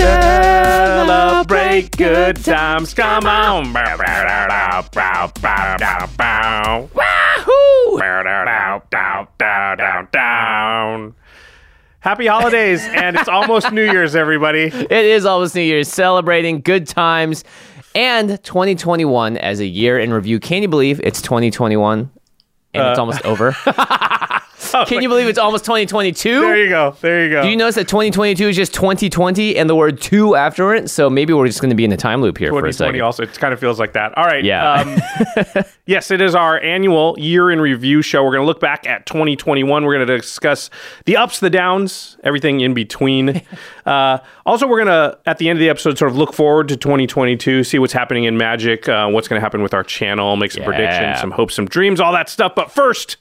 Celebrate good times. Come on. Wahoo! Happy holidays, and it's almost New Year's, everybody. It is almost New Year's, celebrating good times and 2021 as a year in review. Can you believe it's 2021 and it's uh, almost over? Can you believe it's almost 2022? There you go. There you go. Do you notice that 2022 is just 2020 and the word two after it? So maybe we're just going to be in a time loop here for a 2020 second. also it kind of feels like that all right Yeah. um, yes it is our annual year in review show we're going to look back at 2021 we're going to discuss the ups the downs everything in between uh, also we're going to at the end of the episode sort of look forward to 2022 see what's happening in magic uh, what's going to happen with our channel make some Yeah. predictions some hopes some dreams all that stuff but first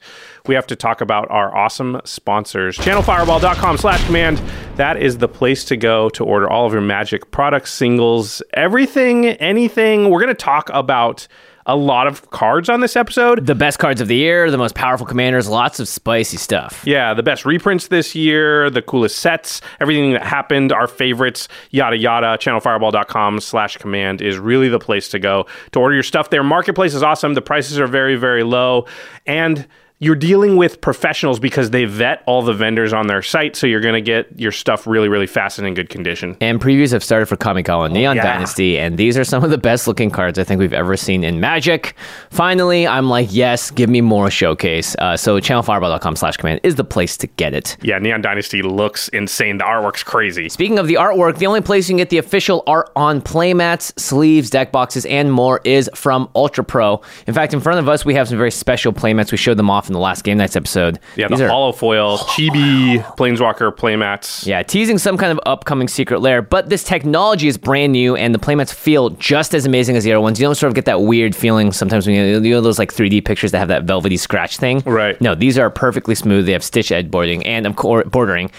we have to talk about our awesome sponsors channelfireball.com slash command that is the place to go to order all of your magic products singles everything anything we're going to talk about a lot of cards on this episode The best cards of the year, the most powerful commanders, lots of spicy stuff. yeah, the best reprints this year, the coolest sets, everything that happened, our favorites, yada yada. Channelfireball.com slash command is really the place to go to order your stuff there. Marketplace is awesome. The prices are very, very low. And you're dealing with professionals because they vet all the vendors on their site, so you're going to get your stuff really, really fast and in good condition. And previews have started for Kamigawa Neon yeah. Dynasty, and these are some of the best looking cards I think we've ever seen in Magic. Finally, I'm like, yes, give me more showcase. Uh, so channelfireball.com slash command is the place to get it. Yeah, Neon Dynasty looks insane. The artwork's crazy. Speaking of the artwork, the only place you can get the official art on playmats, sleeves, deck boxes, and more is from Ultra Pro. In fact, in front of us, we have some very special playmats. We showed them off in the last Game Nights episode. Yeah, These the are- hollow foil, chibi, planeswalker playmats. Yeah, teasing some kind of upcoming secret lair, but this technology is brand new and the playmats feel just as amazing as the other ones. You don't sort of get that weird feeling sometimes when you, you know those like 3D pictures that have that velvety scratch thing. Right. No, these are perfectly smooth. They have stitch edge boarding and of course bordering.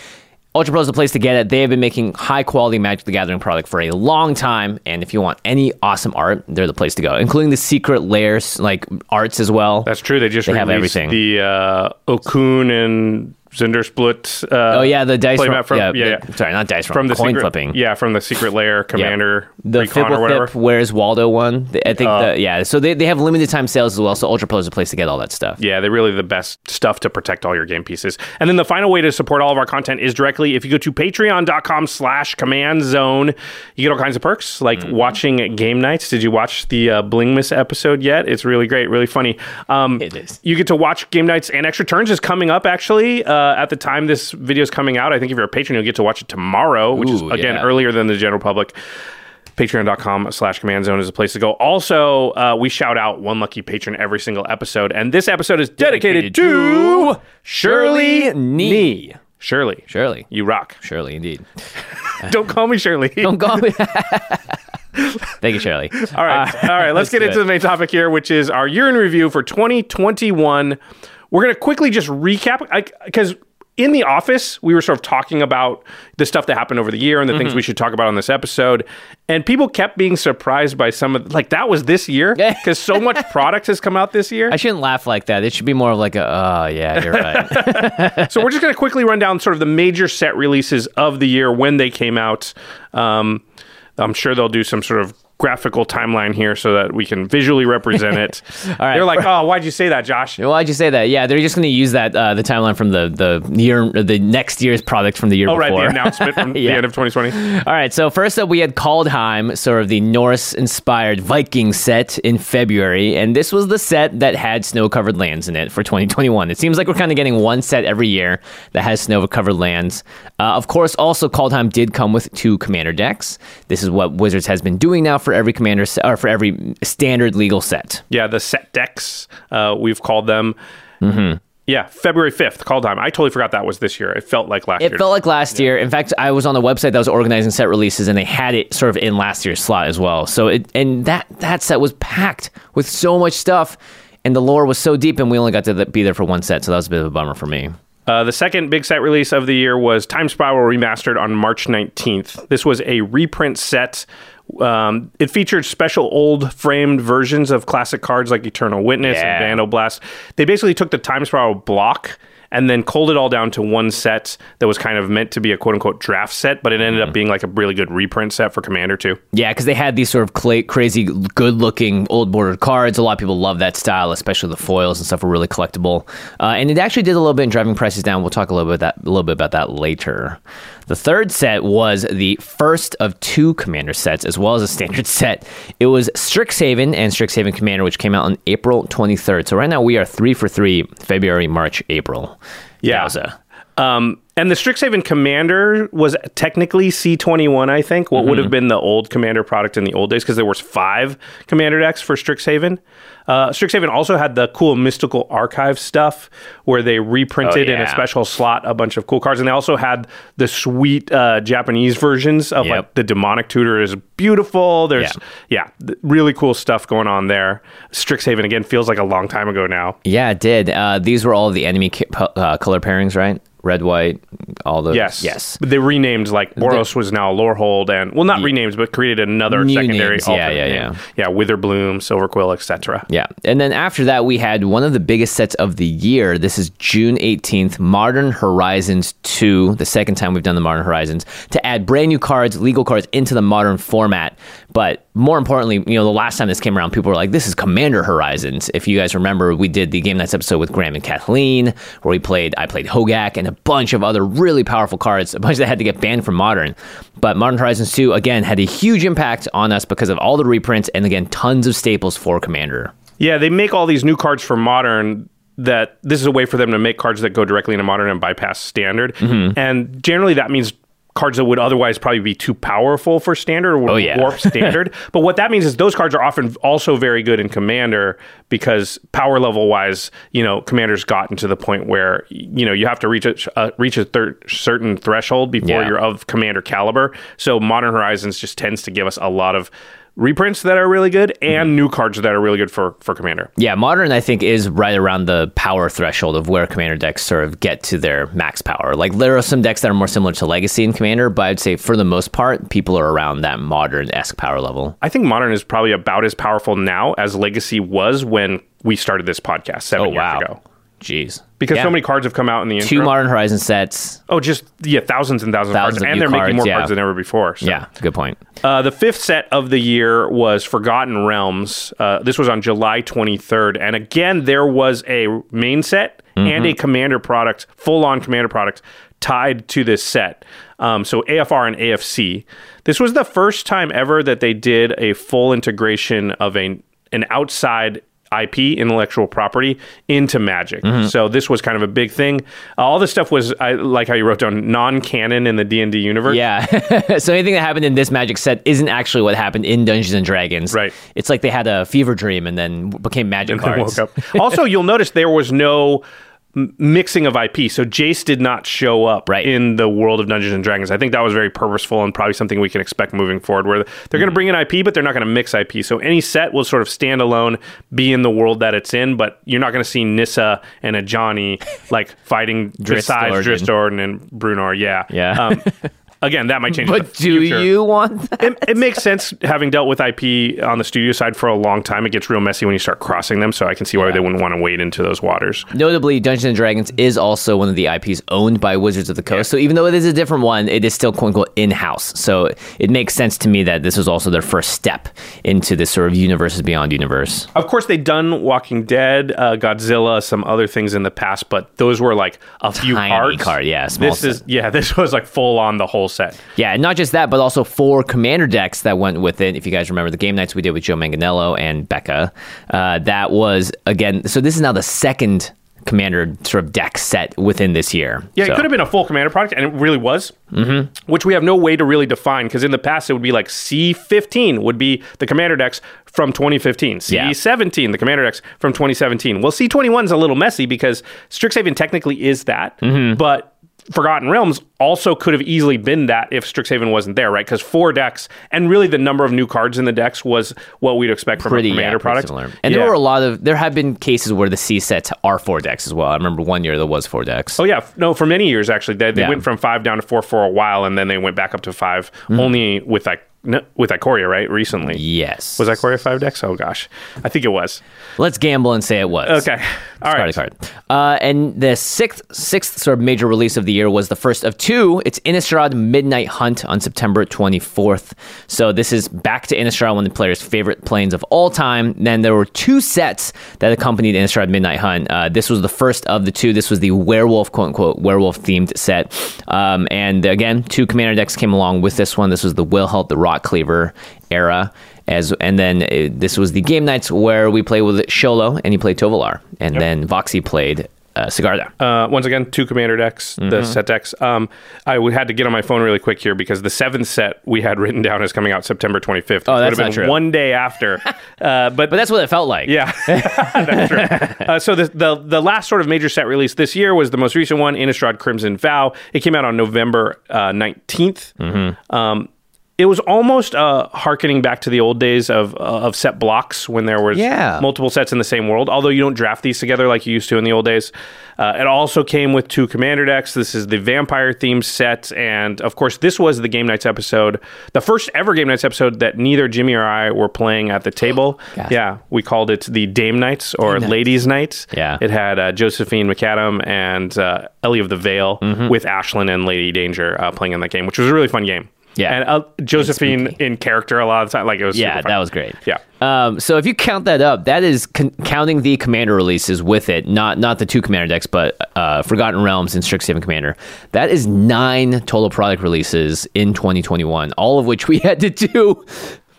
Ultra Pro is the place to get it. They have been making high quality Magic the Gathering product for a long time, and if you want any awesome art, they're the place to go, including the secret lairs like arts as well. That's true. They just They have everything. the uh, Okaun and Zndrsplt. Uh, oh yeah, the dice roll- from yeah, yeah, the- sorry, not dice from the coin secret, flipping. Yeah, from the secret lair commander the recon or whatever. Where's Waldo one. I think Oh. the, yeah. So they, they have limited time sales as well. So Ultra Pro is a place to get all that stuff. Yeah, they're really the best stuff to protect all your game pieces. And then the final way to support all of our content is directly if you go to patreon.com slash command zone. You get all kinds of perks like Mm-hmm. watching game nights. Did you watch the uh, Blingmas episode yet? It's really great, really funny. Um, It is. You get to watch game nights and extra turns is coming up actually uh, at the time this video is coming out. I think if you're a patron, you'll get to watch it tomorrow, which is again yeah. earlier than the general public patreon.com slash command zone is a place to go also uh, we shout out one lucky patron every single episode and this episode is dedicated, Dedicated to shirley Shirley nee Nee. shirley you rock Shirley, indeed. don't call me shirley Don't call me. Thank you, Shirley. all right all right let's, get into it. the main topic here which is our year in review for 2021 we're going to quickly just recap because in the office, we were sort of talking about the stuff that happened over the year and the things we should talk about on this episode. And people kept being surprised by some of, like, that was this year because so much product has come out this year. I shouldn't laugh like that. It should be more of like a, oh, yeah, you're right. so we're just going to quickly run down sort of the major set releases of the year when they came out. Um, I'm sure they'll do some sort of graphical timeline here so that we can visually represent it. right. They're like, oh, why'd you say that, Josh? Why'd you say that? Yeah, they're just going to use that uh, the timeline from the the year, the next year's product from the year Oh, right, before. the announcement from the end of 2020. All right, so first up, we had Kaldheim, sort of the Norse inspired Viking set in February. And this was the set that had snow covered lands in it for 2021. It seems like we're kind of getting one set every year that has snow covered lands. Uh, of course, also, Kaldheim did come with two commander decks. This is what Wizards has been doing now for every commander or for every standard legal set. Yeah, the set decks, uh, we've called them. Mm-hmm. Yeah, February 5th, Kaldheim. I totally forgot that was this year. It felt like last It year. It felt like last year. In fact, I was on the website that was organizing set releases, and they had it sort of in last year's slot as well. So it and that that set was packed with so much stuff, and the lore was so deep, and we only got to be there for one set. So that was a bit of a bummer for me. Uh, the second big set release of the year was Time Spiral Remastered on March 19th. This was a reprint set. Um, it featured special old framed versions of classic cards like Eternal Witness Yeah. and Vandalblast. They basically took the Time Spiral block and then culled it all down to one set that was kind of meant to be a quote unquote draft set, but it ended up being like a really good reprint set for Commander too. Yeah, because they had these sort of cla crazy, good-looking old bordered cards. A lot of people love that style, especially the foils and stuff were really collectible. Uh, and it actually did a little bit in driving prices down. We'll talk a little bit that a little bit about that later. The third set was the first of two commander sets, as well as a standard set. It was Strixhaven and Strixhaven Commander, which came out on April 23rd. So right now we are three for three: February, March, April. Yeah. Um, and the Strixhaven Commander was technically C21, I think, what would have been the old Commander product in the old days, because there was five Commander decks for Strixhaven. Uh, Strixhaven also had the cool Mystical Archive stuff, where they reprinted in a special slot a bunch of cool cards, and they also had the sweet uh, Japanese versions of Yep. like the Demonic Tutor is beautiful. There's Yeah. yeah, really cool stuff going on there. Strixhaven again feels like a long time ago now. Yeah, it did. Uh, these were all the enemy ki- uh, color pairings, right? Red, white, all those. Yes. yes. But they renamed like Boros was now Lorehold and well not renamed but created another New secondary names. Yeah, yeah, name. Yeah, Witherbloom, Silverquill, etc. Yeah. And then after that, we had one of the biggest sets of the year. This is June 18th, Modern Horizons 2, the second time we've done the Modern Horizons, to add brand new cards, legal cards, into the modern format. But more importantly, you know, the last time this came around, people were like, this is Commander Horizons. If you guys remember, we did the Game Nights episode with Graham and Kathleen, where we played, I played Hogaak and a bunch of other really powerful cards, a bunch that had to get banned from Modern. But Modern Horizons 2, again, had a huge impact on us because of all the reprints and, again, tons of staples for Commander. Yeah, they make all these new cards for modern that this is a way for them to make cards that go directly into modern and bypass standard. Mm-hmm. And generally that means cards that would otherwise probably be too powerful for standard or Oh, yeah. warp standard. but what that means is those cards are often also very good in commander because power level wise, you know, commander's gotten to the point where you know you have to reach a uh, reach a thir- certain threshold before Yeah. you're of commander caliber. So modern horizons just tends to give us a lot of reprints that are really good Mm-hmm. and new cards that are really good for for commander. Yeah, modern I think is right around the power threshold of where commander decks sort of get to their max power. Like there are some decks that are more similar to legacy in commander, but I'd say for the most part, people are around that modern esque power level. I think modern is probably about as powerful now as legacy was when we started this podcast seven Oh years wow. ago. Jeez. Because Yeah. so many cards have come out in the two modern horizon sets. oh, just yeah, thousands and thousands, Thousands of of cards, and they're making more yeah. cards than ever before. So. Yeah, good point. Uh, the fifth set of the year was Forgotten Realms. Uh, this was on July 23rd. And again, there was a main set and a commander product, full on commander product, tied to this set. Um, so AFR and AFC. This was the first time ever that they did a full integration of a, an outside IP, intellectual property, into Magic. Mm-hmm. So this was kind of a big thing. all this stuff was, I like how you wrote down, non-canon in the D&D universe. Yeah. so anything that happened in this magic set isn't actually what happened in Dungeons and Dragons. Right. It's like they had a fever dream and then became magic and cards. also, you'll notice there was no m- mixing of IP. So Jace did not show up Right. in the world of Dungeons and Dragons. I think that was very purposeful and probably something we can expect moving forward. Where they're Mm-hmm. going to bring in IP, but they're not going to mix IP. So any set will sort of stand alone, be in the world that it's in, but you're not going to see Nissa and a Johnny like fighting besides Drizzt Do'Urden. Dristordan and Bruenor. Yeah, Yeah. Um, again, that might change. But do future you want that? it, it makes sense having dealt with IP on the studio side for a long time. It gets real messy when you start crossing them, so I can see why they wouldn't want to wade into those waters. Notably, Dungeons and Dragons is also one of the IPs owned by Wizards of the Coast. So even though it is a different one, it is still quote unquote in house. So it makes sense to me that this was also their first step into this sort of universes beyond universe. Of course, they've done Walking Dead, uh, Godzilla, some other things in the past, but those were like a few Tiny cards. card, yeah, small This is yeah, this was like full on the whole set. Yeah, and not just that, but also four commander decks that went with it. If you guys remember the game nights we did with Joe Manganiello and Becca, uh, that was again. So this is now the second commander sort of deck set within this year. Yeah, So- it could have been a full commander product, and it really was. Mm-hmm. Which we have no way to really define because in the past it would be like C15 would be the commander decks from 2015, C17 the commander decks from 2017. Well, C21 is a little messy because Strixhaven technically is that, Mm-hmm. but Forgotten Realms also could have easily been that if Strixhaven wasn't there, right? Because four decks and really the number of new cards in the decks was what we'd expect from pretty a commander yeah, product. similar. And Yeah. there were a lot of there have been cases where the C sets are four decks as well. I remember one year there was four decks. Oh yeah, no, for many years actually, they, they Yeah. went from five down to four for a while, and then they went back up to 5 Mm-hmm. only with like no, with Ikoria, right? Recently, Yes. was Ikoria five decks? Oh gosh, I think it was. Let's gamble and say it was. Okay, all right. card. Uh, and the sixth sixth sort of major release of the year was the first of two. It's Innistrad Midnight Hunt on September 24th. So this is back to Innistrad, one of the players' favorite planes of all time. Then there were two sets that accompanied Innistrad Midnight Hunt. Uh, this was the first of the two. This was the werewolf, quote unquote, werewolf themed set. Um, and again, two commander decks came along with this one. This was the Wilhelt, the Rock Cleaver era. As and then uh, this was the game nights where we played with Sholo and he played Tovolar, and then Voxy played uh, Sigarda. Uh, once again, two commander decks, Mm-hmm. the set decks. Um, I would had to get on my phone really quick here because the seventh set we had written down is coming out September 25th. which Oh, would that's not true. One day after, uh, but but that's what it felt like. Yeah, that's true. Uh, so the, the the last sort of major set release this year was the most recent one, Innistrad Crimson Vow. It came out on November uh, 19th. Mm-hmm. Um, it was almost uh, harkening back to the old days of uh, of set blocks when there was Yeah. multiple sets in the same world. Although you don't draft these together like you used to in the old days. Uh, it also came with two commander decks. This is the vampire themed set, and of course, this was the Game Nights episode, the first ever Game Nights episode that neither Jimmy or I were playing at the table. Yeah, we called it the Dame Nights or Ladies Nights. Yeah. it had uh, Josephine McAdam and uh, Ellie of the Veil Mm-hmm. with Ashlyn and Lady Danger uh, playing in that game, which was a really fun game. Yeah. and uh, Josephine in character a lot of the time, like it was. Yeah, that was great. Yeah. Um, so if you count that up, that is con- counting the commander releases with it, not not the two commander decks, but uh, Forgotten Realms and Strixhaven Commander. That is nine total product releases in 2021, all of which we had to do.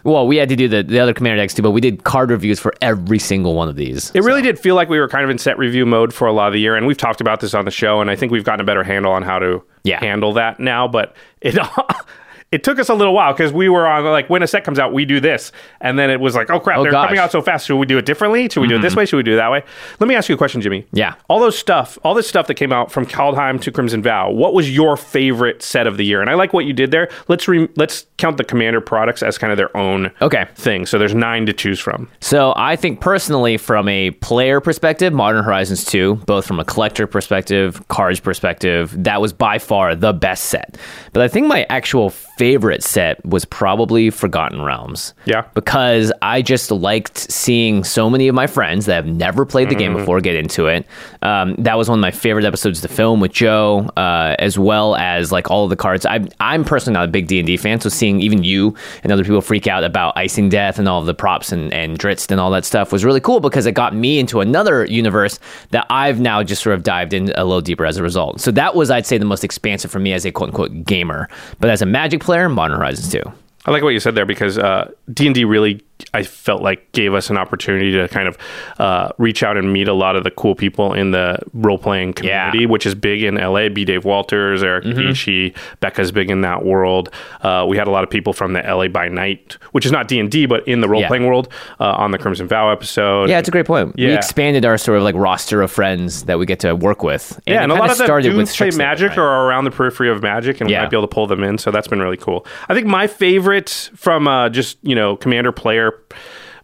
Well, we had to do the, the other commander decks too, but we did card reviews for every single one of these. It really did feel like we were kind of in set review mode for a lot of the year, and we've talked about this on the show, and I think we've gotten a better handle on how to Yeah. handle that now. But it it took us a little while because we were on like when a set comes out, we do this, and then it was like, oh crap, Oh, they're gosh. coming out so fast. Should we do it differently? Should we do it this mm-hmm. way? Should we do it that way? Let me ask you a question, Jimmy. Yeah. all those stuff, all this stuff that came out from Kaldheim to Crimson Vow. What was your favorite set of the year? And I like what you did there. Let's re- let's count the Commander products as kind of their own Okay. thing. So there's nine to choose from. So I think personally, from a player perspective, Modern Horizons 2, both from a collector perspective, cards perspective, that was by far the best set. But I think my actual favorite set was probably Forgotten Realms. Yeah. Because I just liked seeing so many of my friends that have never played the game before get into it. Um, that was one of my favorite episodes to film with Joe, uh, as well as like all of the cards. I'm I'm personally not a big D and D fan, so seeing even you and other people freak out about Icingdeath and all of the props and and Drizzt and all that stuff was really cool because it got me into another universe that I've now just sort of dived in a little deeper as a result. So that was, I'd say, the most expansive for me as a quote unquote gamer. But as a Magic player, Modern Horizons 2. I like what you said there because uh, D&D really I felt like gave us an opportunity to kind of uh, reach out and meet a lot of the cool people in the role playing community, Yeah. which is big in LA. B. Dave Walters, Eric Mm-hmm. Ishii, Becca's big in that world. Uh, we had a lot of people from the LA by Night, which is not D and D, but in the role playing world, uh, on the Crimson Vow episode. Yeah, it's a great point. We expanded our sort of like roster of friends that we get to work with. yeah, and a lot of started with play Magic or are around the periphery of Magic, and we might be able to pull them in. So that's been really cool. I think my favorite from uh, just you know commander player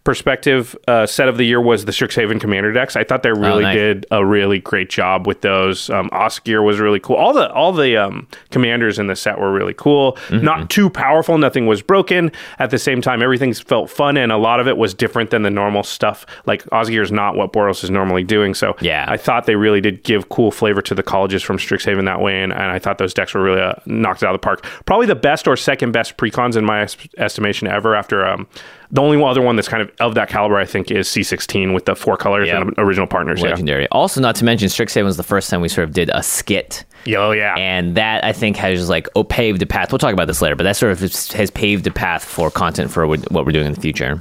perspective uh, set of the year was the Strixhaven Commander decks. I thought they really nice. did a really great job with those. Um, Osgir was really cool. All the all the um, commanders in the set were really cool. Mm-hmm. Not too powerful. Nothing was broken. At the same time, everything felt fun, and a lot of it was different than the normal stuff. Like Osgir is not what Boros is normally doing. So Yeah. I thought they really did give cool flavor to the colleges from Strixhaven that way, and, and I thought those decks were really uh, knocked out of the park. Probably the best or second best precons in my es- estimation ever. After um, the only other one that's kind of of that caliber, I think, is C16 with the four colors Yeah. and original partners. Yeah. legendary. Also, not to mention, Strixhaven was the first time we sort of did a skit. Oh yeah. And that I think has like oh, paved the path. We'll talk about this later, but that sort of has paved the path for content for what what we're doing in the future.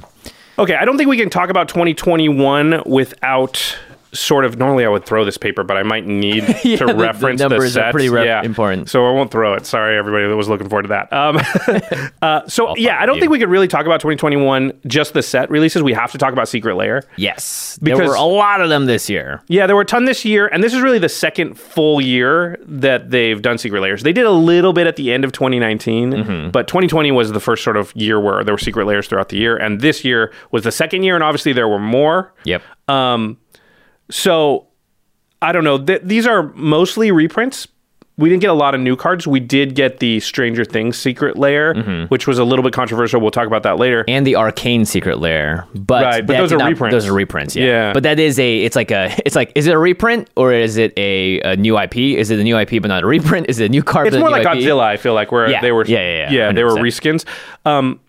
Okay, I don't think we can talk about 2021 without sort of. Normally, I would throw this paper, but I might need Yeah, to the- the reference the, numbers are sets. pretty re- yeah. important. So I won't throw it. Sorry, everybody that was looking forward to that. Um, uh, so I'll yeah, I don't you. think we could really talk about 2021 just the set releases. We have to talk about Secret Lair. Yes, because, there were a lot of them this year. Yeah, there were a ton this year, and this is really the second full year that they've done Secret Lairs. They did a little bit at the end of 2019, Mm-hmm. but 2020 was the first sort of year where there were Secret Lairs throughout the year, and this year was the second year, and obviously there were more. Yep. So I don't know. Th- these are mostly reprints. We didn't get a lot of new cards. We did get the Stranger Things Secret Lair, which was a little bit controversial. We'll talk about that later. Mm-hmm. and the arcane secret lair, but, Right, but those are not- reprints. those are reprints yeah. Yeah. but that is a it's like a it's like is it a reprint or is it a, a new ip is it a new ip but not a reprint is it a new card It's more like IP? Godzilla. I feel like where Yeah. they were, Yeah, yeah, yeah. they were 100%. reskins. Um,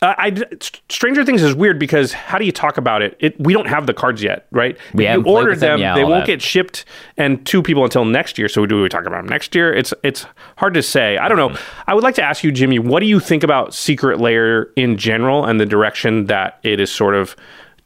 I, I- Stranger Things is weird because how do you talk about it? It we don't have the cards yet, right? We you ordered them, them, yeah, they won't that. get shipped and two people until next year. So we do we talk about them next year? It's it's hard to say. I don't know. Mm-hmm. I would like to ask you, Jimmy, what do you think about Secret Lair in general and the direction that it is sort of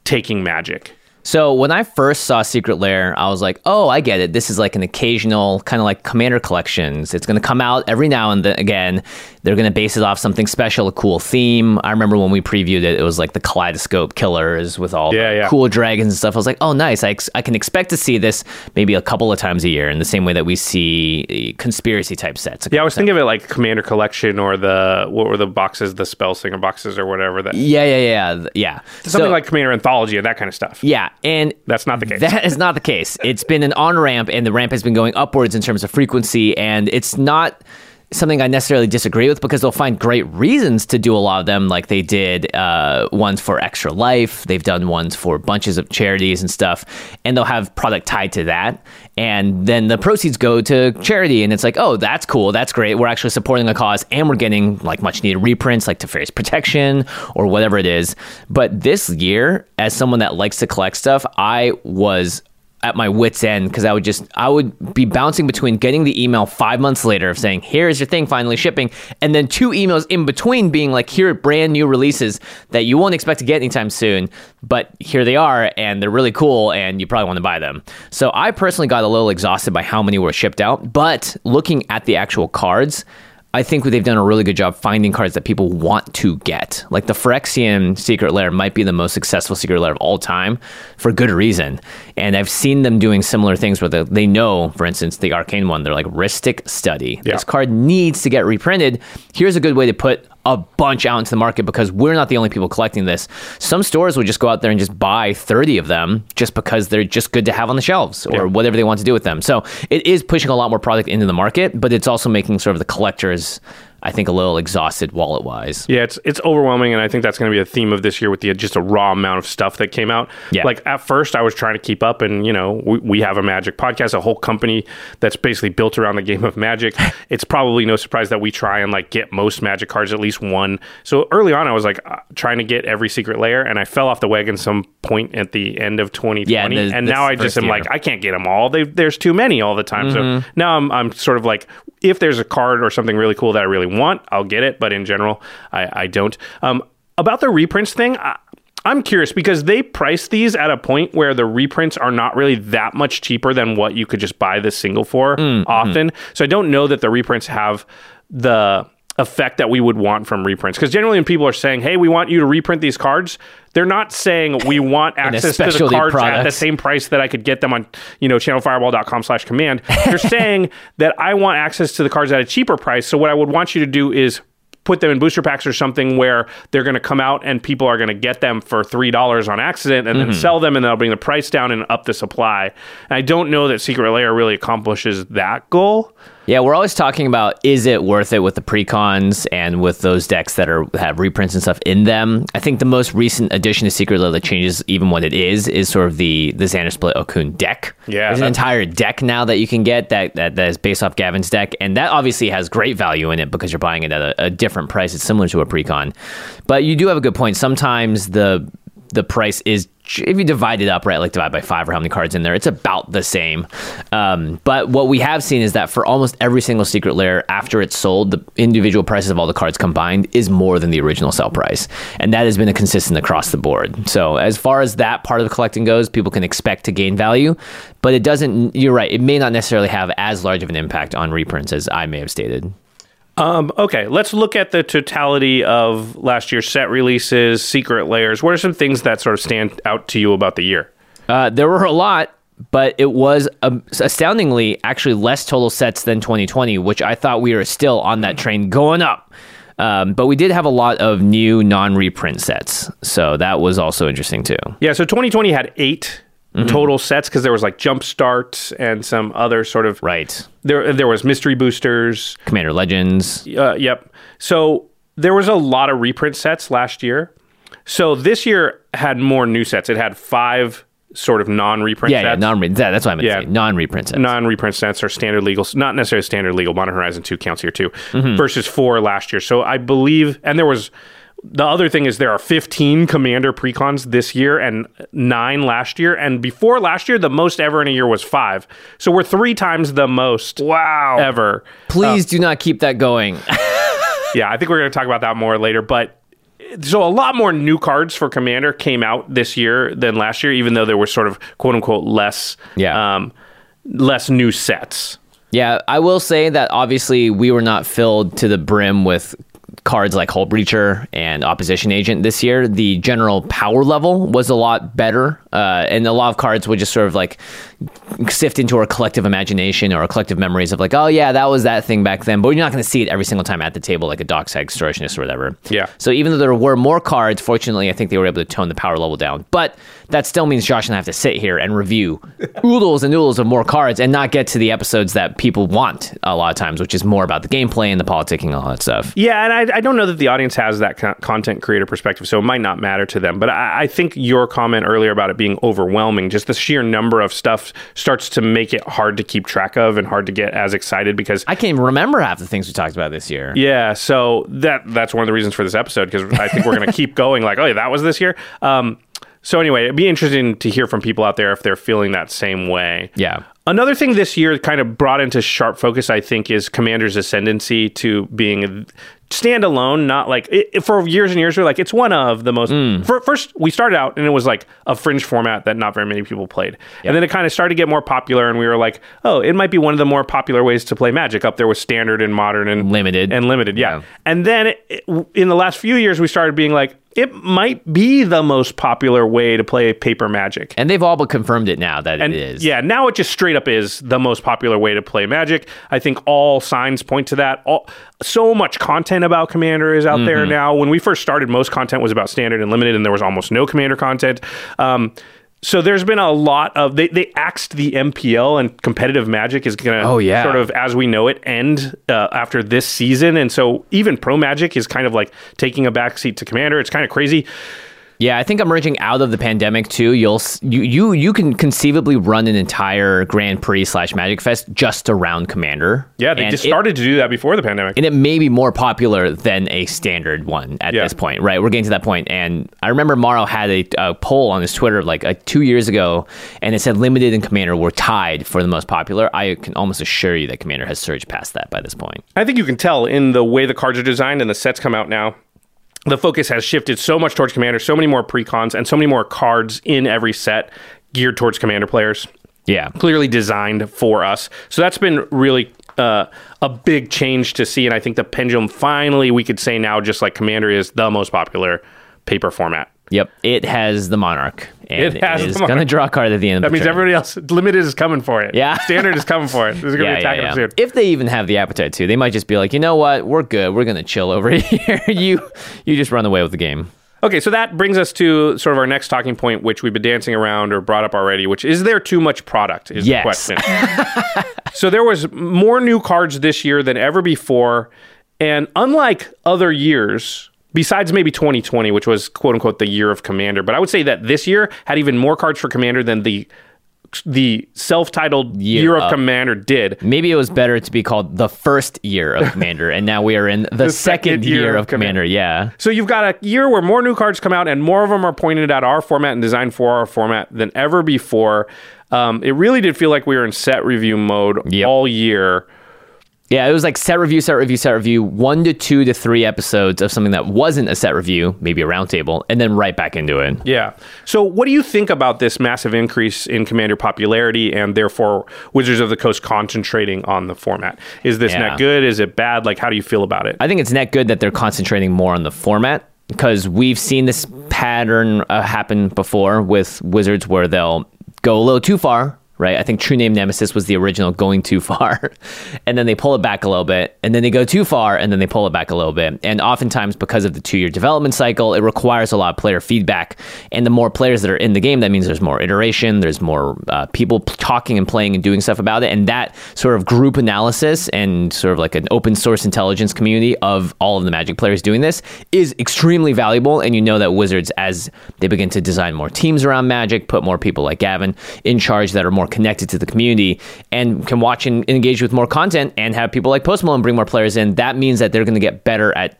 taking Magic? So when I first saw Secret Lair, I was like, "Oh, I get it. This is like an occasional kind of like Commander collections. It's going to come out every now and then again. They're going to base it off something special, a cool theme. I remember when we previewed it, it was like the Kaleidoscope Killers with all Yeah, the yeah. cool dragons and stuff. I was like, "Oh, nice. I, ex- I can expect to see this maybe a couple of times a year in the same way that we see uh, conspiracy type sets." Yeah, I was thinking of it like Commander Collection or the what were the boxes, the Spell Singer boxes or whatever that yeah, yeah, yeah, yeah. something So- like Commander Anthology or that kind of stuff. yeah, and That's not the case. That is not the case. It's been an on ramp, and the ramp has been going upwards in terms of frequency, and it's not something I necessarily disagree with because they'll find great reasons to do a lot of them, like they did uh, ones for Extra Life. They've done ones for bunches of charities and stuff, and they'll have product tied to that, and then the proceeds go to charity, and it's like, oh, that's cool, that's great. We're actually supporting a cause, and we're getting like much needed reprints, like Teferi's Protection or whatever it is. But this year, as someone that likes to collect stuff, I was at my wits end because I would just I would be bouncing between getting the email five months later of saying here's your thing finally shipping and then two emails in between being like here are brand new releases that you won't expect to get anytime soon but here they are and they're really cool and you probably want to buy them. So I personally got a little exhausted by how many were shipped out but looking at the actual cards I think they've done a really good job finding cards that people want to get. Like the Phyrexian Secret Lair might be the most successful Secret Lair of all time for good reason. And I've seen them doing similar things where they, they know, for instance, the Arcane one, they're like Rhystic Study. Yeah. This card needs to get reprinted. Here's a good way to put a bunch out into the market because we're not the only people collecting this. Some stores would just go out there and just buy 30 of them just because they're just good to have on the shelves or Yeah. whatever they want to do with them. So it is pushing a lot more product into the market, but it's also making sort of the collectors, I think, a little exhausted wallet wise. Yeah, it's it's overwhelming, and I think that's going to be a theme of this year with the just a raw amount of stuff that came out. Yeah. Like at first, I was trying to keep up, and you know, we, we have a Magic podcast, a whole company that's basically built around the game of Magic. it's probably no surprise that we try and like get most Magic cards, at least one. So early on, I was like uh, trying to get every secret lair, and I fell off the wagon some point at the end of 2020, Yeah, the- and now I just am year. like, I can't get them all. They, there's too many all the time. Mm-hmm. So now I'm I'm sort of like, if there's a card or something really cool that I really want, I'll get it. But in general, I, I don't. Um, about the reprints thing, I, I'm curious because they price these at a point where the reprints are not really that much cheaper than what you could just buy the single for often. So I don't know that the reprints have the effect that we would want from reprints. Because generally when people are saying hey we want you to reprint these cards they're not saying we want access to the cards at the same price that i could get them on you know channelfireball.com slash command. They're saying that i want access to the cards at a cheaper price. So what i would want you to do is put them in booster packs or something where they're going to come out and people are going to get them for three dollars on accident and then sell them and that'll bring the price down and up the supply. And I don't know that Secret Lair really accomplishes that goal. Yeah, we're always talking about is it worth it with the precons and with those decks that are have reprints and stuff in them. I think the most recent addition to Secret Lair that changes even what it is is sort of the the Zndrsplt Okaun deck. Yeah, there's an entire deck now that you can get that, that that is based off Gavin's deck, and that obviously has great value in it because you're buying it at a, a different price. It's similar to a precon, but you do have a good point. Sometimes the the price is if you divide it up right like divide by five or how many cards in there it's about the same. Um, but what we have seen is that for almost every single secret lair after it's sold the individual prices of all the cards combined is more than the original sell price. And that has been a consistent across the board. So as far as that part of the collecting goes people can expect to gain value but it doesn't you're right it may not necessarily have as large of an impact on reprints as i may have stated Um, okay, let's look at the totality of last year's set releases, Secret Lairs. What are some things that sort of stand out to you about the year? Uh, there were a lot, but it was um, astoundingly actually less total sets than 2020, which I thought we were still on that train going up. Um, but we did have a lot of new non reprint sets. So that was also interesting too. Yeah, so 2020 had 8 Mm-hmm. total sets because there was like jump Jumpstart and some other sort of Right. there. There was mystery boosters. Commander Legends. Uh, yep. So there was a lot of reprint sets last year. So this year had more new sets. It had five sort of non-reprint Yeah, yeah, sets. non that, that's what I meant Yeah. to say. Non reprint sets. non-reprint sets are standard legal, not necessarily standard legal. Modern Horizon two counts here too, Mm-hmm. versus four last year. So I believe, and there was the other thing is there are 15 Commander precons this year and nine last year, and before last year the most ever in a year was five. So we're three times the most. Wow, ever. Please do not keep that going. Yeah, I think we're going to talk about that more later, but. So a lot more new cards for Commander came out this year than last year, even though there were sort of quote unquote less, Yeah. um, less new sets. Yeah, I will say that obviously we were not filled to the brim with cards like Hullbreacher and Opposition Agent this year. The general power level was a lot better, uh, and a lot of cards would just sort of like sift into our collective imagination or our collective memories of like, oh yeah, that was that thing back then. But you're not going to see it every single time at the table like a Dockside Extortionist or whatever. Yeah. So even though there were more cards, fortunately, I think they were able to tone the power level down. But that still means Josh and I have to sit here and review oodles and oodles of more cards and not get to the episodes that people want a lot of times, which is more about the gameplay and the politicking and all that stuff. Yeah, and I, I don't know that the audience has that content creator perspective, so it might not matter to them. But I, I think your comment earlier about it being overwhelming, just the sheer number of stuff starts to make it hard to keep track of and hard to get as excited because. I can't even remember half the things we talked about this year. yeah, so that that's one of the reasons for this episode because I think we're going to keep going. Like, oh, yeah, that was this year. Um, so anyway, it'd be interesting to hear from people out there if they're feeling that same way. Yeah. Another thing this year kind of brought into sharp focus, I think, is Commander's ascendancy to being standalone. Not like it, for years and years, we're like it's one of the most. Mm. For, first, we started out and it was like a fringe format that not very many people played, and then it kind of started to get more popular, and we were like, oh, it might be one of the more popular ways to play Magic. Up there with standard and modern and Limited. and limited, yeah. Yeah. And then it, it- in the last few years, we started being like, it might be the most popular way to play paper Magic. And they've all but confirmed it now that And it is. yeah, now it just straight up is the most popular way to play Magic. I think all signs point to that. All, so much content about Commander is out Mm-hmm. there now. When we first started, most content was about Standard and Limited, and there was almost no Commander content. Um, so there's been a lot of they they axed the MPL and competitive Magic is gonna Oh, yeah. sort of as we know it end uh, after this season, and so even Pro Magic is kind of like taking a backseat to Commander. It's kind of crazy. Yeah, I think emerging out of the pandemic too, you'll you you you can conceivably run an entire Grand Prix slash Magic Fest just around Commander. Yeah, they And just it- started to do that before the pandemic. and it may be more popular than a standard one at Yeah. this point, right? We're getting to that point, and I remember MaRo had a, a poll on his Twitter like uh, two years ago, and it said Limited and Commander were tied for the most popular. I can almost assure you that Commander has surged past that by this point. I think you can tell in the way the cards are designed and the sets come out now. The focus has shifted so much towards commander, so many more precons, and so many more cards in every set geared towards commander players. Yeah. Clearly designed for us. So that's been really uh, a big change to see. And I think the pendulum finally, we could say now, just like commander is the most popular paper format. Yep. It has the Monarch. And It has it the is going to draw a card at the end of That the means turn. everybody else, limited is coming for it. Yeah. Standard is coming for it. There's going to be attacking them soon. If they even have the appetite to, they might just be like, you know what, we're good. We're gonna chill over here. you, you just run away with the game. Okay, so that brings us to sort of our next talking point, which we've been dancing around or brought up already, which is there too much product? Is Yes. the question. so there was more new cards this year than ever before, and unlike other years, besides maybe 2020, which was quote unquote the year of Commander, but I would say that this year had even more cards for Commander than the the self-titled Year year, of of. Commander did. Maybe it was better to be called the first year of Commander, and now we are in the, second, year, of Commander. Yeah. So you've got a year where more new cards come out, and more of them are pointed at our format and designed for our format than ever before. Um, it really did feel like we were in set review mode Yep. all year. Yeah, it was like set review, set review, set review, one to two to three episodes of something that wasn't a set review, maybe a roundtable, and then right back into it. Yeah. So what do you think about this massive increase in Commander popularity and therefore Wizards of the Coast concentrating on the format? Is this Yeah. net good? Is it bad? Like, how do you feel about it? I think it's net good that they're concentrating more on the format because we've seen this pattern uh, happen before with Wizards where they'll go a little too far. Right, I think True Name Nemesis was the original going too far, and then they pull it back a little bit, and then they go too far, and then they pull it back a little bit. And oftentimes, because of the two-year development cycle, it requires a lot of player feedback. And the more players that are in the game, that means there's more iteration, there's more uh, people talking and playing and doing stuff about it, and that sort of group analysis and sort of like an open source intelligence community of all of the Magic players doing this is extremely valuable. And you know that Wizards, as they begin to design more teams around Magic, put more people like Gavin in charge that are more connected to the community and can watch and engage with more content and have people like Post Malone bring more players in, that means that they're going to get better at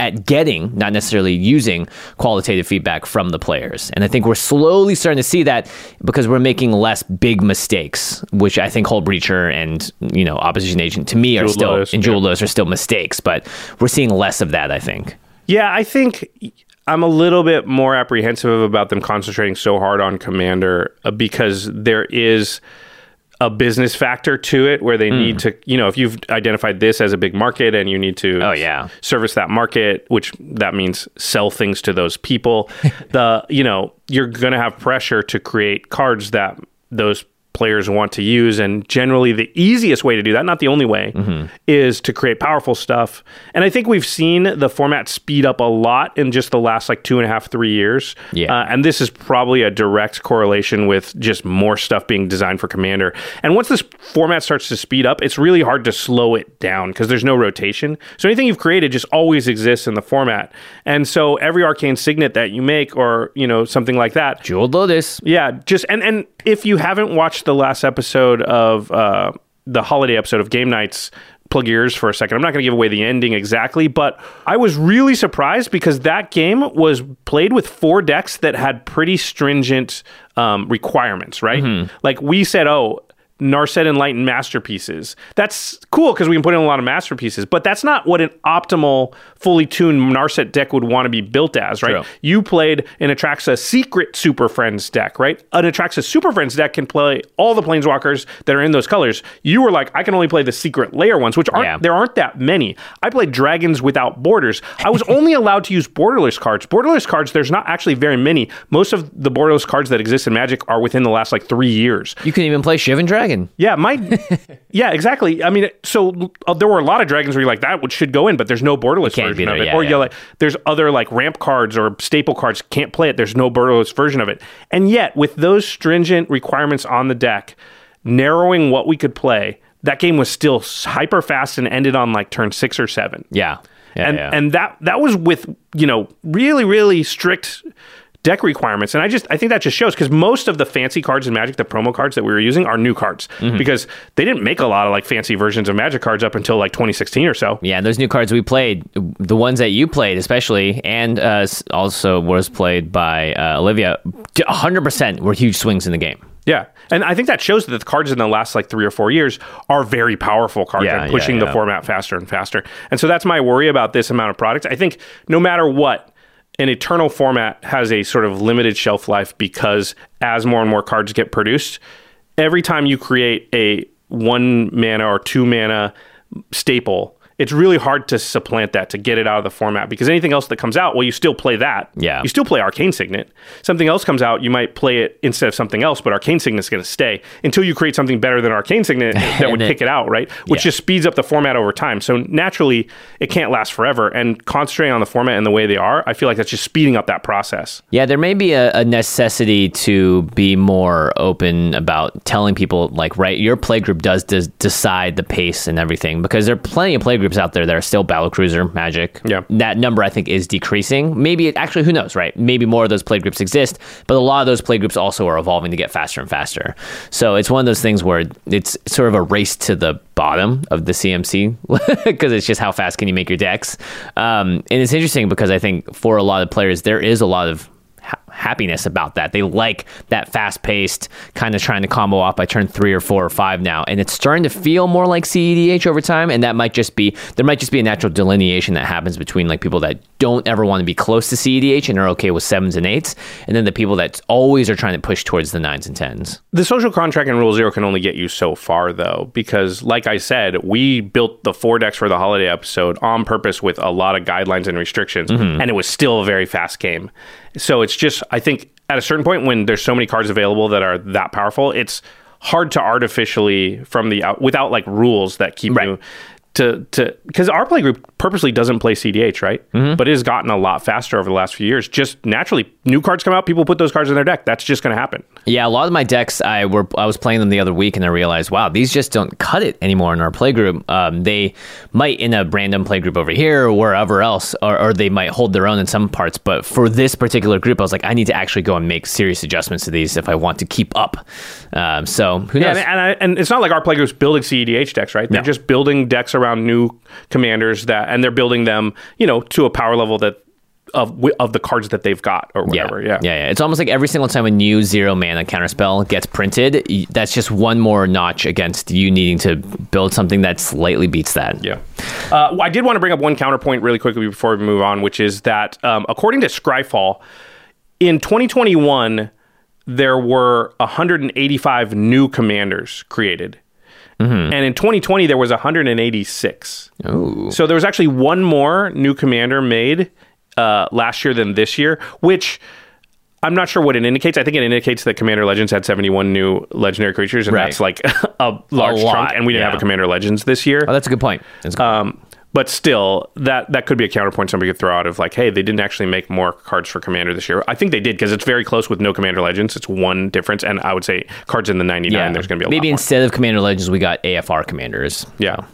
at getting, not necessarily using qualitative feedback from the players. And I think we're slowly starting to see that because we're making less big mistakes, which I think Hullbreacher and, you know, Opposition Agent to me are Jewel still, Lotus, and yeah. Jewel Lotus are still mistakes, but we're seeing less of that, I think. Yeah, I think I'm a little bit more apprehensive about them concentrating so hard on Commander uh, because there is a business factor to it where they Hmm. need to, you know, if you've identified this as a big market and you need to Oh, yeah. service that market, which that means sell things to those people, the, you know, you're going to have pressure to create cards that those players want to use and generally the easiest way to do that not the only way Mm-hmm. is to create powerful stuff and i think we've seen the format speed up a lot in just the last like two and a half three years Yeah. Uh, and this is probably a direct correlation with just more stuff being designed for commander and once this format starts to speed up it's really hard to slow it down because there's no rotation so anything you've created just always exists in the format and so every arcane signet that you make or you know something like that Jewel Lotus. yeah, just and and if you haven't watched the last episode of uh, the holiday episode of Game Nights, plug your ears for a second. I'm not going to give away the ending exactly, but I was really surprised because that game was played with four decks that had pretty stringent um, requirements. Right, like we said, oh. Narset Enlightened masterpieces. That's cool because we can put in a lot of masterpieces, but that's not what an optimal, fully tuned Narset deck would want to be built as, right? True. You played an Atraxa Secret Super Friends deck, right? An Atraxa Super Friends deck can play all the Planeswalkers that are in those colors. You were like, I can only play the Secret Lair ones, which aren't Yeah. there aren't that many. I played Dragons Without Borders. I was only allowed to use borderless cards. Borderless cards, there's not actually very many. Most of the borderless cards that exist in Magic are within the last like three years. You can even play Shivan Dragon. Yeah, my yeah, exactly. I mean, so uh, there were a lot of dragons where you're like that should go in, but there's no borderless version of it. yeah, or yeah. you're like, there's other like ramp cards or staple cards can't play it. There's no borderless version of it. And yet, with those stringent requirements on the deck, narrowing what we could play, that game was still hyper fast and ended on like turn six or seven Yeah. Yeah, and yeah. and that that was with you know really really strict deck requirements and i just i think that just shows because most of the fancy cards in magic the promo cards that we were using are new cards Mm-hmm. because they didn't make a lot of like fancy versions of magic cards up until like 2016 or so Yeah, those new cards we played, the ones that you played especially, and uh, also was played by uh, Olivia, 100% were huge swings in the game. Yeah. And I think that shows that the cards in the last like three or four years are very powerful cards Yeah, and pushing yeah, the format faster and faster. And so that's my worry about this amount of products. I think no matter what, an eternal format has a sort of limited shelf life because as more and more cards get produced, every time you create a one mana or two mana staple, it's really hard to supplant that to get it out of the format because anything else that comes out, well, you still play that. Yeah. You still play Arcane Signet. Something else comes out, you might play it instead of something else, but Arcane Signet's going to stay until you create something better than Arcane Signet that would then- kick it out, right? Which Yeah. just speeds up the format over time. So naturally, it can't last forever. And concentrating on the format and the way they are, I feel like that's just speeding up that process. Yeah, there may be a, a necessity to be more open about telling people, like, right, your playgroup does, does decide the pace and everything because there are plenty of playgroups out there that are still Battle Cruiser, Magic. Yeah. That number, I think, is decreasing. Maybe, it, actually, who knows, right? Maybe more of those play groups exist, but a lot of those play groups also are evolving to get faster and faster. So it's one of those things where it's sort of a race to the bottom of the CMC because it's just how fast can you make your decks. Um, and it's interesting because I think for a lot of players, there is a lot of happiness about that. They like that fast paced kind of trying to combo off by turn three or four or five now. And it's starting to feel more like CEDH over time. And that might just be, there might just be a natural delineation that happens between like people that don't ever want to be close to CEDH and are okay with sevens and eights. And then the people that always are trying to push towards the nines and tens. The social contract in Rule Zero can only get you so far, though, because, like I said, we built the four decks for the holiday episode on purpose with a lot of guidelines and restrictions, mm-hmm. and it was still a very fast game. So it's just, I think, at a certain point when there's so many cards available that are that powerful, it's hard to artificially from the out without like rules that keep Right. you to to because our play group purposely doesn't play CDH, right? But it has gotten a lot faster over the last few years. Just naturally, new cards come out, people put those cards in their deck. That's just going to happen. Yeah, a lot of my decks, I were I was playing them the other week, and I realized, wow, these just don't cut it anymore in our playgroup. Um, they might in a random playgroup over here or wherever else, or, or they might hold their own in some parts. But for this particular group, I was like, I need to actually go and make serious adjustments to these if I want to keep up. Um, so who Yeah, knows? and, and, I, and it's not like our playgroup's building CEDH decks, right? They're No. just building decks around new commanders that, and they're building them, you know, to a power level that of of the cards that they've got or whatever. Yeah, yeah, yeah. It's almost like every single time a new zero mana counterspell gets printed, that's just one more notch against you needing to build something that slightly beats that. Yeah. Uh, I did want to bring up one counterpoint really quickly before we move on, which is that um, according to Scryfall, in 2021, there were 185 new commanders created. And in 2020, there was 186. Ooh. So there was actually one more new commander made uh, last year than this year, which I'm not sure what it indicates. I think it indicates that Commander Legends had 71 new legendary creatures, and Right. that's like a large lot, chunk. And we didn't yeah. have a Commander Legends this year. Oh, that's a good point. That's good Um, but still, that that could be a counterpoint somebody could throw out of like, hey, they didn't actually make more cards for Commander this year. I think they did because it's very close with no Commander Legends. It's one difference, and I would say cards in the 99. There's going to be a maybe lot more. instead of Commander Legends, we got AFR commanders. Yeah.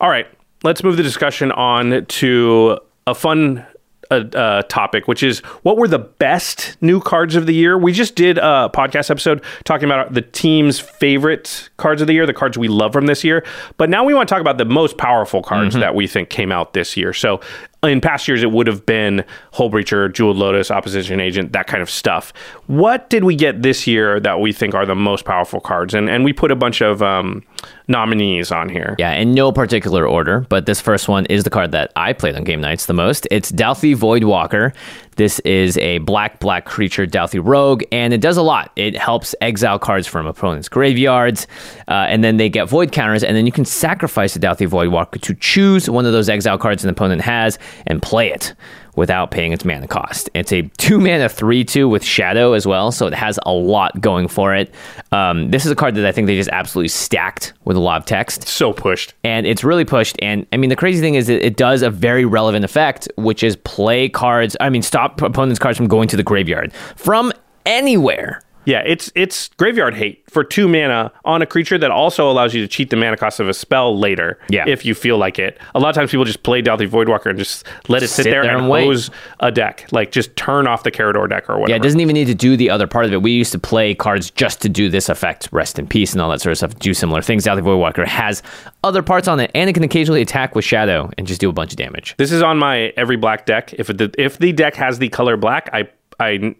All right. Let's move the discussion on to a fun uh, uh, topic, which is what were the best new cards of the year? We just did a podcast episode talking about the team's favorite cards of the year, the cards we love from this year. But now we want to talk about the most powerful cards that we think came out this year. So in past years, it would have been Hullbreacher, Jeweled Lotus, Opposition Agent, that kind of stuff. What did we get this year that we think are the most powerful cards? And and we put a bunch of um, nominees on here. Yeah, in no particular order, but this first one is the card that I played on game nights the most. It's Dauthi Voidwalker. This is a black black creature Dauthi rogue, and it does a lot. It helps exile cards from opponents' graveyards, uh, and then they get void counters, and then you can sacrifice a Dauthi Voidwalker to choose one of those exile cards an opponent has and play it without paying its mana cost. It's a two mana three two with shadow as well, so it has a lot going for it. Um, this is a card that I think they just absolutely stacked with a lot of text So pushed. and it's really pushed. And I mean, the crazy thing is that it does a very relevant effect, which is play cards. I mean, stop opponents' cards from going to the graveyard from anywhere. Yeah, it's it's graveyard hate for two mana on a creature that also allows you to cheat the mana cost of a spell later. Yeah. if you feel like it. A lot of times people just play Dauthi Voidwalker and just let it sit, Sit there, there and, and hose a deck. Like just turn off the Karador deck or whatever. Yeah, it doesn't even need to do the other part of it. We used to play cards just to do this effect, rest in peace, and all that sort of stuff. Do similar things. Dauthi Voidwalker has other parts on it, and it can occasionally attack with shadow and just do a bunch of damage. This is on my every black deck. If it, if the deck has the color black, I I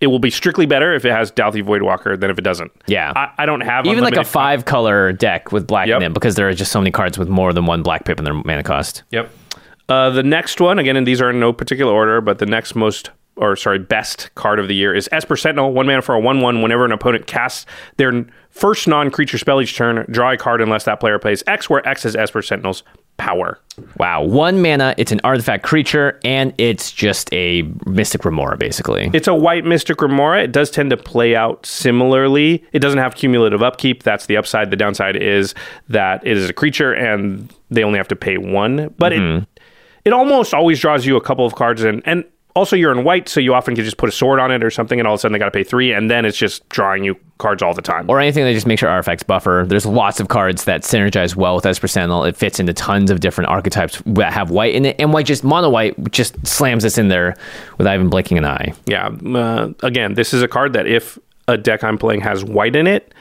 it will be strictly better if it has Dauthi Voidwalker than if it doesn't. Yeah. I, I don't have Even like a five color deck with black Yep. in it because there are just so many cards with more than one black pip in their mana cost. Yep. Uh, the next one, again, and these are in no particular order, but the next most, or sorry, best card of the year is Esper Sentinel. One mana for a 1 1. Whenever an opponent casts their first non creature spell each turn, draw a card unless that player plays X, where X is Esper Sentinel's power. Wow. One mana, it's an artifact creature, and it's just a Mystic Remora, basically. It's a white Mystic Remora. It does tend to play out similarly. It doesn't have cumulative upkeep. That's the upside. The downside is that it is a creature and they only have to pay one. But it mm-hmm. it almost always draws you a couple of cards and and also you're in white, so you often can just put a sword on it or something, and all of a sudden they got to pay three, and then it's just drawing you cards all the time. or anything that just makes your artifacts buffer. There's lots of cards that synergize well with Esper Sentinel. It fits into tons of different archetypes that have white in it, and white just mono white just slams us in there without even blinking an eye. yeah. Uh, again, this is a card that if a deck I'm playing has white in it,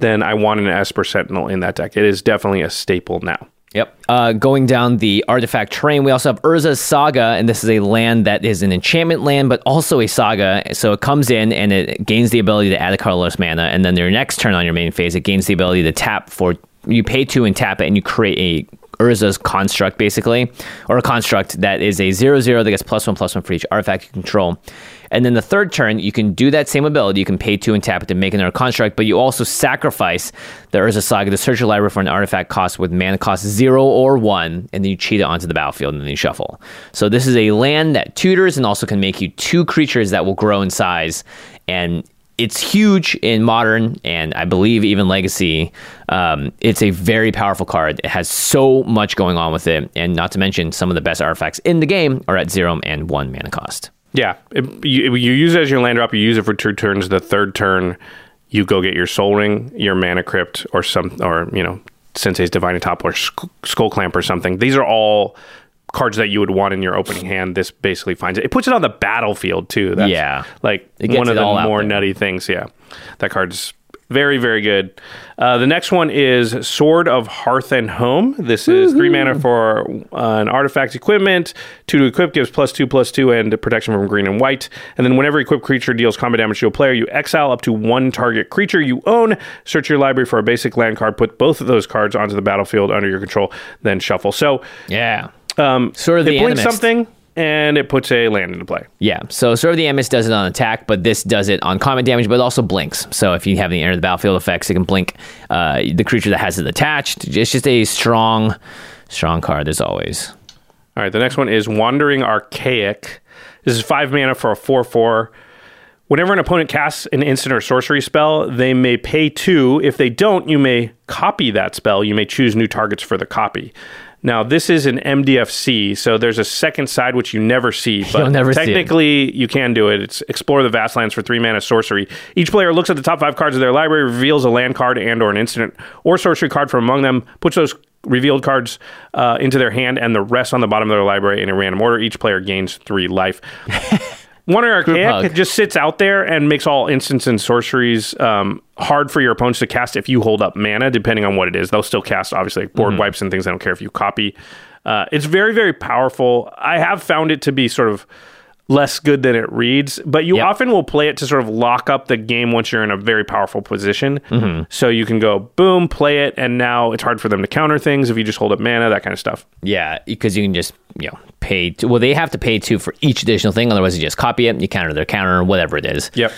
then I want an Esper Sentinel in that deck. It is definitely a staple now. Yep. Uh, going down the artifact train, we also have Urza's Saga, and this is a land that is an enchantment land, but also a saga. So it comes in and it gains the ability to add a colorless mana, and then your next turn on your main phase, it gains the ability to tap for you pay two and tap it, and you create a Urza's construct, basically, or a construct that is a zero zero that gets plus one plus one for each artifact you control. And then the third turn, you can do that same ability. You can pay two and tap it to make another construct, but you also sacrifice the Urza Saga to search your library for an artifact cost with mana cost zero or one, and then you cheat it onto the battlefield and then you shuffle. So this is a land that tutors and also can make you two creatures that will grow in size. And it's huge in modern and I believe even legacy. Um, it's a very powerful card. It has so much going on with it, and not to mention some of the best artifacts in the game are at zero and one mana cost. Yeah, it, you, you use it as your land drop. You use it for two turns. The third turn, you go get your Sol Ring, your Mana Crypt, or some, or you know, Sensei's Divining Top or Sk- Skull Clamp or something. These are all cards that you would want in your opening hand. This basically finds it. It puts it on the battlefield too. That's Yeah. like one of the more nutty things. Yeah, that card's very very good. Uh, the next one is Sword of Hearth and Home. This is three mana for uh, an artifact equipment. Two to equip gives plus two plus two and protection from green and white. And then whenever equipped creature deals combat damage to a player, you exile up to one target creature you own. Search your library for a basic land card. Put both of those cards onto the battlefield under your control. Then shuffle. So Yeah. um, Sort of it the blinks Animist. something and it puts a land into play. Yeah, so Sword of the Animist does it on attack, but this does it on combat damage, but it also blinks. So if you have the enter the battlefield effects, it can blink uh, the creature that has it attached. It's just a strong, strong card as always. All right, the next one is Wandering Archaic. This is five mana for a 4 4. Whenever an opponent casts an instant or sorcery spell, they may pay two. If they don't, you may copy that spell. You may choose new targets for the copy. Now, this is an MDFC, so there's a second side which you never see, but You'll never see technically you can do it. It's explore the vast lands for three mana sorcery. Each player looks at the top five cards of their library, reveals a land card and or an instant or sorcery card from among them, puts those revealed cards uh, into their hand, and the rest on the bottom of their library in a random order. Each player gains three life. Wonder Archaic just sits out there and makes all instants and sorceries um, hard for your opponents to cast if you hold up mana, depending on what it is. They'll still cast, obviously, like Mm-hmm. board wipes and things. I don't care if you copy. Uh, it's very, very powerful. I have found it to be sort of less good than it reads, but you Yep. often will play it to sort of lock up the game once you're in a very powerful position. Mm-hmm. So you can go boom, play it, and now it's hard for them to counter things if you just hold up mana, that kind of stuff. Yeah, because you can just you know pay. Two, well, they have to pay two for each additional thing. Otherwise, you just copy it, and you counter their counter, whatever it is. Yep.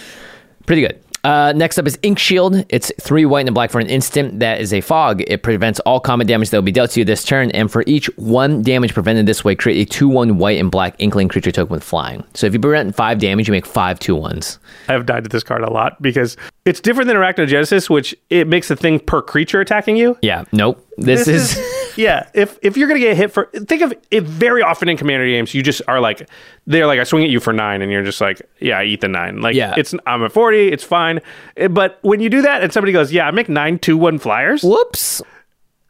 Pretty good. Uh, next up is Ink Shield. It's three white and a black for an instant. That is a fog. It prevents all combat damage that will be dealt to you this turn. And for each one damage prevented this way, create a 2 1 white and black Inkling creature token with flying. So if you prevent five damage, you make five two ones. I've died to this card a lot because it's different than Arachnogenesis, which it makes a thing per creature attacking you. Yeah, nope. This, is. Yeah. If if you're gonna get hit for, think of it very often in commander games. You just are like, they're like, I swing at you for nine, and you're just like, yeah, I eat the nine. Like, Yeah. it's I'm at forty, it's fine. Eh, But when you do that, and somebody goes, yeah, I make nine two one flyers, Whoops.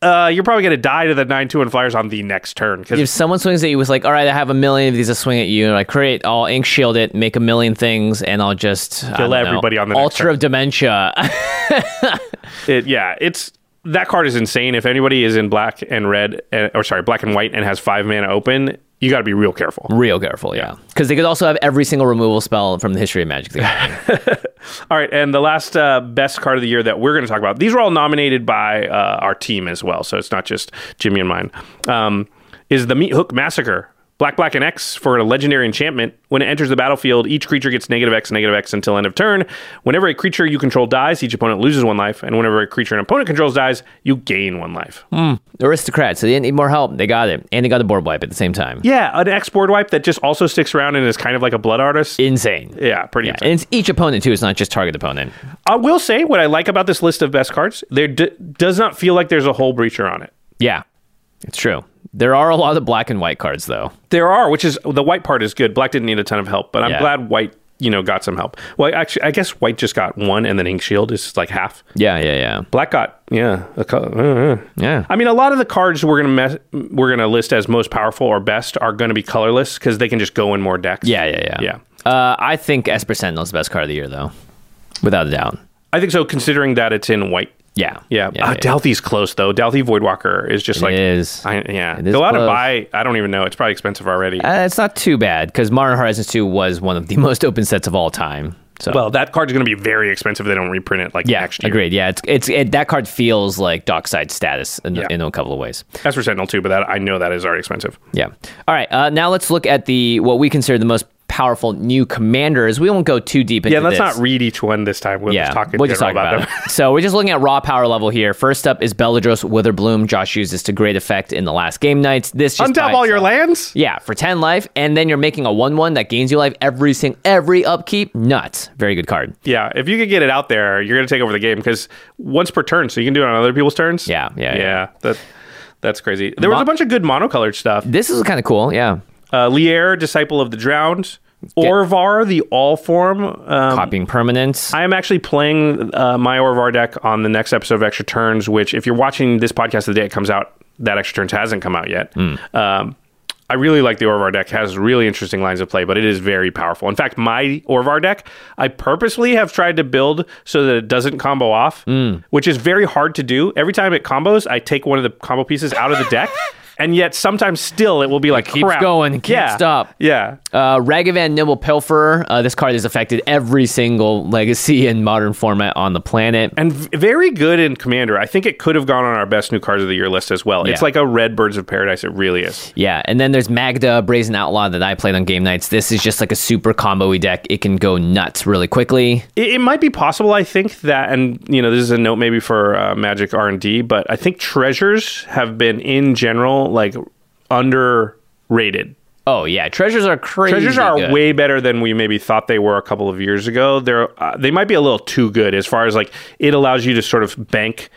uh, you're probably gonna die to the nine two one flyers on the next turn because If someone swings at you with like, all right, I have a million of these to swing at you, and I create, I'll ink shield it, make a million things, and I'll just Kill don't know, everybody on the turn. of dementia. it, yeah, it's that card is insane. If anybody is in black and red, or sorry, black and white, and has five mana open, you got to be real careful. Real careful, yeah. Because they could also have every single removal spell from the history of Magic. the All right, and the last uh, best card of the year that we're going to talk about. These were all nominated by uh, our team as well, so it's not just Jimmy and mine. Um, is the Meat Hook Massacre? Black, black, and X for a legendary enchantment. When it enters the battlefield, each creature gets negative X, negative X until end of turn. Whenever a creature you control dies, each opponent loses one life. And whenever a creature an opponent controls dies, you gain one life. Hmm. Aristocrats, so they didn't need more help. They got it. And they got a board wipe at the same time. Yeah, an X board wipe that just also sticks around and is kind of like a blood artist. Insane. yeah, pretty Yeah, insane. and it's each opponent too. It's not just target opponent. I will say what I like about this list of best cards. There d- does not feel like there's a Hullbreacher on it. Yeah, it's true. There are a lot of black and white cards though. There are, which is the white part is good. Black didn't need a ton of help, but I'm Yeah. glad white, you know, got some help. Well, actually, I guess white just got one, and then Ink Shield is like half. Yeah, yeah, yeah, Black got yeah, a uh, uh. yeah. I mean, a lot of the cards we're gonna mess, we're gonna list as most powerful or best are going to be colorless because they can just go in more decks. Yeah, yeah, yeah. Yeah. Uh, I think Esper Sentinel is the best card of the year, though, without a doubt. I think so. Considering that it's in white. Yeah, Yeah, yeah, uh, yeah. Dauthi's close though. Dauthi Voidwalker is just It like is. I, yeah, It is go out and close. buy. I don't even know. It's probably expensive already. Uh, it's not too bad because Modern Horizons 2 was one of the most open sets of all time. So well, that card's going to be very expensive if they don't reprint it like yeah, next year. agreed. Yeah, it's it's it, that card feels like Dockside status in, Yeah. in a couple of ways. That's for Sentinel too, but that I know that is already expensive. Yeah. All right. Uh, now let's look at the what we consider the most powerful new commanders. We won't go too deep into this. Yeah, let's this. not read each one this time. We'll yeah, just talk in we'll just talk about, them. it. so we're just looking at raw power level here. First up is Beledros Witherbloom. Josh used this to great effect in the last game nights. This just Untap all your lands. Yeah, for 10 life, and then you're making a 1 1 that gains you life every sing- every upkeep. Nuts. Very good card. Yeah, if you could get it out there, you're going to take over the game because once per turn, so you can do it on other people's turns. Yeah, yeah, yeah. That that's crazy. There was a bunch of good monocolored stuff. This is kind of cool. Yeah. Uh, Lier, Disciple of the Drowned, Orvar, the All Form. Um, Copying permanents. I am actually playing uh, my Orvar deck on the next episode of Extra Turns, which, if you're watching this podcast the day it comes out, that Extra Turns hasn't come out yet. Hmm. Um, I really like the Orvar deck. It has really interesting lines of play, but it is very powerful. In fact, my Orvar deck, I purposely have tried to build so that it doesn't combo off, Hmm. which is very hard to do. Every time it combos, I take one of the combo pieces out of the deck. And yet, sometimes still, it will be like keeps crap. going, it can't yeah. stop. Yeah, Uh, Ragavan Nimble Pilferer. Uh, this card has affected every single legacy and modern format on the planet. and v- very good in Commander. I think it could have gone on our best new cards of the year list as well. It's like a red Birds of Paradise. It really is. Yeah, and then there's Magda, Brazen Outlaw that I played on game nights. This is just like a super combo deck. It can go nuts really quickly. It, it might be possible. I think that, and you know, this is a note maybe for uh, Magic R and D, but I think treasures have been in general like underrated. Oh yeah, treasures are crazy. Treasures are good. way better than we maybe thought they were a couple of years ago. They're uh, they might be a little too good as far as like it allows you to sort of bank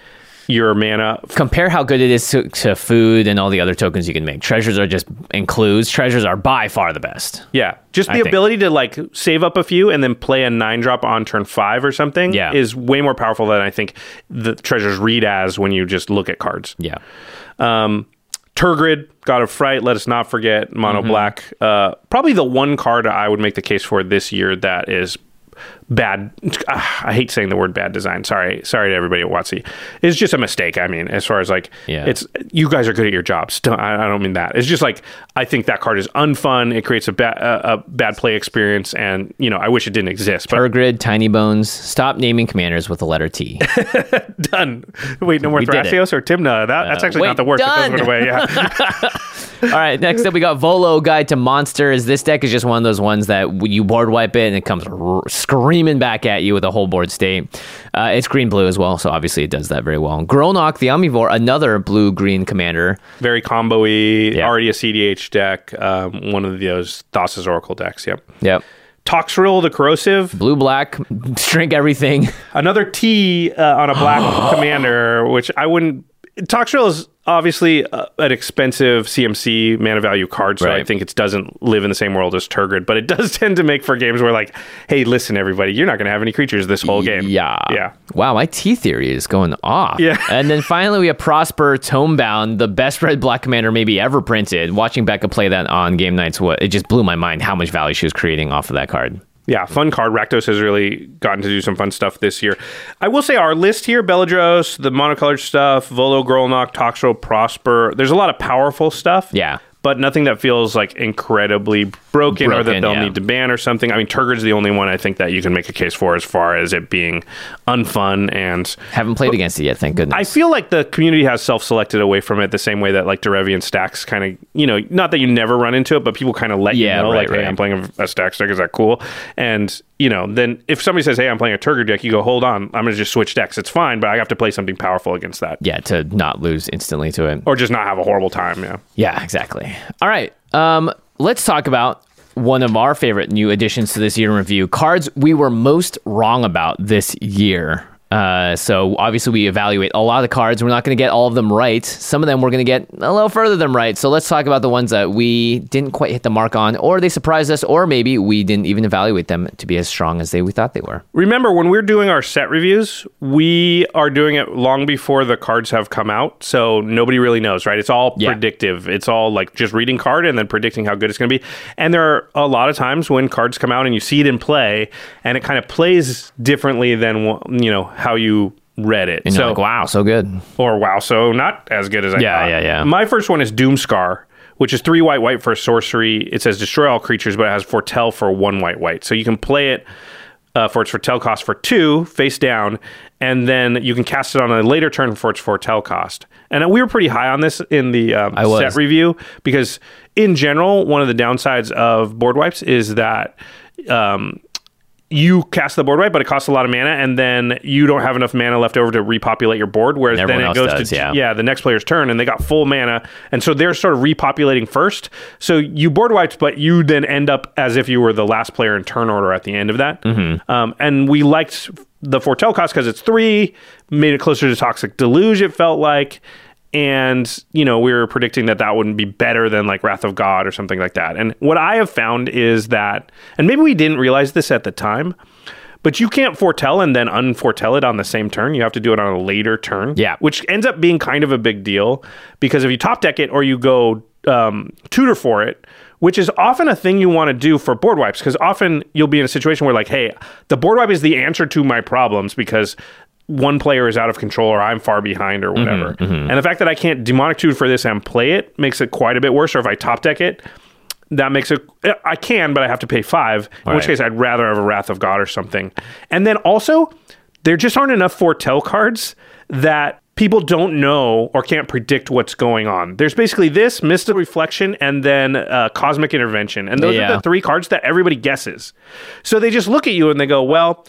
your mana compare how good it is to, to food and all the other tokens you can make. Treasures are just includes. Treasures are by far the best. Yeah, just the I think. ability to like save up a few and then play a nine drop on turn five or something Yeah. is way more powerful than I think the treasures read as when you just look at cards. Yeah. Um, Tergrid, God of Fright, let us not forget Mono Mm-hmm. Black. Uh, probably the one card I would make the case for this year that is bad. ah, I hate saying the word bad design. Sorry, sorry to everybody at WotC. It's just a mistake. I mean, as far as like, Yeah. it's you guys are good at your jobs. Don't, I, I don't mean that. It's just like I think that card is unfun. It creates a bad a, a bad play experience, and you know I wish it didn't exist. But Tergrid, Tiny Bones. Stop naming commanders with the letter T. done. Wait, no more We. Thrasios or Tymna. That, that's actually wait, not the word. That done. away. Yeah. All right, next up we got Volo Guide to Monsters. This deck is just one of those ones that you board wipe it and it comes r- screaming back at you with a whole board state. Uh, it's green blue as well, so obviously it does that very well. Grolnok the Omnivore, another blue green commander. very combo-y, Yeah. already a CDH deck, um, one of those Thassa's Oracle decks. Yep. Yep. Toxrill the Corrosive, Blue black, shrink everything. another T uh, on a black commander, which I wouldn't. Toxrill is obviously uh, an expensive CMC mana value card, so I think it doesn't live in the same world as Tergrid, but it does tend to make for games where, like, hey, listen, everybody, you're not going to have any creatures this whole game. Yeah. Yeah. Wow, my T theory is going off. Yeah. and then finally we have Prosper Tomebound, the best red black commander maybe ever printed. Watching Becca play that on game nights, what it just blew my mind how much value she was creating off of that card. Yeah, fun card. Rakdos has really gotten to do some fun stuff this year. I will say our list here, Beledros, the monocolored stuff, Volo, Grolnok, Toxrill, Prosper. There's a lot of powerful stuff. Yeah. But nothing that feels like incredibly broken, or that they'll yeah. need to ban or something. I mean, Tergrid's the only one I think that you can make a case for as far as it being unfun and Haven't played against it yet, thank goodness. I feel like the community has self-selected away from it the same way that like Derevian stacks kind of, you know, not that you never run into it, but people kind of let Yeah, you know, right, like, hey. I'm playing a, a stack stack. Is that cool? And you know, then if somebody says, hey, I'm playing a Turgid deck, you go, hold on, I'm going to just switch decks. It's fine, but I have to play something powerful against that, yeah, to not lose instantly to it. or just not have a horrible time. Yeah. Yeah, exactly. All right. Um, let's talk about one of our favorite new additions to this year in review cards we were most wrong about this year. Uh, so obviously we evaluate a lot of the cards. We're not going to get all of them right. Some of them we're going to get a little further than right. So let's talk about the ones that we didn't quite hit the mark on, or they surprised us, or maybe we didn't even evaluate them to be as strong as they we thought they were. Remember, when we're doing our set reviews, we are doing it long before the cards have come out. So nobody really knows, right? It's all Yeah. predictive. It's all like just reading card and then predicting how good it's going to be. And there are a lot of times when cards come out and you see it in play and it kind of plays differently than, you know, how you read it. And so, you're like, wow, so good. or wow, so not as good as I Yeah, thought. yeah, yeah. Yeah. My first one is Doomskar, which is three white white for a sorcery. It says destroy all creatures, but it has foretell for one white white. So you can play it uh, for its foretell cost for two face down, and then you can cast it on a later turn for its foretell cost. And we were pretty high on this in the um, set review because, in general, one of the downsides of board wipes is that. Um, you cast the board wipe, but it costs a lot of mana, and then you don't have enough mana left over to repopulate your board. Whereas then it goes does, to yeah. yeah, the next player's turn, and they got full mana, and so they're sort of repopulating first. So you board wiped, but you then end up as if you were the last player in turn order at the end of that. Mm-hmm. Um, and we liked the foretell cost because it's three, made it closer to Toxic Deluge. It felt like. And you know we were predicting that that wouldn't be better than like Wrath of God or something like that. And what I have found is that, and maybe we didn't realize this at the time, but you can't foretell and then unforetell it on the same turn. You have to do it on a later turn. Yeah. Which ends up being kind of a big deal because if you top deck it or you go um, tutor for it, which is often a thing you want to do for board wipes because often you'll be in a situation where like, hey, the board wipe is the answer to my problems because one player is out of control or I'm far behind or whatever. And the fact that I can't demonic tutor for this and play it makes it quite a bit worse. Or if I top deck it, that makes it I can, but I have to pay five. In which case, I'd rather have a Wrath of God or something. And then also, there just aren't enough foretell cards that people don't know or can't predict what's going on. There's basically this mystical reflection and then uh, cosmic intervention, and those are the three cards that everybody guesses. So they just look at you and they go, "Well."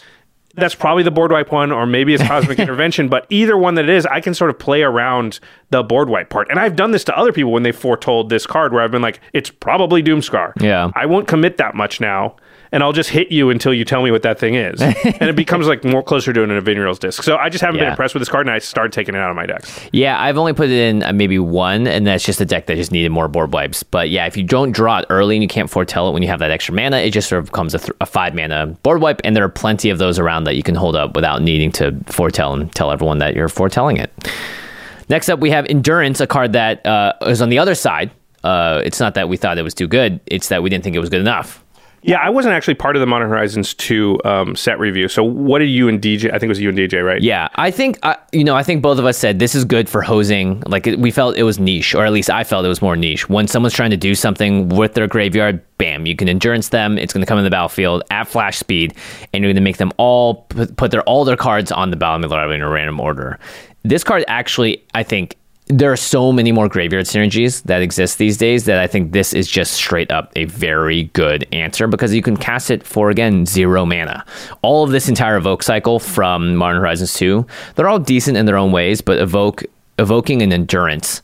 That's probably the board wipe one, or maybe it's cosmic intervention. But either one that it is, I can sort of play around the board wipe part. And I've done this to other people when they foretold this card, where I've been like, "It's probably Doomskar." Yeah. I won't commit that much now, and I'll just hit you until you tell me what that thing is, and it becomes like more closer to an Nevinyrral's Disk. So I just haven't been impressed with this card, and I started taking it out of my decks. Yeah, I've only put it in uh, maybe one, and that's just a deck that just needed more board wipes. But yeah, if you don't draw it early and you can't foretell it when you have that extra mana, it just sort of becomes a, th- a five mana board wipe, and there are plenty of those around that you can hold up without needing to foretell and tell everyone that you're foretelling it. Next up, we have Endurance, a card that uh, is on the other side. Uh, it's not that we thought it was too good; it's that we didn't think it was good enough. Yeah, I wasn't actually part of the Modern Horizons 2 um, set review. So what did you and DJ? I think it was you and DJ, right? Yeah, I think you know. I think both of us said this is good for hosing. Like we felt it was niche, or at least I felt it was more niche. When someone's trying to do something with their graveyard, bam, you can endurance them. It's going to come in the battlefield at flash speed, and you're going to make them all put, put their all their cards on the battlefield in a random order. This card actually, I think. There are so many more graveyard synergies that exist these days that I think this is just straight up a very good answer because you can cast it for again zero mana. All of this entire evoke cycle from Modern Horizons 2, they're all decent in their own ways, but evoke evoking an endurance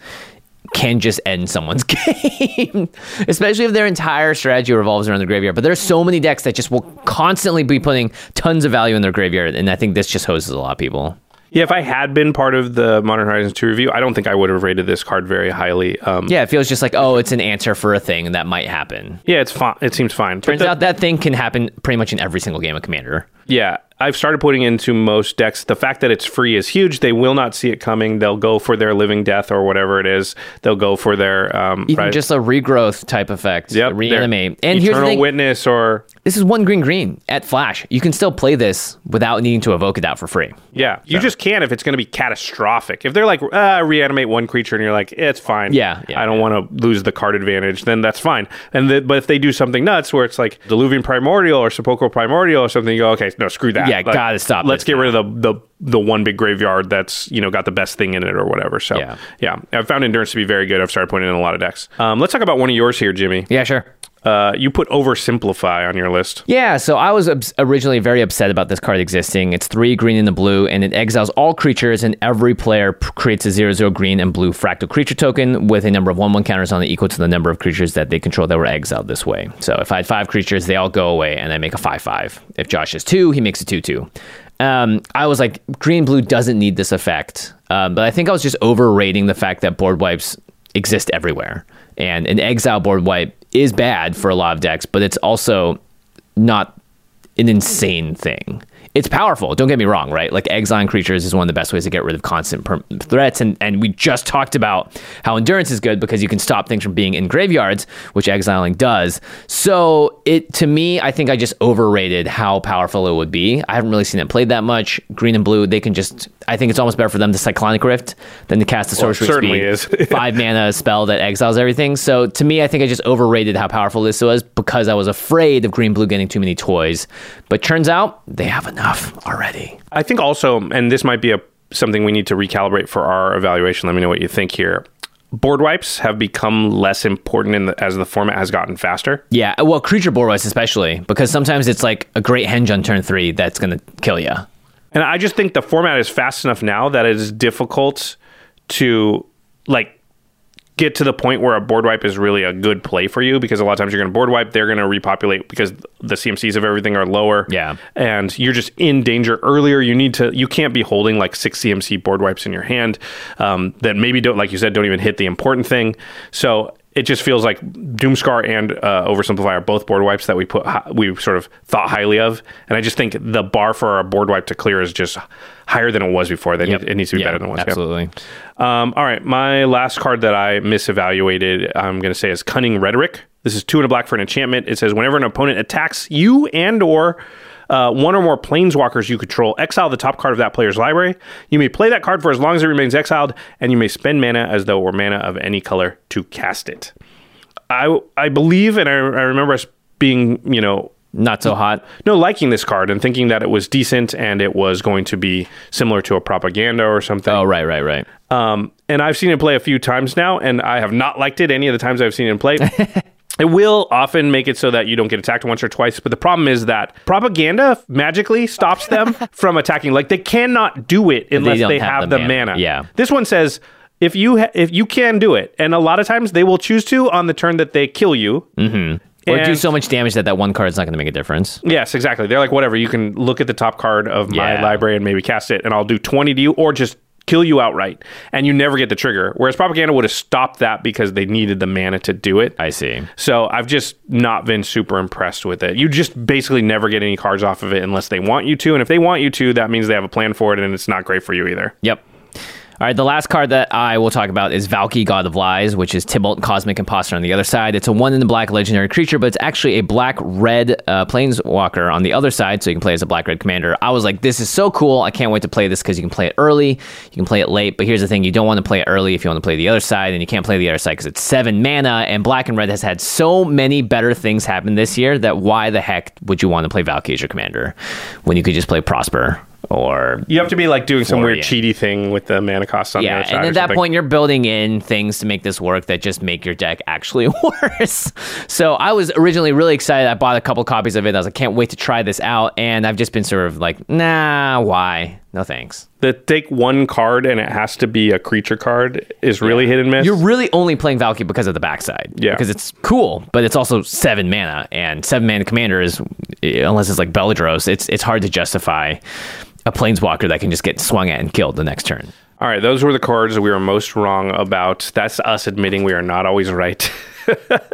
can just end someone's game, especially if their entire strategy revolves around the graveyard. But there's so many decks that just will constantly be putting tons of value in their graveyard, and I think this just hoses a lot of people. Yeah, if I had been part of the Modern Horizons 2 review, I don't think I would have rated this card very highly. Um, Yeah, it feels just like oh, it's an answer for a thing that might happen. yeah, it's fine. It seems fine. Turns the- out that thing can happen pretty much in every single game of Commander. Yeah, I've started putting into most decks. The fact that it's free is huge. They will not see it coming. They'll go for their living death or whatever it is. They'll go for their um, Even right- just a regrowth type effect. Yep, reanimate. And here's the eternal thing. witness or This is one green green at Flash. You can still play this without needing to evoke it out for free. yeah, you just can if it's going to be catastrophic. If they're like uh, reanimate one creature and you're like it's fine. Yeah, yeah, I don't want to lose the card advantage. Then that's fine. And the, but if they do something nuts where it's like Diluvian Primordial or Sepulchral Primordial or something, you go okay, no, screw that. Yeah, gotta stop Let's get rid of the the the one big graveyard that's you know got the best thing in it or whatever. So Yeah. yeah, I've found endurance to be very good. I've started putting it in a lot of decks. Um, let's talk about one of yours here, Jimmy. Yeah, sure. Uh, you put oversimplify on your list. Yeah, so I was obs- originally very upset about this card existing. It's three green and the blue, and it exiles all creatures, and every player p- creates a zero zero green and blue fractal creature token with a number of one one counters on it equal to the number of creatures that they control that were exiled this way. So if I had five creatures, they all go away, and I make a five five. If Josh has two, he makes a two two. Um, I was like, green blue doesn't need this effect, um, but I think I was just overrating the fact that board wipes exist everywhere, and an exile board wipe is bad for a lot of decks, but it's also not an insane thing. It's powerful. Don't get me wrong, right? Like exiling creatures is one of the best ways to get rid of constant per- threats, and and we just talked about how endurance is good because you can stop things from being in graveyards, which exiling does. So it to me, I think I just overrated how powerful it would be. I haven't really seen it played that much. Green and blue, they can just. I think it's almost better for them to cyclonic rift than to cast the Well, it sorcery certainly speed is. five mana spell that exiles everything. So to me, I think I just overrated how powerful this was because I was afraid of green blue getting too many toys. But turns out they have enough already. I think also, and this might be a something we need to recalibrate for our evaluation. Let me know what you think here. Board wipes have become less important in the, as the format has gotten faster. Yeah, well, creature board wipes especially because sometimes it's like a great henge on turn three that's gonna kill you. And I just think the format is fast enough now that it is difficult to like get to the point where a board wipe is really a good play for you because a lot of times you're going to board wipe, they're going to repopulate because the CMCs of everything are lower. Yeah. And you're just in danger earlier. You need to, you can't be holding like six CMC board wipes in your hand um, that maybe don't, like you said, don't even hit the important thing. So it just feels like Doomskar and uh, Oversimplify are both board wipes that we put we sort of thought highly of, and I just think the bar for a board wipe to clear is just higher than it was before. That it needs to be better than it was. Absolutely. Um, all right, my last card that I misevaluated, I'm going to say is Cunning Rhetoric. This is two and a black for an enchantment. It says whenever an opponent attacks you and or uh, one or more planeswalkers you control, exile the top card of that player's library. You may play that card for as long as it remains exiled, and you may spend mana as though it were mana of any color to cast it. I I believe, and I, I remember us being, you know, Not so hot. no, liking this card and thinking that it was decent and it was going to be similar to a propaganda or something. Oh, right, right, right. Um, and I've seen it play a few times now, and I have not liked it any of the times I've seen it play. it will often make it so that you don't get attacked once or twice, but the problem is that propaganda magically stops them from attacking. Like they cannot do it unless don't they, have have, the the, mana. mana. Yeah. This one says if you ha- if you can do it, and a lot of times they will choose to on the turn that they kill you. Mm-hmm. Or do so much damage that that one card's not going to make a difference. Yes, exactly. They're like, whatever. You can look at the top card of my Yeah. library and maybe cast it, and I'll do 20 to you, or just kill you outright. And you never get the trigger. Whereas Propaganda would have stopped that because they needed the mana to do it. I see. So I've just not been super impressed with it. You just basically never get any cards off of it unless they want you to. And if they want you to, that means they have a plan for it, and it's not great for you either. Yep. All right, the last card that I will talk about is Valki, God of Lies, which is Tibalt Cosmic Imposter on the other side. It's a one in the black legendary creature, but it's actually a black red uh, planeswalker on the other side, so you can play as a black red commander. I was like, this is so cool. I can't wait to play this because you can play it early, you can play it late, but here's the thing you don't want to play it early if you want to play the other side, and you can't play the other side because it's seven mana, and black and red has had so many better things happen this year that why the heck would you want to play Valki as your commander when you could just play Prosper? Or You have to be like doing some weird Florian. cheaty thing with the mana cost on the yeah, other side. and at that something. point, you're building in things to make this work that just make your deck actually worse. So I was originally really excited. I bought a couple copies of it. I was like, can't wait to try this out. And I've just been sort of like, nah, why? No thanks. the take one card and it has to be a creature card is really hit and miss. You're really only playing Valki because of the backside. Yeah. Because it's cool, but it's also seven mana. And seven mana commander is, unless it's like Beledros, it's, it's hard to justify a planeswalker that can just get swung at and killed the next turn. All right, those were the cards we were most wrong about. That's us admitting we are not always right.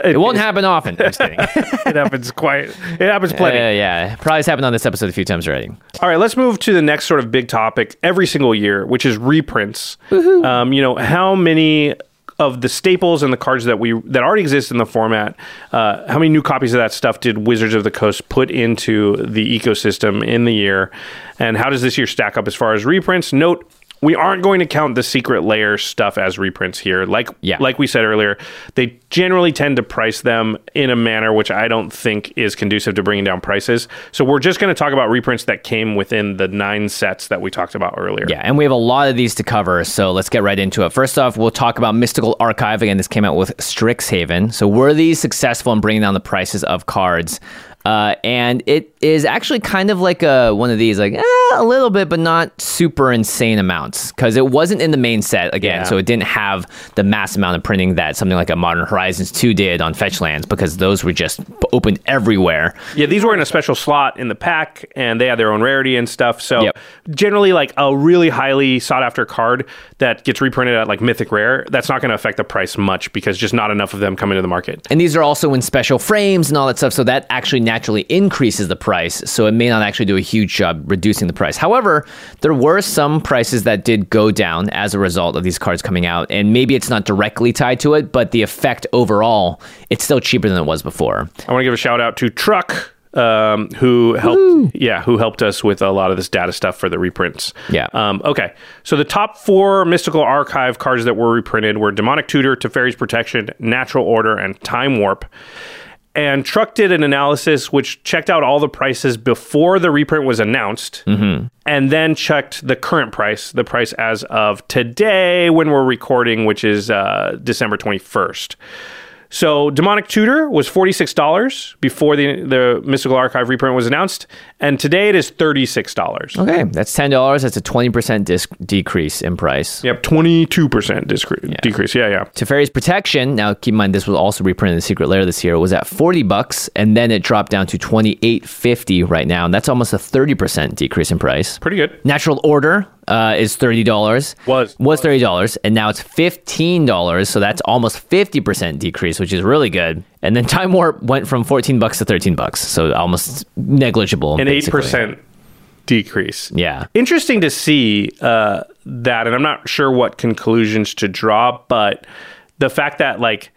It won't happen often. I'm just kidding. it happens quite. It happens plenty. Uh, yeah, probably has happened on this episode a few times already. All right, let's move to the next sort of big topic every single year, which is reprints. Um, you know, how many of the staples and the cards that we that already exist in the format, uh, how many new copies of that stuff did Wizards of the Coast put into the ecosystem in the year, and how does this year stack up as far as reprints? Note. We aren't going to count the secret lair stuff as reprints here. Like Yeah. like we said earlier, they generally tend to price them in a manner which I don't think is conducive to bringing down prices. So we're just going to talk about reprints that came within the nine sets that we talked about earlier. Yeah, and we have a lot of these to cover, so let's get right into it. First off, we'll talk about Mystical Archive. Again, this came out with Strixhaven. So, were these successful in bringing down the prices of cards? Uh, and it is actually kind of like a one of these, like eh, a little bit, but not super insane amounts, because it wasn't in the main set again, Yeah. so it didn't have the mass amount of printing that something like a Modern Horizons 2 did on Fetchlands, because those were just opened everywhere. Yeah, these were in a special slot in the pack, and they had their own rarity and stuff. So Yep. generally, like a really highly sought after card that gets reprinted at like Mythic Rare, that's not going to affect the price much because just not enough of them come into the market. And these are also in special frames and all that stuff. So that actually naturally increases the price. So it may not actually do a huge job reducing the price. However, there were some prices that did go down as a result of these cards coming out. And maybe it's not directly tied to it, but the effect overall, it's still cheaper than it was before. I want to give a shout out to Truck. Um, who helped? Yeah, who helped us with a lot of this data stuff for the reprints? Yeah. Um, okay, so the top four mystical archive cards that were reprinted were Demonic Tutor, Teferi's Protection, Natural Order, and Time Warp. And Truck did an analysis which checked out all the prices before the reprint was announced, and then checked the current price, the price as of today when we're recording, which is uh, December twenty first. So Demonic Tutor was $46 before the the Mystical Archive reprint was announced, and today it is $36. Okay, that's $10. That's a 20% disc- decrease in price. Yep, 22% discre- decrease. Yeah, yeah. Teferi's Protection, now keep in mind this was also reprinted in the Secret Lair this year, was at 40 bucks and then it dropped down to 28.50 right now. And that's almost a 30% decrease in price. Pretty good. Natural Order uh, is $30. Was. was $30 and now it's $15, so that's almost 50% decrease, which is really good. And then Time Warp went from 14 bucks to 13 bucks, so almost negligible. An 8% decrease. Yeah. Interesting to see uh, that, and I'm not sure what conclusions to draw, but the fact that, like,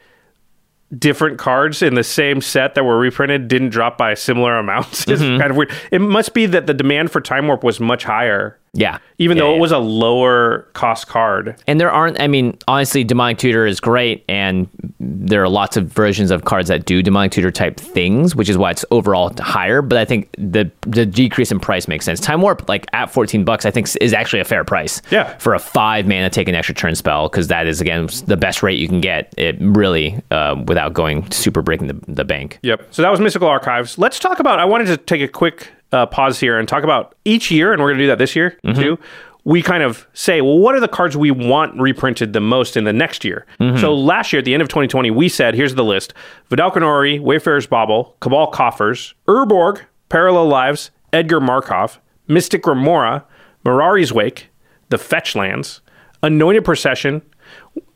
different cards in the same set that were reprinted didn't drop by similar amounts is Mm-hmm. kind of weird. It must be that the demand for Time Warp was much higher, Yeah. even Yeah, though yeah. it was a lower cost card. And there aren't, I mean, honestly, Demonic Tutor is great, and there are lots of versions of cards that do Demonic Tutor type things, which is why it's overall higher. But I think the the decrease in price makes sense. Time Warp, like at 14 bucks, I think is actually a fair price. Yeah. For a five mana take an extra turn spell, because that is, again, the best rate you can get, it really, uh, without going super breaking the, the bank. Yep. So that was Mystical Archives. Let's talk about. I wanted to take a quick uh, pause here and talk about each year, and we're going to do that this year too. We kind of say, well, what are the cards we want reprinted the most in the next year? So last year, at the end of 2020, we said, here's the list: Vedalken Orrery, Wayfarer's Bauble, Cabal Coffers, Urborg, Parallel Lives, Edgar Markov, Mystic Remora, Mirari's Wake, the Fetchlands, Anointed Procession,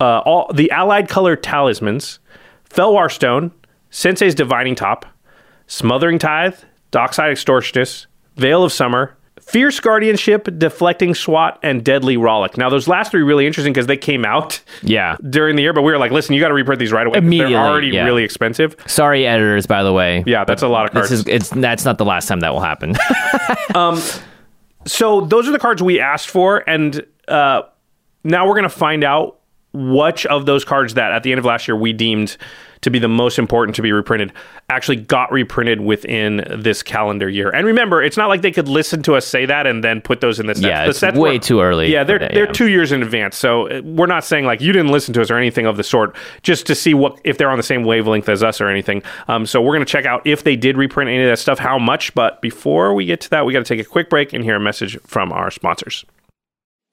uh, all the allied color talismans, Fellwar Stone, Sensei's Divining Top, Smothering Tithe, Dockside Extortionist, Veil of Summer, Fierce Guardianship, Deflecting Swat, and Deadly Rollick. Now, those last three really interesting because they came out Yeah. during the year, but we were like, listen, you got to reprint these right away. Immediately, They're already yeah. really expensive. Sorry, editors, by the way. Yeah, that's a lot of cards. This is it's that's not the last time that will happen. um, so those are the cards we asked for, and uh, now we're going to find out which of those cards that at the end of last year we deemed to be the most important to be reprinted actually got reprinted within this calendar year. And remember, it's not like they could listen to us say that and then put those in the sets. Yeah, the it's sets way were- too early Yeah, they're that, they're two years in advance. So uh, we're not saying like you didn't listen to us or anything of the sort, just to see what if they're on the same wavelength as us or anything. Um, so we're gonna check out if they did reprint any of that stuff, how much. But before we get to that, we got to take a quick break and hear a message from our sponsors.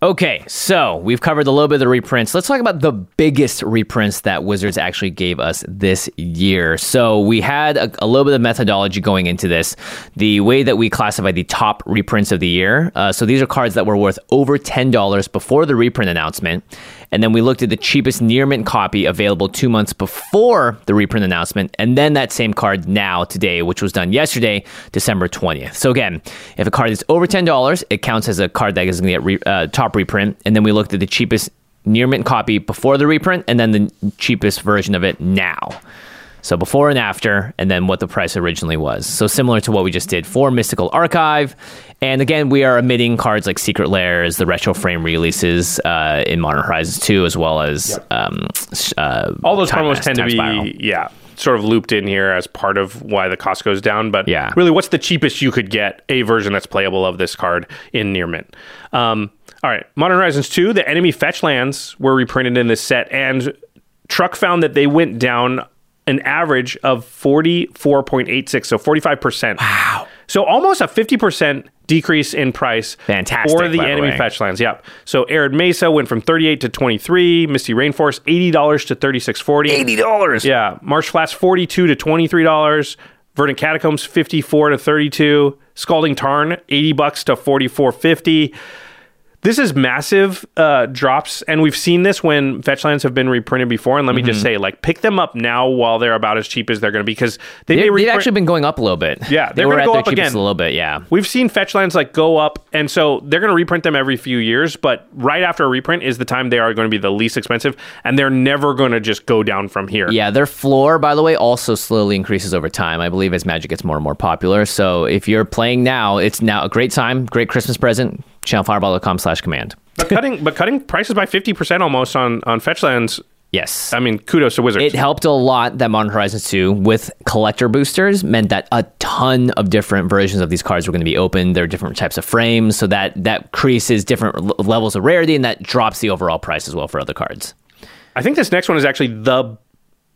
Okay, so we've covered a little bit of the reprints. Let's talk about the biggest reprints that Wizards actually gave us this year. So we had a, a little bit of methodology going into this. The way that we classified the top reprints of the year. Uh, so these are cards that were worth over ten dollars before the reprint announcement, and then we looked at the cheapest near mint copy available two months before the reprint announcement, and then that same card now today, which was done yesterday, December twentieth. So again, if a card is over ten dollars, it counts as a card that is going to get re, uh, top reprint, and then we looked at the cheapest near mint copy before the reprint, and then the cheapest version of it now. So before and after, and then what the price originally was. So similar to what we just did for Mystical Archive. And again, we are omitting cards like Secret Lairs, the retro frame releases uh, in Modern Horizons 2, as well as Yep. um, uh, All those promos tend to be, Spiral. yeah, sort of looped in here as part of why the cost goes down. But Yeah. really, what's the cheapest you could get a version that's playable of this card in Near Mint? Um, all right, Modern Horizons 2, the enemy fetch lands were reprinted in this set, and Truck found that they went down an average of 44.86, so 45%. Wow. So almost a 50% decrease in price Fantastic, for the the enemy way. fetch lands. Yep. So Arid Mesa went from 38 to 23, Misty Rainforest $80 to 36.40. $80. Yeah, Marsh Flats 42 to $23, Verdant Catacombs 54 to 32, Scalding Tarn 80 bucks to 44.50. This is massive uh, drops, and we've seen this when fetchlands have been reprinted before. And let me Mm-hmm. just say, like, pick them up now while they're about as cheap as they're going to be because they They, may have reprint- actually been going up a little bit. Yeah, they they're were gonna go up again. a little bit. Yeah. We've seen fetchlands like go up, and so they're going to reprint them every few years. But right after a reprint is the time they are going to be the least expensive, and they're never going to just go down from here. Yeah, their floor, by the way, also slowly increases over time. I believe as Magic gets more and more popular. So if you're playing now, it's now a great time, great Christmas present. Channelfireball.com slash command. but cutting but cutting prices by fifty percent almost on on fetchlands. Yes. I mean, kudos to Wizards. It helped a lot that Modern Horizons 2 with collector boosters meant that a ton of different versions of these cards were going to be opened. There are different types of frames, so that that increases different levels of rarity and that drops the overall price as well for other cards. I think this next one is actually the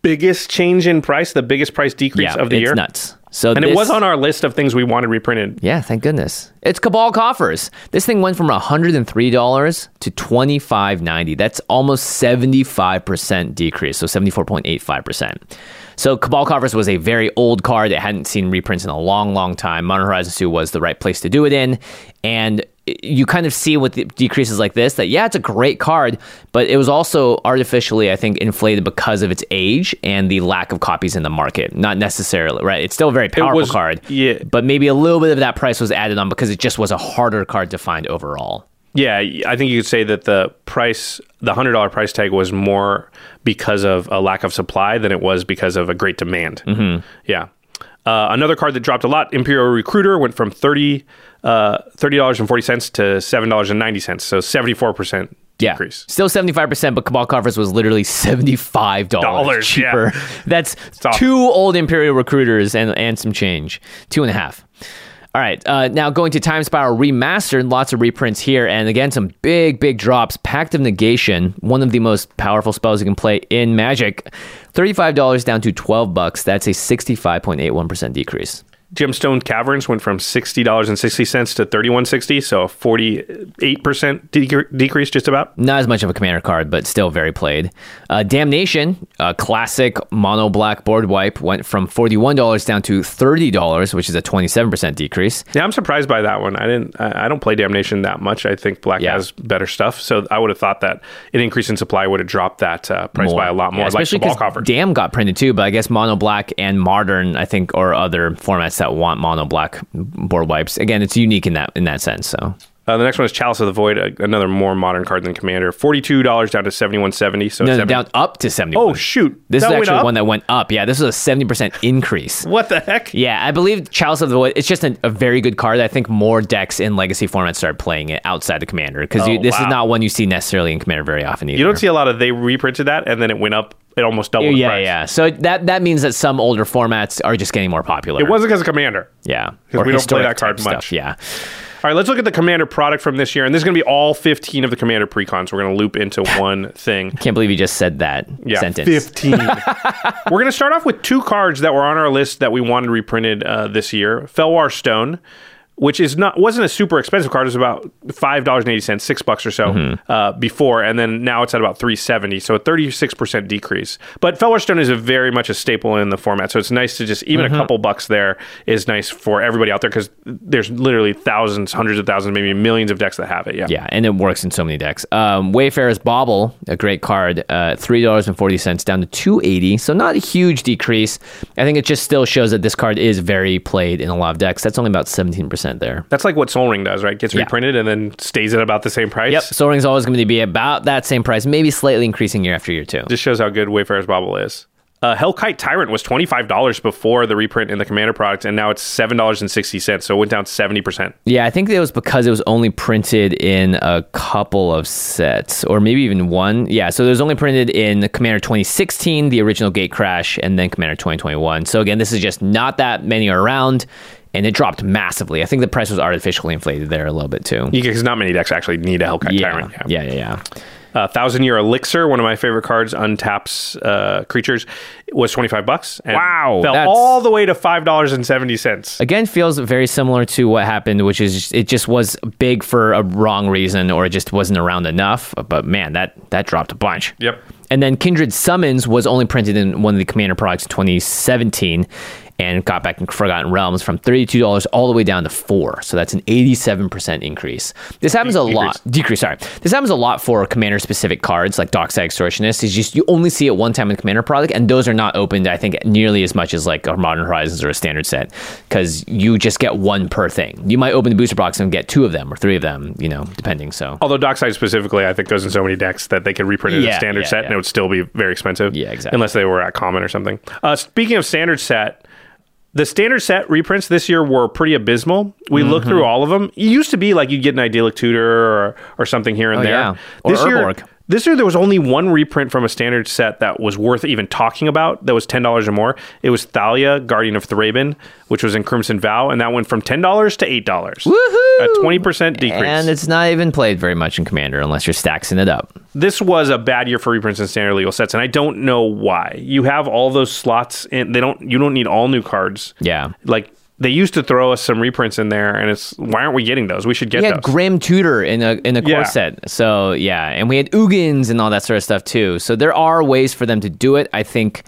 biggest change in price, the biggest price decrease Yeah, of the it's year. nuts. So And it was on our list of things we wanted reprinted. Yeah, thank goodness. It's Cabal Coffers. This thing went from $103 to $25.90. That's almost 75% decrease, so 74.85%. So Cabal Coffers was a very old card. It hadn't seen reprints in a long, long time. Modern Horizons 2 was the right place to do it in. And you kind of see with the decreases like this that, yeah, it's a great card, but it was also artificially, I think, inflated because of its age and the lack of copies in the market. Not necessarily, right? It's still a very powerful was- card yeah. but maybe a little bit of that price was added on because it just was a harder card to find overall. Yeah, I think you could say that the price, the hundred dollar price tag, was more because of a lack of supply than it was because of a great demand. Mm-hmm. Yeah. Uh, another card that dropped a lot, Imperial Recruiter, went from thirty uh, thirty dollars and forty cents to seven dollars and ninety cents, so seventy four percent Yeah, decrease. still seventy five percent, but Cabal Coffers was literally seventy five Dollars, dollars cheaper. yeah. That's two old Imperial recruiters and and some change, two and a half. All right, uh, now going to Time Spiral Remastered, lots of reprints here, and again some big big drops. Pact of Negation, one of the most powerful spells you can play in Magic, thirty five dollars down to twelve bucks. That's a sixty five point eight one percent decrease. Gemstone Caverns went from sixty dollars and sixty cents to thirty one sixty, so a forty eight percent decrease, just about. Not as much of a commander card, but still very played. Uh, Damnation, a classic mono black board wipe, went from $41 down to $30, which is a 27% decrease. Yeah, I'm surprised by that one. I didn't. I don't play Damnation that much. I think Black Yeah. has better stuff, so I would have thought that an increase in supply would have dropped that uh, price by a lot more. Yeah, especially because cover. Dam got printed too, but I guess mono black and modern, I think, or other formats that want mono black board wipes. Again, it's unique in that in that sense. So Uh, the next one is Chalice of the Void, a, another more modern card than Commander. Forty-two dollars down to seventy-one seventy. So no, no, 70 down up to 70. Oh shoot! This That is actually one that went up. Yeah, this was a 70% increase. What the heck? Yeah, I believe Chalice of the Void. It's just a, a very good card. I think more decks in Legacy format start playing it outside the Commander because Oh, this wow. is not one you see necessarily in Commander very often either. You don't see a lot of they reprinted that and then it went up. It almost doubled. the Yeah, price. yeah. So that that means that some older formats are just getting more popular. It wasn't because of Commander. yeah, 'Cause we don't play that card much. Stuff. Yeah, All right, let's look at the Commander product from this year, and this is going to be all 15 of the Commander precons. We're going to loop into one thing. can't believe you just said that Yeah, sentence. 15. We're going to start off with two cards that were on our list that we wanted reprinted uh, this year. Fellwar Stone, which is not wasn't a super expensive card. It was about five dollars and eighty cents, six bucks or so Mm-hmm. uh, before, and then now it's at about three seventy, so a thirty six percent decrease. But Fellwar Stone is a very much a staple in the format, so it's nice to just even Mm-hmm. a couple bucks there is nice for everybody out there because there's literally thousands, hundreds of thousands, maybe millions of decks that have it. Yeah, Yeah, and it works in so many decks. Um, Wayfarer's Bauble, a great card, uh, three dollars and forty cents down to two eighty. So not a huge decrease. I think it just still shows that this card is very played in a lot of decks. That's only about seventeen percent there. That's like what Sol Ring does, right? Gets Yeah. reprinted and then stays at about the same price. Yep, Sol Ring's always going to be about that same price, maybe slightly increasing year after year too. Just shows how good Wayfarer's Bauble is. Uh, Hellkite Tyrant was twenty five dollars before the reprint in the Commander product, and now it's seven dollars and sixty cents. So it went down seventy percent. Yeah, I think it was because it was only printed in a couple of sets, or maybe even one. Yeah, so it was only printed in Commander 2016, the original Gatecrash, and then Commander 2021. So again, this is just not that many around, and it dropped massively. I think the price was artificially inflated there a little bit too. Because not many decks actually need a Hellkite Yeah, Tyrant. yeah, yeah, yeah. Uh, Thousand Year Elixir, one of my favorite cards, untaps uh, creatures, was twenty five bucks. And Wow, fell all the way to five dollars and seventy cents. Again, feels very similar to what happened, which is it just was big for a wrong reason, or it just wasn't around enough. But man, that that dropped a bunch. Yep. And then Kindred Summons was only printed in one of the Commander products in 2017 and got back in Forgotten Realms from $32 all the way down to 4 So that's an 87% increase. This happens a lot. Decrease, sorry. This happens a lot for Commander specific cards like Dockside Extortionist. Is just you only see it one time in the Commander product, and those are not opened, I think, nearly as much as like a Modern Horizons or a standard set because you just get one per thing. You might open the booster box and get two of them or three of them, you know, depending. So. Although Dockside specifically, I think goes in so many decks that they could reprint it Yeah, a standard yeah, set yeah. and it would still be very expensive. Yeah, exactly. Unless they were at common or something. Uh, speaking of standard set, the standard set reprints this year were pretty abysmal. We Mm-hmm. looked through all of them. It used to be like you'd get an idyllic tutor or, or something here and Oh, there. yeah. Or this year. This year there was only one reprint from a standard set that was worth even talking about. That was ten dollars or more. It was Thalia, Guardian of Thraben, which was in Crimson Vow, and that went from ten dollars to eight dollars. Woohoo! A twenty percent decrease. And it's not even played very much in Commander unless you're stacking it up. this was a bad year for reprints and standard legal sets, and I don't know why. You have all those slots and They don't. You don't need all new cards. Yeah. Like they used to throw us some reprints in there, and it's why aren't we getting those? We should get We had those. Grim Tutor in a in a core Yeah. set. So yeah, and we had Ugins and all that sort of stuff too. So there are ways for them to do it. I think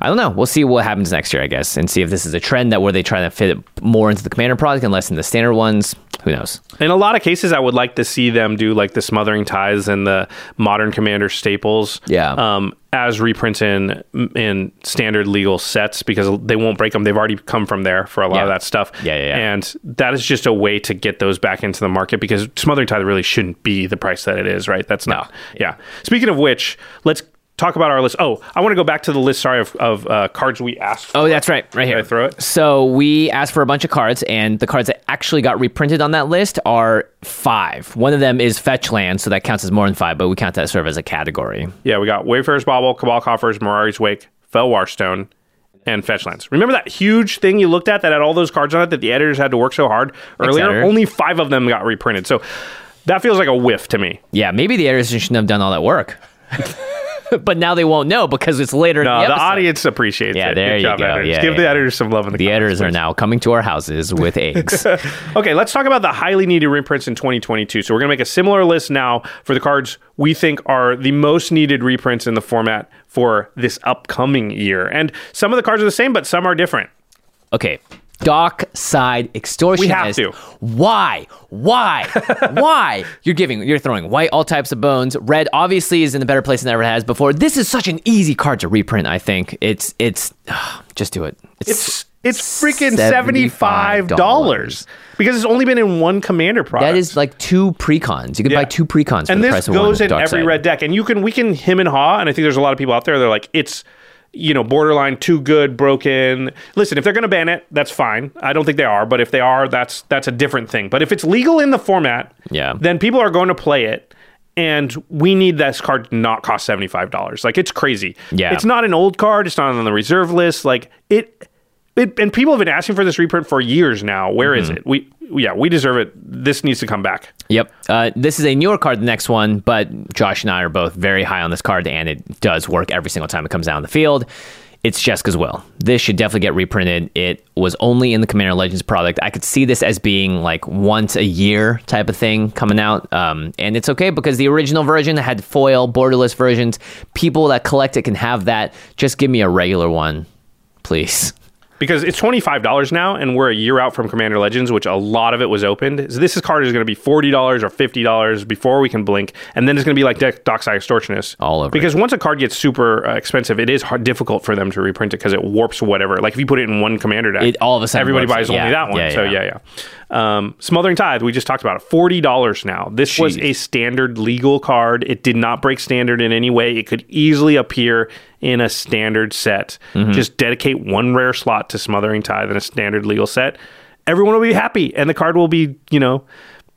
I don't know. We'll see what happens next year, I guess, and see if this is a trend that where they try to fit it more into the commander product and less in the standard ones. Who knows? In a lot of cases, I would like to see them do like the smothering tithes and the modern commander staples. Yeah. Um, as reprints in in standard legal sets because they won't break them. They've already come from there for a lot Yeah. of that stuff. Yeah, yeah, yeah. And that is just a way to get those back into the market because smothering tithe really shouldn't be the price that it is, right? That's not. Yeah. Speaking of which, let's talk about our list. Oh, I want to go back to the list. Sorry of, of uh, cards we asked. For. Oh, that's right, right Did here. I throw it? So we asked for a bunch of cards, and the cards that actually got reprinted on that list are five. One of them is Fetch Land, so that counts as more than five, but we count that sort of as a category. Yeah, we got Wayfarer's Bauble, Cabal Coffers, Mirari's Wake, Fellwar Stone, and Fetchlands. Remember that huge thing you looked at that had all those cards on it that the editors had to work so hard earlier? Only five of them got reprinted. So that feels like a whiff to me. Yeah, maybe the editors shouldn't have done all that work. but now they won't know because it's later. No, in the, the, audience appreciates Yeah, it. there Good you job, go. editors. Yeah, Give the editors some love in the The editors are now coming to our houses with eggs. Okay, let's talk about the highly needed reprints in 2022. So we're going to make a similar list now for the cards we think are the most needed reprints in the format for this upcoming year. And some of the cards are the same, but some are different. Okay. Dock side extortion. We have is- to. Why? Why? Why? You're giving, you're throwing white all types of bones. Red obviously is in a better place than it ever has before. This is such an easy card to reprint. I think it's it's just do it. It's it's freaking seventy five dollars because it's only been in one commander product. That is like two precons. You can Yeah. buy two precons for and the this price of goes in every Side. red deck. And you can we can him and haw, and I think there's a lot of people out there. They're like it's you know borderline too good, broken. Listen, if they're going to ban it, that's fine. I don't think they are, but if they are, that's that's a different thing. But if it's legal in the format, Yeah. then people are going to play it. And we need this card to not cost seventy five dollars. Like it's crazy. Yeah. it's not an old card. It's not on the reserve list. Like it, it and people have been asking for this reprint for years now. Where is Mm-hmm. it? We yeah, we deserve it. This needs to come back. Yep. Uh, this is a newer card, the next one, but Josh and I are both very high on this card, and it does work every single time it comes out on the field. It's Jeska's Will. This should definitely get reprinted. It was only in the Commander Legends product. I could see this as being like once a year type of thing coming out. Um, and it's okay because the original version had foil, borderless versions. People that collect it can have that. Just give me a regular one, please. Because it's twenty five dollars now, and we're a year out from Commander Legends, which a lot of it was opened. So this is card is going to be forty dollars or fifty dollars before we can blink, and then it's going to be like Deck Dockside Extortionist All over Because once a card gets super uh, expensive, it is hard, difficult for them to reprint it because it warps whatever. Like if you put it in one Commander deck, It all of a sudden everybody buys it. only Yeah, that one. yeah, so yeah. yeah, yeah. Um, Smothering Tithe, we just talked about it. Forty dollars now. This was a standard legal card. It did not break standard in any way. It could easily appear in a standard set. Mm-hmm. Just dedicate one rare slot to Smothering Tithe in a standard legal set. Everyone will be happy, and the card will be, you know,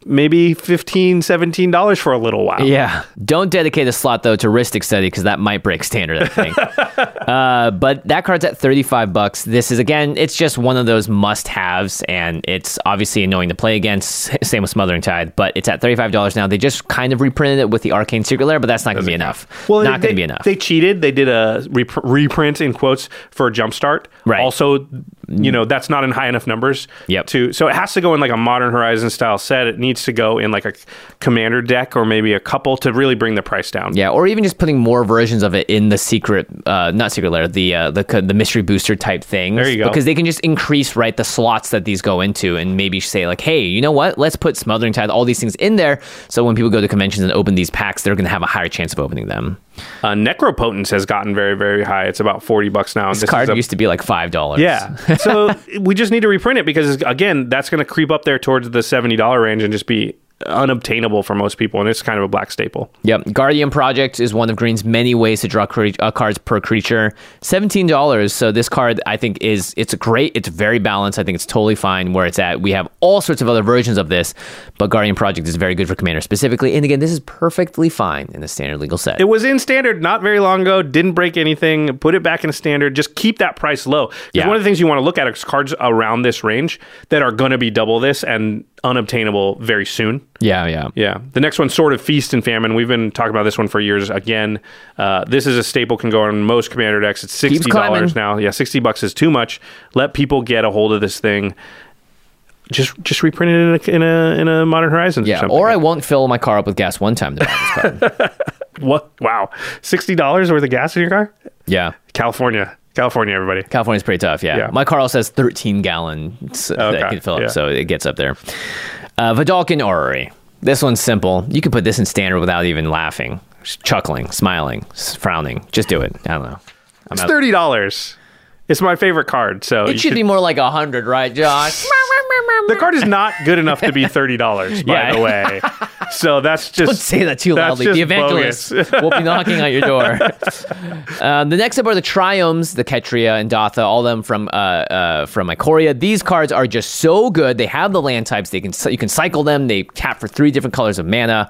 maybe 15 $17 for a little while. Yeah. Don't dedicate a slot though to Rhystic Study because that might break standard, I think. uh, but that card's at 35 bucks. This is again, it's just one of those must-haves and it's obviously annoying to play against. Same with Smothering Tithe, but it's at $35 now. They just kind of reprinted it with the Arcane Secret Lair, but that's not going to be enough. Well, not they, going to be enough. They cheated. They did a rep- reprint in quotes for a Jumpstart. Right. Also, you know that's not in high enough numbers. Yep. To so it has to go in like a Modern Horizon style set. It needs to go in like a commander deck or maybe a couple to really bring the price down. Yeah, or even just putting more versions of it in the secret, uh, not secret lair, the uh, the the mystery booster type things. There you go. Because they can just increase right the slots that these go into, and maybe say like, hey, you know what? Let's put smothering tithe, all these things in there, so when people go to conventions and open these packs, they're going to have a higher chance of opening them. Uh, Necropotence has gotten very very high. It's about forty bucks now. This, this card a- used to be like five dollars. Yeah. So we just need to reprint it because again, that's going to creep up there towards the seventy dollar range and just be unobtainable for most people, and it's kind of a black staple. Yep. Guardian Project is one of Green's many ways to draw cre- uh, cards per creature. Seventeen dollars. So this card, I think, is it's great. It's very balanced. I think it's totally fine where it's at. We have all sorts of other versions of this, but Guardian Project is very good for Commander specifically. And again, this is perfectly fine in the standard legal set. It was in standard not very long ago. Didn't break anything. Put it back in standard. Just keep that price low. Yeah. One of the things you want to look at is cards around this range that are going to be double this and unobtainable very soon. yeah, yeah. Yeah. The next one, Sword of Feast and Famine. We've been talking about this one for years. Again, uh, this is a staple, can go on most commander decks. It's $60 now. Yeah, 60 bucks is too much. Let people get a hold of this thing. Just just reprint it in a, in a, in a Modern Horizons or Yeah, something. or I won't fill my car up with gas one time to buy this card. What? Wow. $60 worth of gas in your car? yeah. California. California, everybody. California's pretty tough, yeah. Yeah. My car also has 13 gallons that can fill up, yeah. so it gets up there. Uh, Vedalken Orrery. This one's simple. You can put this in standard without even laughing, chuckling, smiling, frowning. Just do it. I don't know. I'm It's out- thirty dollars. It's my favorite card, so It should be more like a hundred, right, Josh? The card is not good enough to be thirty dollars, by Yeah. the way. So that's just Don't say that too loudly. The evangelist bogus. will be knocking on your door. um, the next up are the Triomes, the Ketria and Datha, all of them from uh, uh, from Ikoria. These cards are just so good. They have the land types. They can you can cycle them. They tap for three different colors of mana.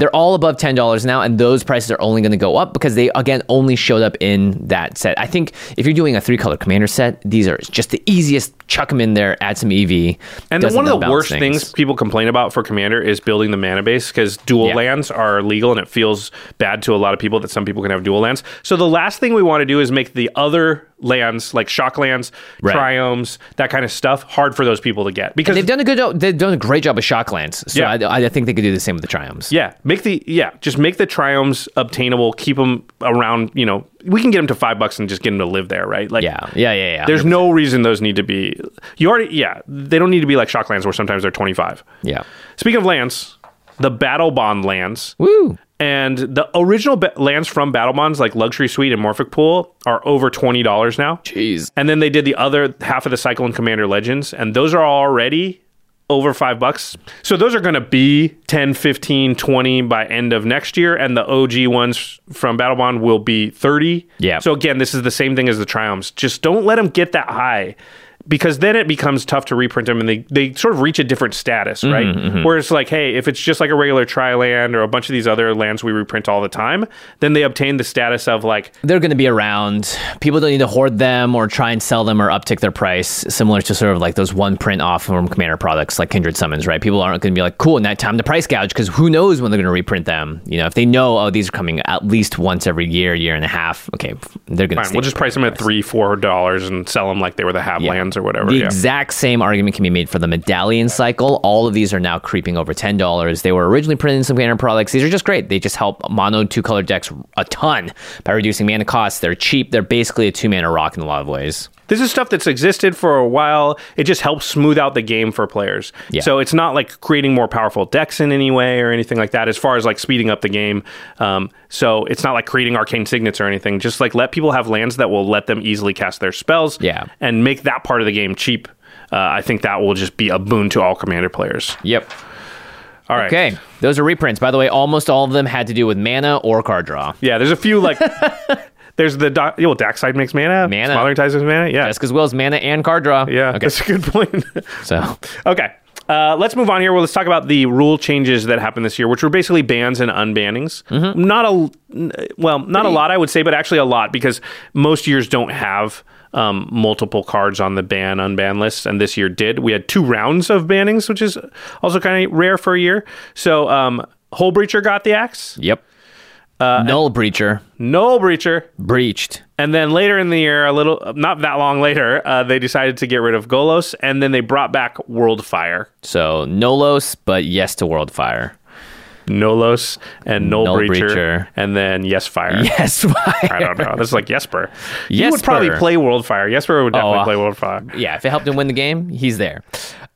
They're all above ten dollars now, and those prices are only going to go up because they again only showed up in that set. I think if you're doing a three color commander set, these are just the easiest. Chuck them in there, add some EV. And one of the worst things. people complain about for Commander is building the mana base because dual Yeah. lands are legal and it feels bad to a lot of people that some people can have dual lands. So the last thing we want to do is make the other lands like shock lands, Right. triomes, that kind of stuff hard for those people to get because They've done a good job. They've done a great job with Shocklands. So Yeah. I, I think they could do the same with the Triomes. Yeah, make the yeah, just make the triomes obtainable. Keep them around. You know, we can get them to five bucks and just get them to live there, right? Like, Yeah, yeah, yeah, yeah. There's no reason those need to be. You already yeah, they don't need to be like shock lands where sometimes they're twenty five. yeah. Speaking of lands, the battle bond lands. Woo. And the original ba- lands from Battle Bonds, like Luxury Suite and Morphic Pool, are over twenty dollars now. Jeez. And then they did the other half of the Cycle and Commander Legends, and those are already over five bucks. So those are going to be 10, 15, 20 by end of next year. And the OG ones from Battle Bond will be 30. Yeah. So again, this is the same thing as the Triomes. Just don't let them get that high because then it becomes tough to reprint them and they, they sort of reach a different status, mm-hmm, right? Mm-hmm. Where it's like, hey, if it's just like a regular Tri-Land or a bunch of these other lands we reprint all the time, then they obtain the status of like, They're going to be around. People don't need to hoard them or try and sell them or uptick their price, similar to sort of like those one print off from Commander products like Kindred Summons, right? People aren't going to be like, cool, now time to price gouge because who knows when they're going to reprint them. You know, if they know, oh, these are coming at least once every year, year and a half, okay, they're going to we'll just price them at three, four dollars and sell them like they were the have Yeah. lands or whatever. The yeah. exact same argument can be made for the medallion cycle. All of these are now creeping over ten dollars. They were originally printed in some banner products. These are just great. They just help mono two color decks a ton by reducing mana costs. They're cheap. They're basically a two mana rock in a lot of ways. This is stuff that's existed for a while. It just helps smooth out the game for players. Yeah. So it's not like creating more powerful decks in any way or anything like that, as far as like speeding up the game. Um, so it's not like creating arcane signets or anything. Just like let people have lands that will let them easily cast their spells. Yeah. And make that part of the game cheap. Uh, I think that will just be a boon to all commander players. Yep. All right. Okay. Those are reprints. By the way, almost all of them had to do with mana or card draw. Yeah. There's a few like. There's the doc, well, Dockside makes mana. Mana. Smaller ties makes mana. Yeah. Jeska's Will's mana and card draw. yeah. Okay. That's a good point. So Okay. Uh, let's move on here. Well, let's talk about the rule changes that happened this year, which were basically bans and unbannings. Mm-hmm. Not a well, not a lot, I would say, but actually a lot because most years don't have um, multiple cards on the ban unban list, and this year did. We had two rounds of bannings, which is also kind of rare for a year. So, um, Hullbreacher got the axe, Yep. Null breacher Null Breacher, breached. and then later in the year, a little not that long later, uh, they decided to get rid of Golos, and then they brought back Worldfire. So Nolos, but yes to Worldfire. Nolos and Null, Null Breacher, Breacher. and then Yes Fire. Yes, fire. I don't know. This is like Jesper. He would probably play Worldfire. Jesper would definitely Oh, uh, play Worldfire. yeah, if it helped him win the game, he's there.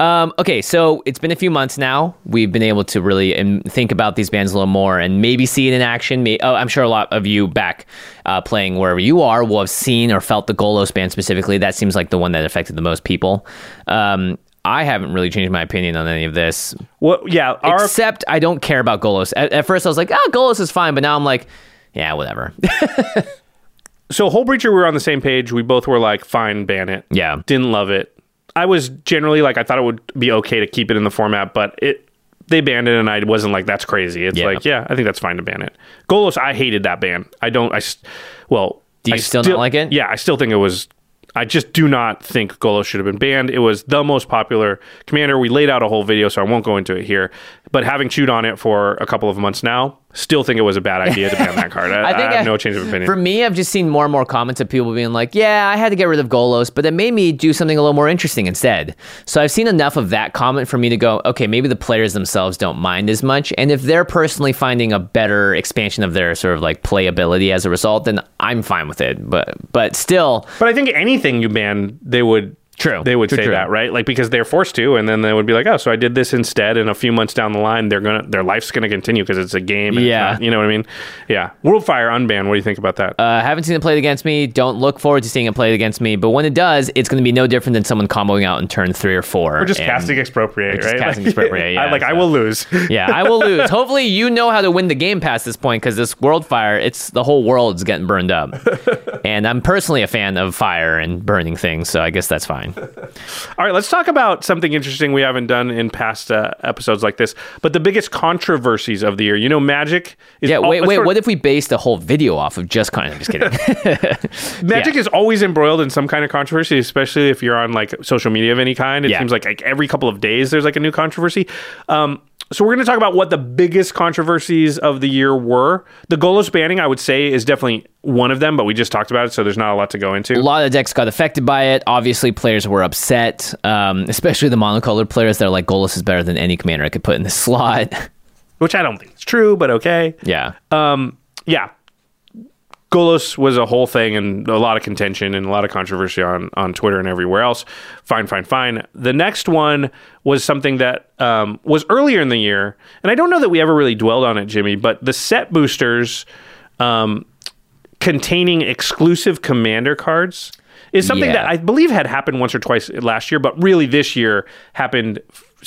Um, okay, so it's been a few months now. We've been able to really um, think about these bands a little more and maybe see it in action. May- oh, I'm sure a lot of you back uh, playing wherever you are will have seen or felt the Golos band specifically. That seems like the one that affected the most people. Um, I haven't really changed my opinion on any of this, Well, yeah. Our, except I don't care about Golos. At, at first, I was like, oh, Golos is fine, but now I'm like, yeah, whatever. so Hullbreacher, we were on the same page. We both were like, fine, ban it. yeah. Didn't love it. I was generally like, I thought it would be okay to keep it in the format, but it they banned it, and I wasn't like, that's crazy. It's Yeah. like, yeah, I think that's fine to ban it. Golos, I hated that ban. I don't. I s- well, Do you I still not like it? Yeah, I still think it was. I just do not think Golos should have been banned. It was the most popular commander. We laid out a whole video, so I won't go into it here. But having chewed on it for a couple of months now, still think it was a bad idea to ban that card. I, I, have no change of opinion. For me, I've just seen more and more comments of people being like, "Yeah, I had to get rid of Golos, but it made me do something a little more interesting instead." So I've seen enough of that comment for me to go, "Okay, maybe the players themselves don't mind as much, and if they're personally finding a better expansion of their sort of like playability as a result, then I'm fine with it." But but still, But I think anything you ban, they would True. They would True, say true. that, right? Like because they're forced to, and then they would be like, "Oh, so I did this instead." And a few months down the line, they're gonna their life's gonna continue because it's a game. and Yeah. not- you know what I mean? Yeah. Worldfire unbanned. What do you think about that? Uh, haven't seen it played against me. Don't look forward to seeing it played against me. But when it does, it's going to be no different than someone comboing out in turn three or four. Or just casting expropriate, just right? casting Like- expropriate, I, yeah, like I will lose. yeah, I will lose. Hopefully, you know how to win the game past this point because this world fire, it's the whole world's getting burned up. and I'm personally a fan of fire and burning things, so I guess that's fine. All right, let's talk about something interesting we haven't done in past uh, episodes like this. But the biggest controversies of the year, you know, Magic is Yeah, al- wait, wait. sort What if we based a whole video off of just kind of just kidding? Magic yeah. is always embroiled in some kind of controversy, especially if you're on like social media of any kind. It Yeah. seems like, like every couple of days there's like a new controversy. Um, so we're going to talk about what the biggest controversies of the year were. The Golos banning, I would say, is definitely one of them, but we just talked about it, so there's not a lot to go into. a lot of decks got affected by it. Obviously, players were upset, um, especially the monocolored players. They're like, Golos is better than any commander I could put in this slot. which I don't think is true, but okay. yeah. Um, yeah. Golos was a whole thing and a lot of contention and a lot of controversy on, on Twitter and everywhere else. Fine, fine, fine. The next one was something that um, was earlier in the year, and I don't know that we ever really dwelled on it, Jimmy, but the set boosters um, containing exclusive commander cards is something Yeah. that I believe had happened once or twice last year, but really this year happened.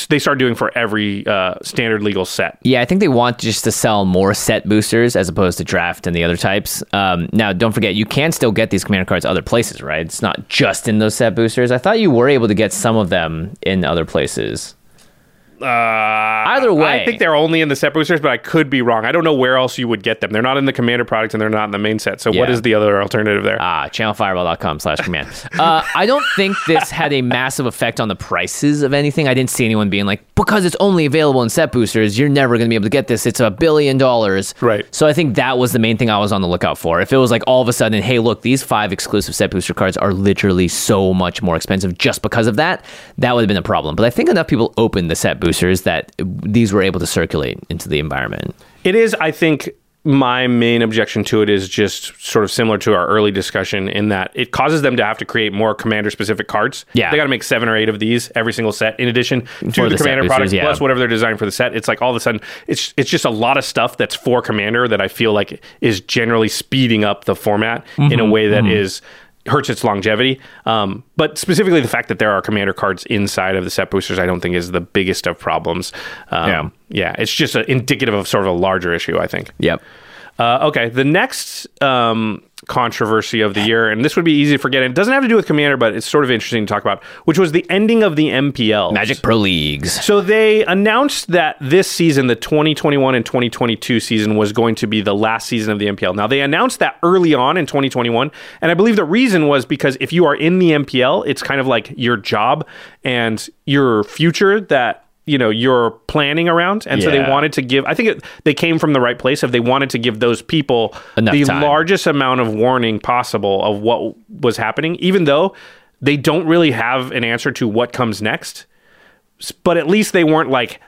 They start doing for every uh, standard legal set. Yeah, I think they want just to sell more set boosters as opposed to draft and the other types. Um, now, don't forget, you can still get these commander cards other places, right? It's not just in those set boosters. I thought you were able to get some of them in other places. Uh, Either way. I think they're only in the set boosters, but I could be wrong. I don't know where else you would get them. They're not in the commander products and they're not in the main set. So what Yeah. is the other alternative there? Ah, channelfireball.com slash command. Uh, I don't think this had a massive effect on the prices of anything. I didn't see anyone being like, because it's only available in set boosters, you're never going to be able to get this. It's a billion dollars. Right. So I think that was the main thing I was on the lookout for. If it was like all of a sudden, hey, look, these five exclusive set booster cards are literally so much more expensive just because of that, that would have been a problem. But I think enough people opened the set boosters that these were able to circulate into the environment. It is, I think, my main objection to it is just sort of similar to our early discussion in that it causes them to have to create more commander specific cards. Yeah. They got to make seven or eight of these every single set in addition to For the, the commander products yeah. plus whatever they're designed for the set. It's like all of a sudden it's it's just a lot of stuff that's for commander that I feel like is generally speeding up the format in Mm-hmm. a way that is hurts its longevity. Um, but specifically the fact that there are commander cards inside of the set boosters, I don't think is the biggest of problems. Um, Yeah. yeah, it's just a, indicative of sort of a larger issue, I think. Yep. Uh, okay, the next um, controversy of the year, and this would be easy to forget. and It doesn't have to do with Commander, but it's sort of interesting to talk about, which was the ending of the MPL. Magic Pro Leagues. So they announced that this season, the 2021 and 2022 season, was going to be the last season of the MPL. Now they announced that early on in 2021, and I believe the reason was because if you are in the MPL, it's kind of like your job and your future that you know you're planning around, and so they wanted to give. I think it, they came from the right place. If they wanted to give those people Enough the time. largest amount of warning possible of what was happening, even though they don't really have an answer to what comes next but at least they weren't like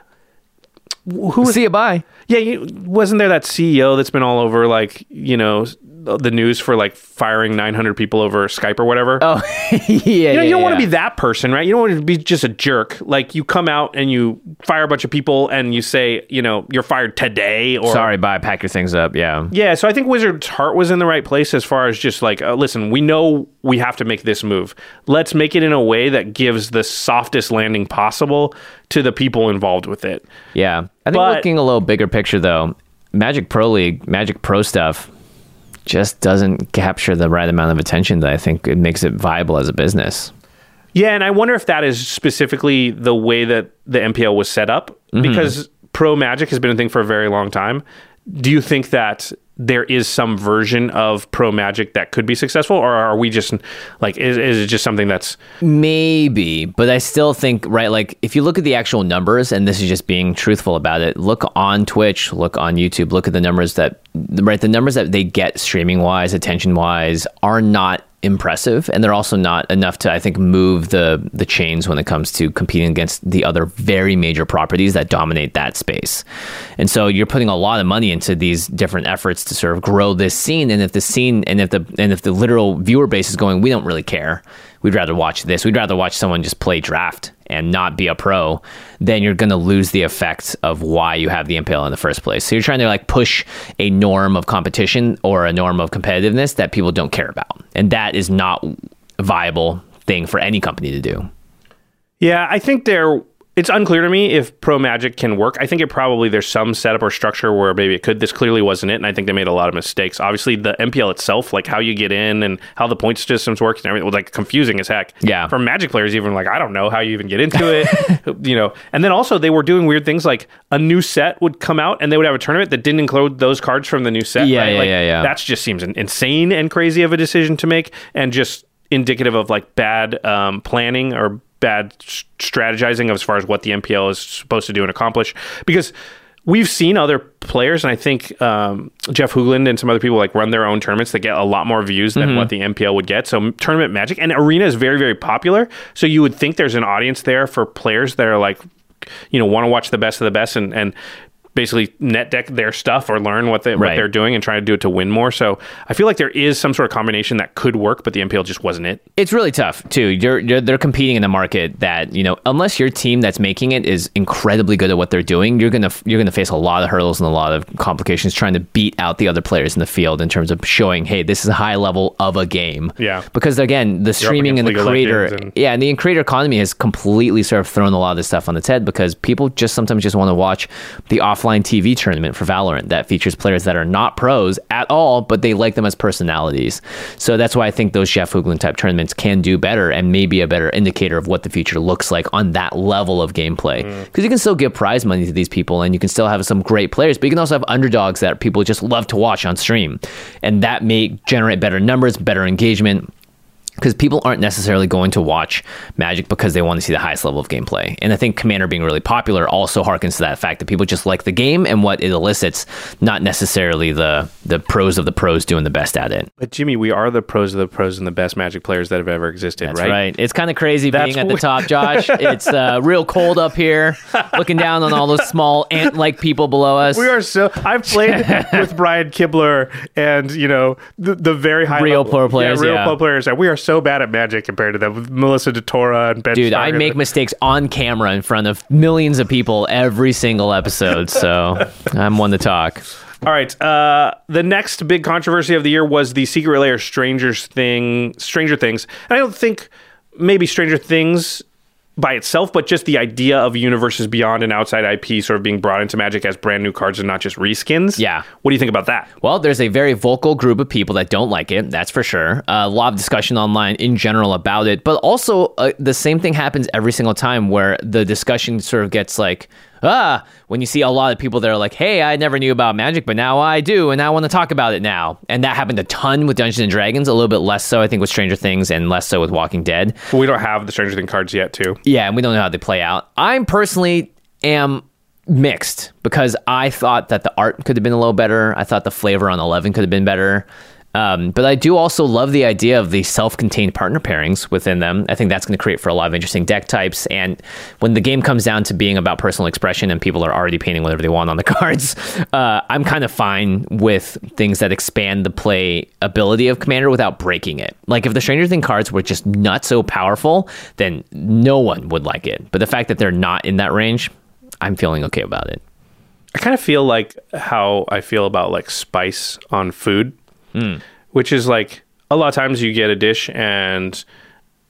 who was See you, bye. yeah you, wasn't there that ceo that's been all over like you know the news for like firing 900 people over skype or whatever Oh, yeah. you, know, you don't want to be that person, right? You don't want to be just a jerk. Like you come out and you fire a bunch of people and you say, you know, you're fired today or Sorry, bye. Pack your things up. Yeah. yeah, so I think Wizard's heart was in the right place as far as just like, uh, listen, we know we have to make this move. Let's make it in a way that gives the softest landing possible to the people involved with it. Yeah. I think But- looking a little bigger picture though, Magic Pro League, Magic Pro stuff just doesn't capture the right amount of attention that I think it makes it viable as a business. Yeah, and I wonder if that is specifically the way that the MPL was set up mm-hmm. because pro magic has been a thing for a very long time. Do you think that there is some version of pro magic that could be successful or are we just like is, is it just something that's Maybe, but I still think right. Like if you look at the actual numbers, and this is just being truthful about it. Look on Twitch, look on YouTube, look at the numbers that right. The numbers that they get streaming wise, attention wise, are not impressive, and they're also not enough to, I think, move the the chains when it comes to competing against the other very major properties that dominate that space. And so you're putting a lot of money into these different efforts to sort of grow this scene. And if the scene and if the and if the literal viewer base is going, we don't really care. We'd rather watch this. We'd rather watch someone just play draft and not be a pro, then you're going to lose the effect of why you have the MPL in the first place. So you're trying to like push a norm of competition or a norm of competitiveness that people don't care about. And that is not a viable thing for any company to do. Yeah, I think there it's unclear to me if Pro Magic can work. I think it probably there's some setup or structure where maybe it could. This clearly wasn't it, and I think they made a lot of mistakes. Obviously, the MPL itself, like how you get in and how the point systems work and everything, was like confusing as heck. Yeah. For Magic players, even like I don't know how you even get into it, you know. And then also they were doing weird things like a new set would come out and they would have a tournament that didn't include those cards from the new set. Yeah, right? yeah, like, yeah, yeah. That just seems insane and crazy of a decision to make, and just indicative of like bad um, planning or bad strategizing as far as what the MPL is supposed to do and accomplish. Because we've seen other players, and I think um, Jeff Hoogland and some other people like run their own tournaments that get a lot more views than what the MPL would get. So tournament magic and arena is very very popular. So you would think there's an audience there for players that are like, you know, want to watch the best of the best and and basically net deck their stuff or learn what they what Right. they're doing and try to do it to win more. So I feel like there is some sort of combination that could work, but the MPL just wasn't it. It's really tough too. You're, you're they're competing in a market that you know unless your team that's making it is incredibly good at what they're doing, you're gonna you're gonna face a lot of hurdles and a lot of complications trying to beat out the other players in the field in terms of showing, hey, this is a high level of a game. Yeah. Because again, the streaming and the League creator, and- yeah, and the creator economy has completely sort of thrown a lot of this stuff on its head because people just sometimes just want to watch the offline TV tournament for Valorant that features players that are not pros at all, but they like them as personalities. So that's why I think those Jeff Hoogland type tournaments can do better and maybe a better indicator of what the future looks like on that level of gameplay. Mm. Because you can still give prize money to these people and you can still have some great players, but you can also have underdogs that people just love to watch on stream. And that may generate better numbers, better engagement because people aren't necessarily going to watch Magic because they want to see the highest level of gameplay. And I think Commander being really popular also harkens to that fact that people just like the game and what it elicits, not necessarily the the pros of the pros doing the best at it. But Jimmy, we are the pros of the pros and the best Magic players that have ever existed, That's right? right. It's kind of crazy That's being at the top, Josh. it's uh, real cold up here, looking down on all those small ant-like people below us. We are so. I've played with Brian Kibler and you know the, the very high Real level- pro players, yeah, real yeah. pro players. We are so bad at Magic compared to them. With Melissa DeTora and Ben. Dude, I make and- mistakes on camera in front of millions of people every single episode, so I'm one to talk. All right. Uh, the next big controversy of the year was the Secret Lair Strangers thing, Stranger Things. And I don't think maybe Stranger Things by itself, but just the idea of universes beyond and outside IP sort of being brought into Magic as brand new cards and not just reskins. Yeah. What do you think about that? Well, there's a very vocal group of people that don't like it. That's for sure. Uh, a lot of discussion online in general about it, but also uh, the same thing happens every single time where the discussion sort of gets like, ah, when you see a lot of people that are like, hey, I never knew about Magic, but now I do, and I want to talk about it now. And that happened a ton with Dungeons and Dragons, a little bit less so, I think, with Stranger Things, and less so with Walking Dead. We don't have the Stranger Things cards yet, too. Yeah, and we don't know how they play out. I personally am mixed because I thought that the art could have been a little better. I thought the flavor on Eleven could have been better. Um, but I do also love the idea of the self-contained partner pairings within them. I think that's going to create for a lot of interesting deck types. And when the game comes down to being about personal expression and people are already painting whatever they want on the cards, uh, I'm kind of fine with things that expand the play ability of Commander without breaking it. Like if the Stranger Thing cards were just not so powerful, then no one would like it. But the fact that they're not in that range, I'm feeling okay about it. I kind of feel like how I feel about like spice on food, Hmm. which is like a lot of times you get a dish and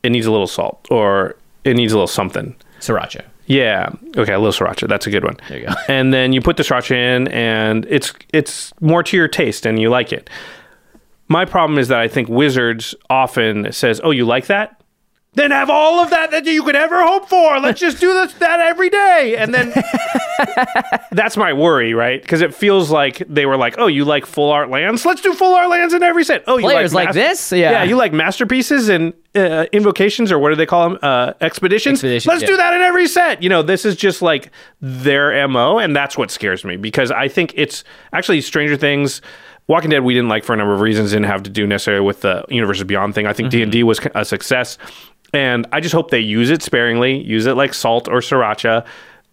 it needs a little salt or it needs a little something. Sriracha. Yeah. Okay, a little sriracha. That's a good one. There you go. And then you put the sriracha in, and it's it's more to your taste, and you like it. My problem is that I think Wizards often says, "Oh, you like that? Then have all of that that you could ever hope for. Let's just do this that every day." And then that's my worry, right? Because it feels like they were like, "Oh, you like full art lands? Let's do full art lands in every set." Oh, you Players like mas- this? Yeah. yeah, you like masterpieces and uh, invocations, or what do they call them? Uh, expeditions. Expeditions, Let's yeah. do that in every set. You know, this is just like their mo, and that's what scares me because I think it's actually Stranger Things Walking Dead we didn't like for a number of reasons. Didn't have to do necessarily with the Universes Beyond thing. I think D and D was a success, and I just hope they use it sparingly. Use it like salt or sriracha.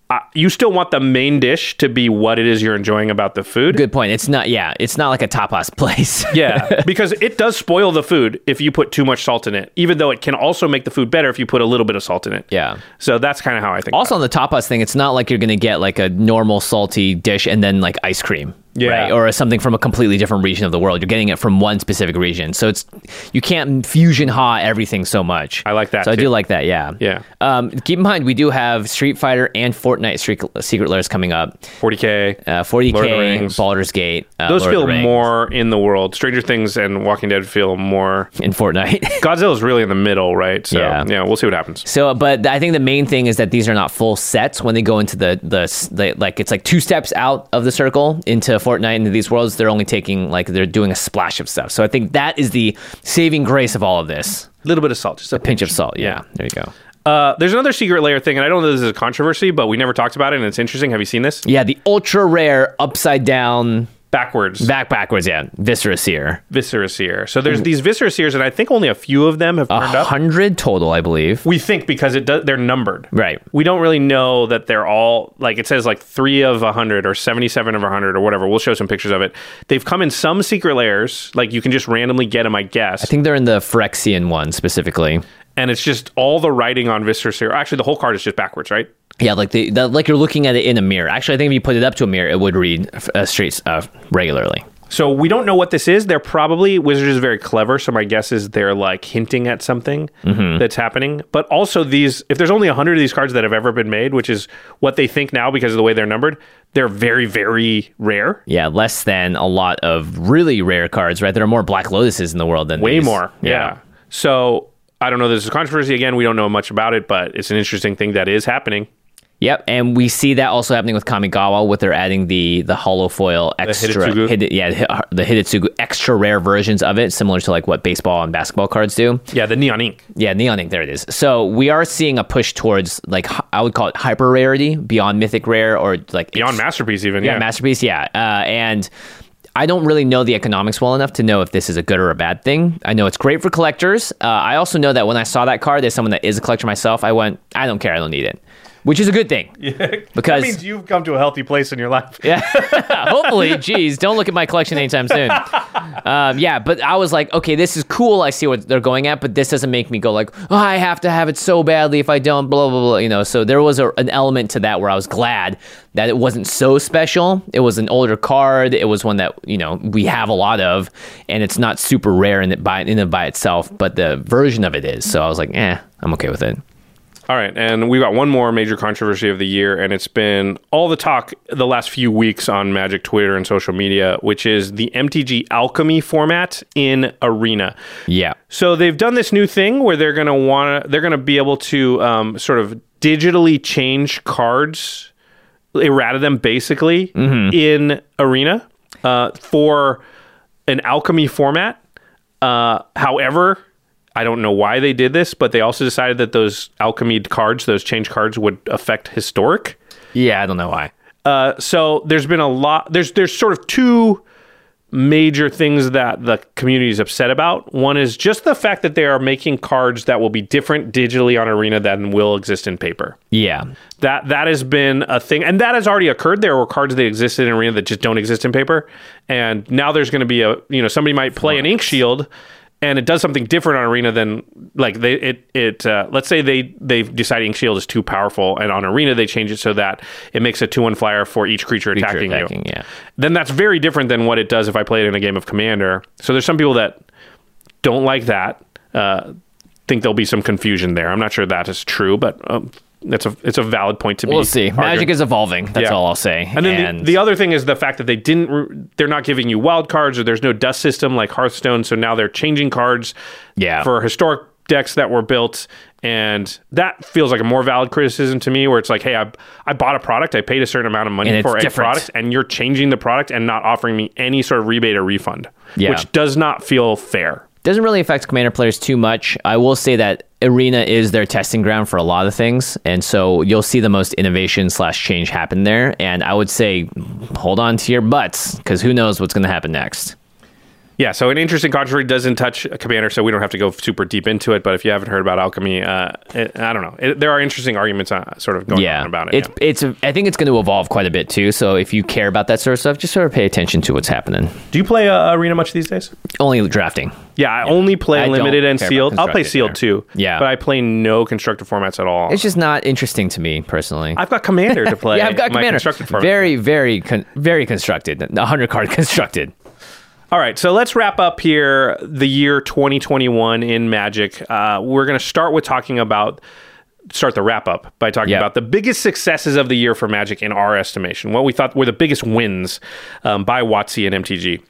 Uh, you still want the main dish to be what it is you're enjoying about the food. Good point. It's not. Yeah, it's not like a tapas place. Yeah, because it does spoil the food if you put too much salt in it, even though it can also make the food better if you put a little bit of salt in it. Yeah. So that's kind of how I think. Also on the tapas thing, it's not like you're going to get like a normal salty dish and then like ice cream. Yeah. Right? Or something from a completely different region of the world. You're getting it from one specific region. So it's you can't fusion ha everything so much. I like that, So I do like that, yeah. Yeah. Um, keep in mind we do have Street Fighter and Fortnite Street, Secret Lairs coming up. 40k. Uh, 40K, Lord Rings. Baldur's Gate. Uh, Those Lord feel more in the world. Stranger Things and Walking Dead feel more. in Fortnite. Godzilla's really in the middle, right? So Yeah. yeah, we'll see what happens. So, but I think the main thing is that these are not full sets when they go into the, the the like it's like two steps out of the circle into Fortnite into these worlds. They're only taking like they're doing a splash of stuff. So I think that is the saving grace of all of this. A little bit of salt, just a Pinch of salt. Yeah, there you go. Uh, there's another secret lair thing, and I don't know if this is a controversy, but we never talked about it, and it's interesting. Have you seen this? Yeah, the ultra rare upside down Backwards. back backwards. Yeah, Viscera Seer. Viscera Seer. So there's mm. these Viscera Seers, and I think only a few of them have turned up. hundred total, I believe. We think because it does, they're numbered. Right. We don't really know that they're all like it says like three of a hundred or seventy-seven of a hundred or whatever. We'll show some pictures of it. They've come in some secret lairs, like you can just randomly get them, I guess. I think they're in the Phyrexian one specifically. and it's just all the writing on Viscera Seer. Actually, the whole card is just backwards, right? Yeah, like the, the like you're looking at it in a mirror. Actually, I think if you put it up to a mirror, it would read uh, straight uh, regularly. So we don't know what this is. They're probably Wizards is very clever, so my guess is they're like hinting at something that's happening. But also these, if there's only hundred of these cards that have ever been made, which is what they think now because of the way they're numbered, they're very very rare. Yeah, less than a lot of really rare cards, right? There are more Black Lotuses in the world than Way these. more. Yeah. So I don't know. This is a controversy again. We don't know much about it, but it's an interesting thing that is happening. Yep, and we see that also happening with Kamigawa, with they're adding the the holo foil extra, Hidetsugu. hid- yeah, the Hidetsugu extra rare versions of it, similar to like what baseball and basketball cards do. Yeah, the neon ink. Yeah, neon ink. There it is. So we are seeing a push towards like I would call it hyper rarity, beyond mythic rare, or like Beyond masterpiece, even. yeah, Yeah. masterpiece. Yeah, uh, and I don't really know the economics well enough to know if this is a good or a bad thing. I know it's great for collectors. Uh, I also know that when I saw that card, as someone that is a collector myself, I went, I don't care, I don't need it, which is a good thing. Because that means you've come to a healthy place in your life. yeah. Hopefully, geez, don't look at my collection anytime soon. Um, yeah, but I was like, okay, this is cool. I see what they're going at, but this doesn't make me go like, oh, I have to have it so badly. If I don't, blah blah blah. You know, so there was a, an element to that where I was glad that it wasn't so special. It was an older card. It was one that you know we have a lot of, and it's not super rare in it by in and by itself, but the version of it is. So I was like, eh, I'm okay with it. All right, and we've got one more major controversy of the year, and it's been all the talk the last few weeks on Magic Twitter and social media, which is the MTG Alchemy format in Arena. Yeah. So they've done this new thing where they're gonna want to, they're gonna be able to um, sort of digitally change cards, errata them basically in Arena uh, for an Alchemy format. Uh, however, I don't know why they did this, but they also decided that those alchemy cards, those change cards, would affect historic. Yeah, I don't know why. Uh, so there's been a lot. There's there's sort of two major things that the community is upset about. One is just the fact that they are making cards that will be different digitally on Arena than will exist in paper. Yeah. That that has been a thing, and that has already occurred. There were cards that existed in Arena that just don't exist in paper, and now there's going to be a you know somebody might play an Inkshield, and it does something different on Arena than like they it it. Uh, let's say they they decide Inkshield is too powerful, and on Arena they change it so that it makes a two one flyer for each creature, attacking, attacking, you. yeah. Then that's very different than what it does if I play it in a game of Commander. So there's some people that don't like that. Uh, think there'll be some confusion there. I'm not sure that is true, but um, it's a it's a valid point to be. We'll see. Magic is evolving. That's Yeah. all I'll say. And then the, the other thing is the fact that they didn't, re- they're not giving you wild cards or there's no dust system like Hearthstone. So now they're changing cards Yeah. for historic decks that were built. And that feels like a more valid criticism to me where it's like, hey, I, I bought a product, I paid a certain amount of money And for a different. product, and you're changing the product and not offering me any sort of rebate or refund, Yeah. which does not feel fair. doesn't really affect commander players too much. I will say that arena is their testing ground for a lot of things, and so you'll see the most innovation slash change happen there. And I would say, hold on to your butts because who knows what's going to happen next. Yeah, so an interesting controversy doesn't touch a commander, so we don't have to go super deep into it. But if you haven't heard about alchemy, uh, it, I don't know. It, there are interesting arguments uh, sort of going yeah, on about it. It's yeah. it's. I think it's going to evolve quite a bit too. So if you care about that sort of stuff, just sort of pay attention to what's happening. Do you play uh, arena much these days? Only drafting. Yeah, I only play I limited and sealed. I'll play sealed there. too. Yeah. but I play no constructed formats at all. It's just not interesting to me personally. I've got commander to play. yeah, I've got my commander. constructed format. Very, very, con- very constructed. A hundred card constructed. All right, so let's wrap up here the year 2021 in Magic. Uh, we're going to start with talking about start the wrap up by talking Yep. about the biggest successes of the year for Magic in our estimation. What we thought were the biggest wins um, by WotC and MTG.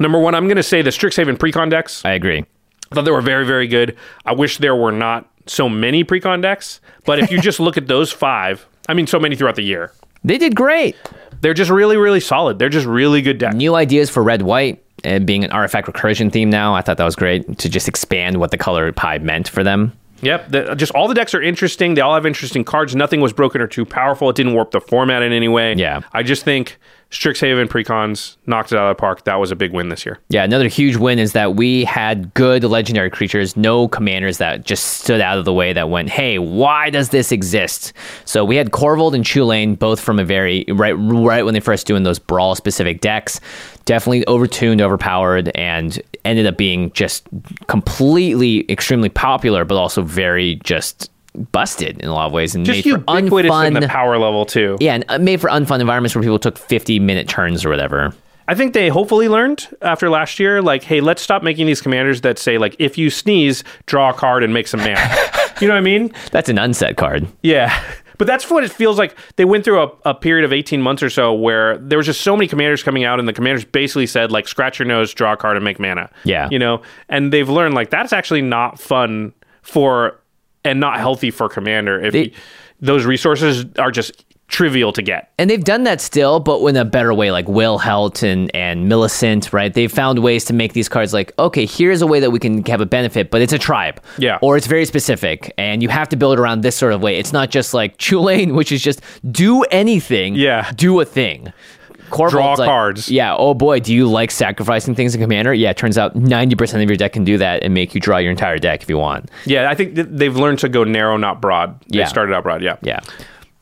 Number one, I'm going to say the Strixhaven precon decks. I agree. I thought they were very, very good. I wish there were not so many precon decks, but if you just look at those five, I mean, so many throughout the year, They did great. they're just really, really solid. They're just really good decks. New ideas for red white. Uh, being an artifact recursion theme now, I thought that was great to just expand what the color pie meant for them. Yep, the, just all the decks are interesting. They all have interesting cards. Nothing was broken or too powerful. It didn't warp the format in any way. Yeah. I just think Strixhaven precons knocked it out of the park. That was a big win this year. Yeah, another huge win is that we had good legendary creatures, no commanders that just stood out of the way that went, hey, why does this exist? So we had Korvold and Chulane both from a very, right, right when they first doing those brawl specific decks, definitely overtuned, overpowered, and ended up being just completely extremely popular, but also very just busted in a lot of ways and Just made for ubiquitous in the unfun. power level too. Yeah, and uh, made for unfun environments where people took 50 minute turns or whatever. I think they hopefully learned after last year, like, hey, let's stop making these commanders that say like, if you sneeze, draw a card and make some mana. you know what I mean? That's an unset card. Yeah. But that's what it feels like. They went through a, a period of 18 months or so where there was just so many commanders coming out, and the commanders basically said, like, scratch your nose, draw a card, and make mana. Yeah. You know? And they've learned, like, that's actually not fun for and not healthy for commander if They- those resources are just trivial to get. And they've done that still, but in a better way, like Wilhelt and, and Millicent, right? They've found ways to make these cards like, okay, here's a way that we can have a benefit, but it's a tribe. Yeah. Or it's very specific, and you have to build around this sort of way. It's not just like Chulane, which is just do anything, Yeah. do a thing. Korvold's Draw like, cards. Yeah. Oh boy, do you like sacrificing things in Commander? Yeah. It turns out 90% of your deck can do that and make you draw your entire deck if you want. Yeah, I think th- they've learned to go narrow, not broad. Yeah. They started out broad, yeah. Yeah.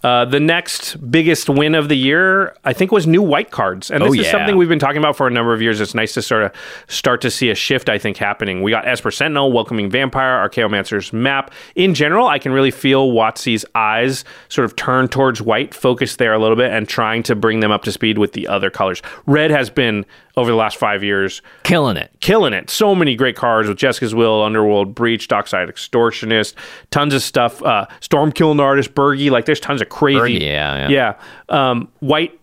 Uh, the next biggest win of the year, I think, was new white cards, and this Oh, is something we've been talking about for a number of years. It's nice to sort of start to see a shift. I think happening. We got Esper Sentinel, Welcoming Vampire, Archaeomancer's map. In general, I can really feel WotC's eyes sort of turn towards white, focus there a little bit, and trying to bring them up to speed with the other colors. Red has been over the last five years Killing it. killing it. So many great cards with Jeska's Will, Underworld Breach, Dockside Extortionist, tons of stuff. Uh, Storm-Kiln Artist, Birgi, like there's tons of crazy. Yeah, yeah. yeah. Um, White,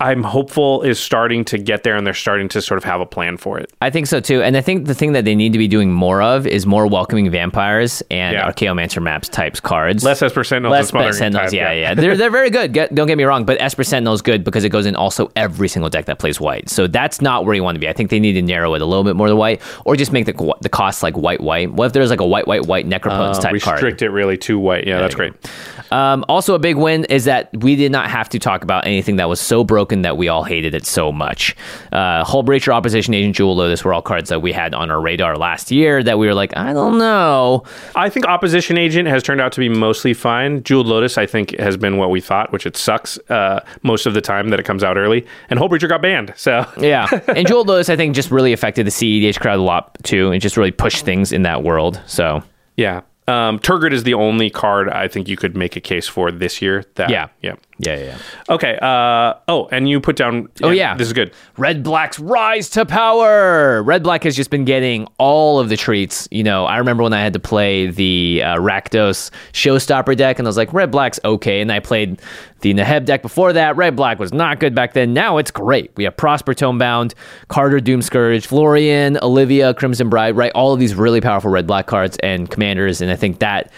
I'm hopeful is starting to get there, and they're starting to sort of have a plan for it. I think so too. And I think the thing that they need to be doing more of is more welcoming vampires and Yeah. Archaeomancer maps types cards. Less Esper Sentinels Less Smothering Sentinels, Tide, yeah, yeah. They're, they're very good. Get, don't get me wrong, but Esper Sentinel is good because it goes in also every single deck that plays white. So that's not where you want to be. I think they need to narrow it a little bit more to white or just make the, the cost like white, white. What if there's like a white, white, white Necropotence Uh, type card? restrict it really to white. Yeah, that's there you great. Um, also, a big win is that we did not have to talk about anything that was so broken that we all hated it so much. Uh, Hullbreacher, Opposition Agent, Jewel Lotus were all cards that we had on our radar last year that we were like, I don't know. I think Opposition Agent has turned out to be mostly fine. Jewel Lotus, I think, has been what we thought, which it sucks uh, most of the time that it comes out early. And Hullbreacher got banned, so Yeah, and Jewel Lotus, I think, just really affected the CEDH crowd a lot too, and just really pushed things in that world. So Yeah. Um, Tergrid is the only card I think you could make a case for this year. That Yeah. yeah. Yeah, yeah. yeah. Okay. Uh, oh, and you put down. Oh, yeah. this is good. Red Black's rise to power. Red Black has just been getting all of the treats. You know, I remember when I had to play the uh, Rakdos Showstopper deck, and I was like, Red Black's okay. And I played the Neheb deck before that. Red Black was not good back then. Now it's great. We have Prosper Tomebound, Kardur Doomscourge, Florian, Olivia, Crimson Bride, right? All of these really powerful Red Black cards and commanders. And I think that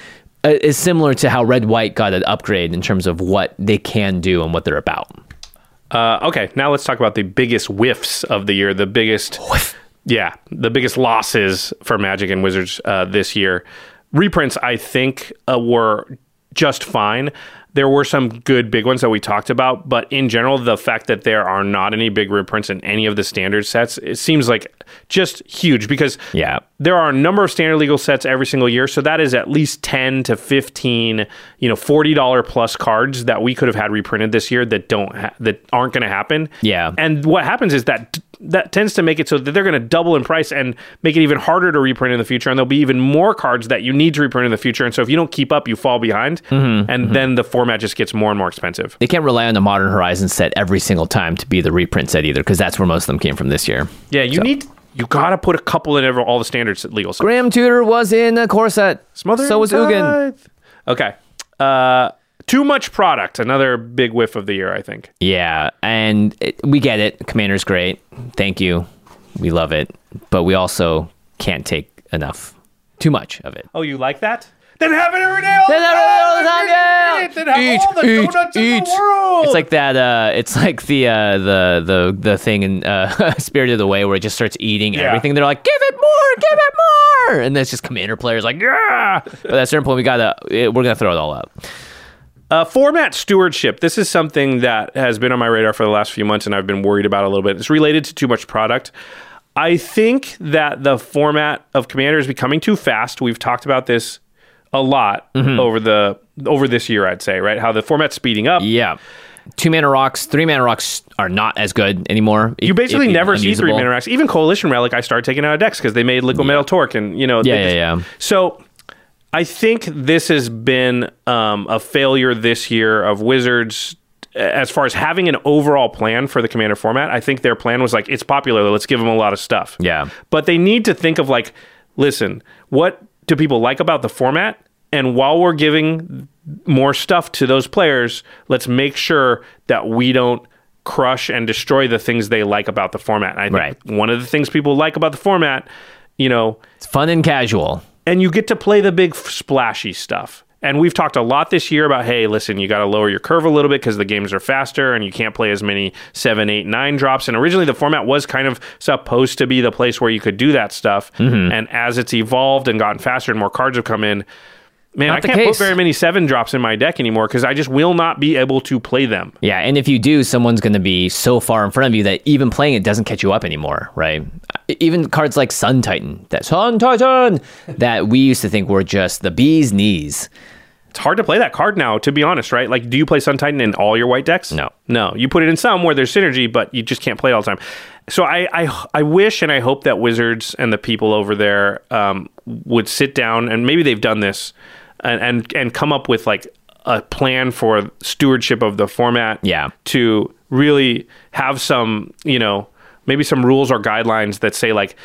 is similar to how Red White got an upgrade in terms of what they can do and what they're about. Uh, okay, now let's talk about the biggest whiffs of the year. The biggest, yeah, the biggest losses for Magic and Wizards uh, this year. Reprints, I think, uh, were just fine. there were some good big ones that we talked about, but in general, the fact that there are not any big reprints in any of the standard sets, it seems like just huge because Yeah. There are a number of standard legal sets every single year. So that is at least 10 to 15, you know, $40 plus cards that we could have had reprinted this year that don't, ha- that aren't going to happen. Yeah. And what happens is that that tends to make it so that they're going to double in price and make it even harder to reprint in the future. And there'll be even more cards that you need to reprint in the future. And so if you don't keep up, you fall behind. Mm-hmm, and then the format just gets more and more expensive. They can't rely on the Modern Horizon set every single time to be the reprint set either, because that's where most of them came from this year. Yeah, you need, you got to put a couple in every, all the standards legal sets. Grim Tutor was in a core set. Smother so was Ugin. Okay. Uh, too much product. Another big whiff of the year, I think. Yeah, and it, we get it. Commander's great. Thank you. We love it. But we also can't take enough, too much of it. Oh, you like that? Then have it every day. All Then the have it time. all the time, yeah. Then have all the donuts in the world. It's like that. Uh, it's like the uh, the the the thing in uh, the Way where it just starts eating Yeah. everything. They're like, "Give it more, give it more," and then it's just Commander players like, "Yeah." But at a certain point, we gotta eh, we're gonna throw it all out. Uh, format stewardship. This is something that has been on my radar for the last few months, and I've been worried about a little bit. It's related to too much product. I think that the format of Commander is becoming too fast. We've talked about this a lot Mm-hmm. over the over this year. I'd say right how the format's speeding up. Yeah. Two mana rocks, three mana rocks are not as good anymore. You basically never see three mana rocks. Even Coalition Relic, I started taking out of decks because they made Liquimetal Torque, and you know, Yeah, they yeah, just- yeah. So I think this has been um, a failure this year of Wizards as far as having an overall plan for the Commander format. I think their plan was like, it's popular, let's give them a lot of stuff. Yeah. But they need to think of like, listen, what do people like about the format? And while we're giving more stuff to those players, let's make sure that we don't crush and destroy the things they like about the format. And I think Right. one of the things people like about the format, you know, It's fun and casual. and you get to play the big splashy stuff. And we've talked a lot this year about, hey, listen, you got to lower your curve a little bit because the games are faster and you can't play as many seven, eight, nine drops. And originally the format was kind of supposed to be the place where you could do that stuff. Mm-hmm. And as it's evolved and gotten faster and more cards have come in, man, Not I can't case. put very many seven drops in my deck anymore because I just will not be able to play them. Yeah, and if you do, someone's going to be so far in front of you that even playing it doesn't catch you up anymore, right? Even cards like Sun Titan, that Sun Titan, that we used to think were just the bee's knees. It's hard to play that card now, to be honest, right? Like, do you play Sun Titan in all your white decks? No. No. You put it in some where there's synergy, but you just can't play it all the time. So I, I, I wish and I hope that Wizards and the people over there um, would sit down and maybe they've done this and, and, and come up with like a plan for stewardship of the format. Yeah. To really have some, you know, maybe some rules or guidelines that say like,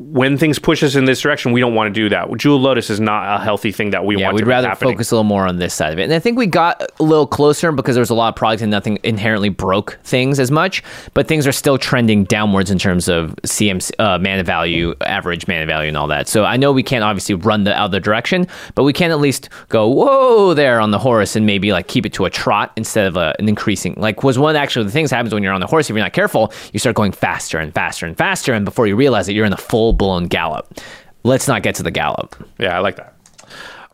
when things push us in this direction, we don't want to do that. Jewel Lotus is not a healthy thing that we want to do. Yeah, want we'd rather happening. focus a little more on this side of it. And I think we got a little closer because there was a lot of product and nothing inherently broke things as much, but things are still trending downwards in terms of CMC, uh, mana value, average mana value, and all that. So I know we can't obviously run the other direction, but we can at least go, whoa, there on the horse and maybe like keep it to a trot instead of a, an increasing. Like, was one actually the things happens when you're on the horse, if you're not careful, you start going faster and faster and faster. And before you realize it, you're in the full blown gallop. Let's not get to the gallop. Yeah, I like that.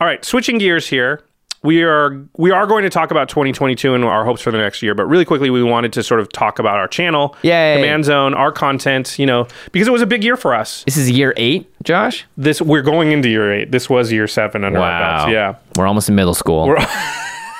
All right, switching gears here. We are we are going to talk about 2022 and our hopes for the next year, but really quickly we wanted to sort of talk about our channel, yeah, Command Zone, our content, you know, because it was a big year for us. This is year eight, Josh. This we're going into year 8. This was year 7 under our belts. Yeah. We're almost in middle school.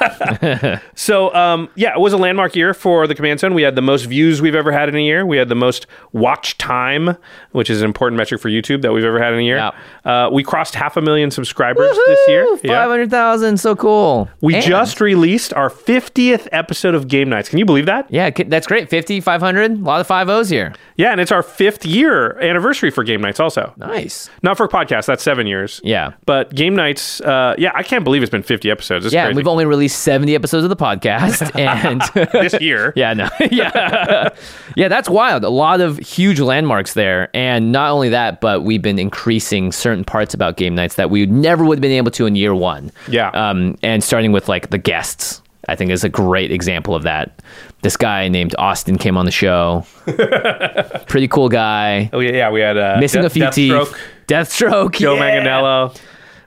So, um, yeah, it was a landmark year for the Command Zone. We had the most views we've ever had in a year. We had the most watch time, which is an important metric for YouTube that we've ever had in a year. Yeah. Uh, we crossed half a million subscribers this year. Yeah. 500,000. So cool. We And- just released our 50th episode of Game Nights. Can you believe that? Yeah, that's great. 50, 500. A lot of five O's here. Yeah, and it's our fifth year anniversary for Game Nights also. Nice. Not for podcast, that's seven years. Yeah. But Game Nights, uh, yeah, I can't believe it's been 50 episodes. It's Yeah, we've only released 70 episodes of the podcast. And this year. yeah, no. yeah. yeah, that's wild. A lot of huge landmarks there. And not only that, but we've been increasing certain parts about game nights that we never would have been able to in year one. Yeah. Um, and starting with like the guests, I think is a great example of that. This guy named Austin came on the show. Pretty cool guy. Oh, yeah, yeah, we had uh, Missing a few Deathstroke, teeth. Deathstroke. Joe yeah. Manganiello.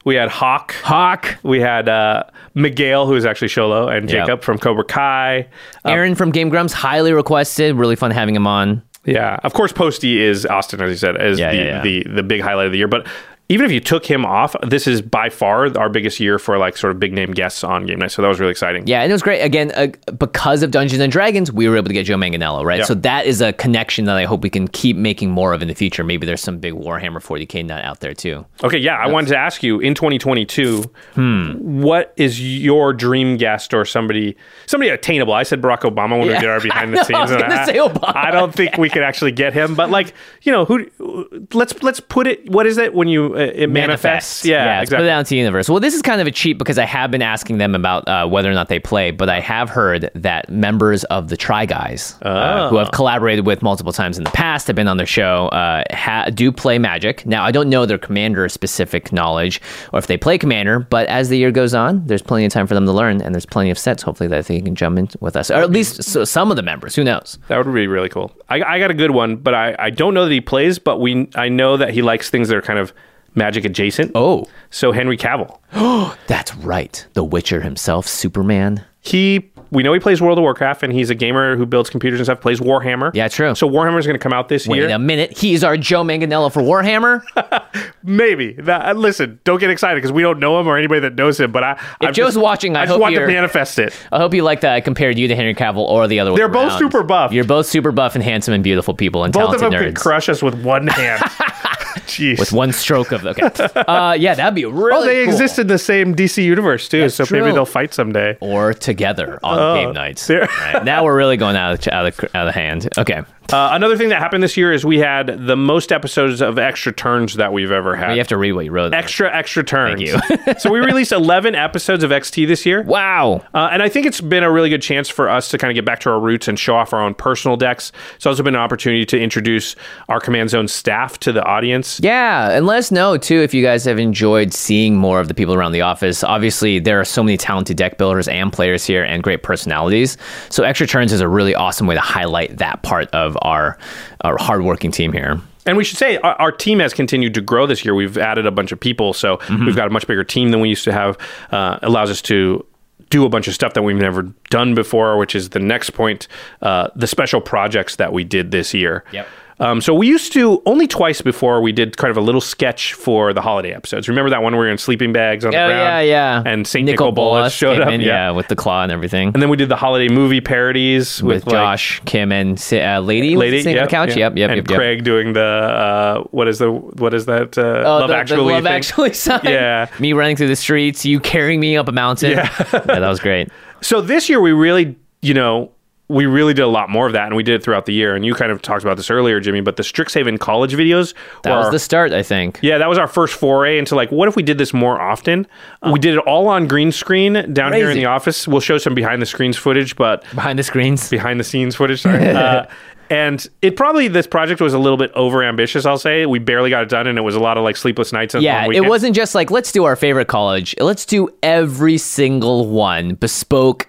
We had Hawk. Hawk, We had uh, Miguel, who is actually Xolo, and Yep. Jacob from Cobra Kai. Arin from Game Grumps, highly requested. Really fun having him on. Yeah, of course, Posty is Austin, as you said, is Yeah, the, yeah, yeah. the the big highlight of the year. But even if you took him off, this is by far our biggest year for like sort of big name guests on game night. So that was really exciting. Yeah, and it was great. Again, uh, because of Dungeons and Dragons, we were able to get Joe Manganiello, right? So that is a connection that I hope we can keep making more of in the future. Maybe there's some big Warhammer 40k nut out there too. Okay, yeah, I wanted to ask you in 2022, what is your dream guest or somebody somebody attainable? I said Barack Obama when we Yeah. did our behind the I scenes. I, say Obama. I don't think we could actually get him, but like you know, who? Let's let's put it. What is it when you uh, it manifests? Yeah, yeah, exactly. put it out into the universe. Well, this is kind of a cheat because I have been asking them about uh, whether or not they play, but I have heard that members of the Try Guys, uh, who Oh. I've collaborated with multiple times in the past, have been on their show, uh, ha- do play Magic. Now, I don't know their Commander specific knowledge or if they play Commander, but as the year goes on, there's plenty of time for them to learn, and there's plenty of sets, hopefully, that they can jump in with us, or at least so, some of the members. Who knows? That would be really cool. I, I got a good one, but I, I don't know that he plays, but we I know that he likes things that are kind of magic adjacent. Oh, So Henry Cavill. that's right. The Witcher himself, Superman. He we know he plays World of Warcraft and he's a gamer who builds computers and stuff, plays Warhammer. Yeah, true. So Warhammer is going to come out this Wait year. Wait a minute. He's our Joe Manganiello for Warhammer. Maybe. That, uh, listen, don't get excited because we don't know him or anybody that knows him. But I, If I'm Joe's just- watching, I I just want to manifest it. I hope you like that I compared you to Henry Cavill or the other way They're both super buff. You're both super buff and handsome and beautiful people and Both of talented them can nerds. crush us with one hand. Jeez. with one stroke of okay. Uh, yeah, that'd be really oh, they cool. exist in the same DC universe too, That's so true. maybe they'll fight someday. or together on Oh, game nights. Right, now we're really going out of out of, out of hand. Okay, Uh, another thing that happened this year is we had the most episodes of extra turns that we've ever had. you have to read what you wrote. there. extra extra turns. Thank you. so we released 11 episodes of XT this year. Wow. Uh, and I think it's been a really good chance for us to kind of get back to our roots and show off our own personal decks. It's also been an opportunity to introduce our Command Zone staff to the audience. Yeah, and let us know too if you guys have enjoyed seeing more of the people around the office. Obviously, there are so many talented deck builders and players here and great personalities. So, Extra Turns is a really awesome way to highlight that part of our, our hardworking team here. And we should say our, our team has continued to grow this year. We've added a bunch of people, so Mm-hmm. we've got a much bigger team than we used to have. Uh, allows us to do a bunch of stuff that we've never done before, which is the next point: uh, the special projects that we did this year. Yep. Um, so we used to only twice before we did kind of a little sketch for the holiday episodes. Remember that one where we were in sleeping bags on the Oh, ground? yeah, yeah. And Saint Nicol Nicol Bolas showed up. in, yeah. with the claw and everything. And then we did the holiday movie parodies with, with, like, Josh, Kim, and uh, Lady. Lady, sitting on yep, the couch. yep. Yep, yep, and yep, yep. Craig doing the uh, what is the what is that uh, Oh, Love the, the Actually Love thing? Actually sign. Yeah. Me running through the streets, you carrying me up a mountain. Yeah. yeah that was great. So this year we really, you know, we really did a lot more of that, and we did it throughout the year. And you kind of talked about this earlier, Jimmy, but the Strixhaven college videos. That was our- the start, I think. yeah, that was our first foray into like, what if we did this more often? We did it all on green screen down here in the office. We'll show some behind the screens footage, but Behind the screens. behind the scenes footage. Sorry. uh, and it probably this project was a little bit over ambitious. I'll say we barely got it done, and it was a lot of like sleepless nights. And Yeah, it wasn't just like let's do our favorite college. Let's do every single one bespoke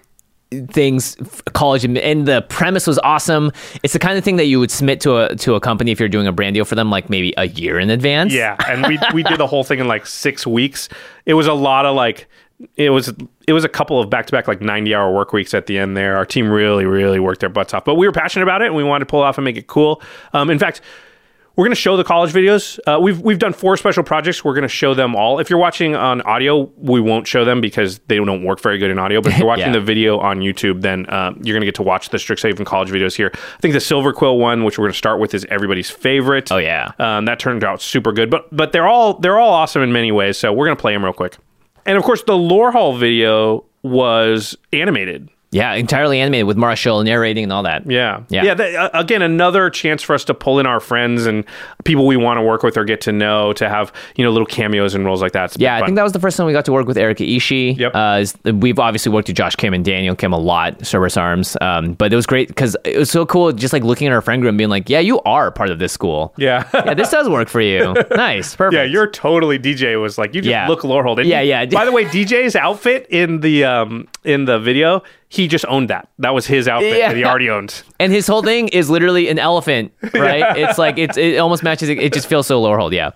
things college and- the premise was awesome it's the kind of thing that you would submit to a to a company if you're doing a brand deal for them like maybe a year in advance Yeah, and we we did the whole thing in like six weeks. It was a lot of like it was it was a couple of back to back like ninety hour work weeks at the end there. Our team really really worked their butts off, but we were passionate about it and we wanted to pull off and make it cool. Um, in fact. We're going to show the college videos. Uh, we've we've done four special projects. We're going to show them all. If you're watching on audio, we won't show them because they don't work very good in audio. But if you're watching Yeah. the video on YouTube, then uh, you're going to get to watch the Strixhaven college videos here. I think the Silverquill one, which we're going to start with, is everybody's favorite. Oh, yeah. Um, that turned out super good. But but they're all they're all awesome in many ways. So we're gonna play them real quick. And of course, the Lorehold video was animated. Yeah entirely animated with marshall narrating and all that Yeah, Yeah. yeah. that- uh, again, another chance for us to pull in our friends and people we want to work with or get to know to have you know little cameos and roles like that. It's Yeah, I think that was the first time we got to work with Erica Ishii. Yep. Uh, we've obviously worked with Josh Kim and Daniel Kim a lot, Cerberus Arms. Um, but it was great because it was so cool just like looking at our friend group and being like, yeah, you are part of this school. Yeah. yeah, this does work for you. Nice. Perfect. Yeah, you're totally DJ was like you just Yeah. look Lorehold. Yeah, yeah. By the way, DJ's outfit in the um in the video, he just owned that. That was his outfit Yeah. that he already owned. And his whole thing is literally an elephant, right? It's like it's it almost matches. It, it just feels so Lorehold. Yeah.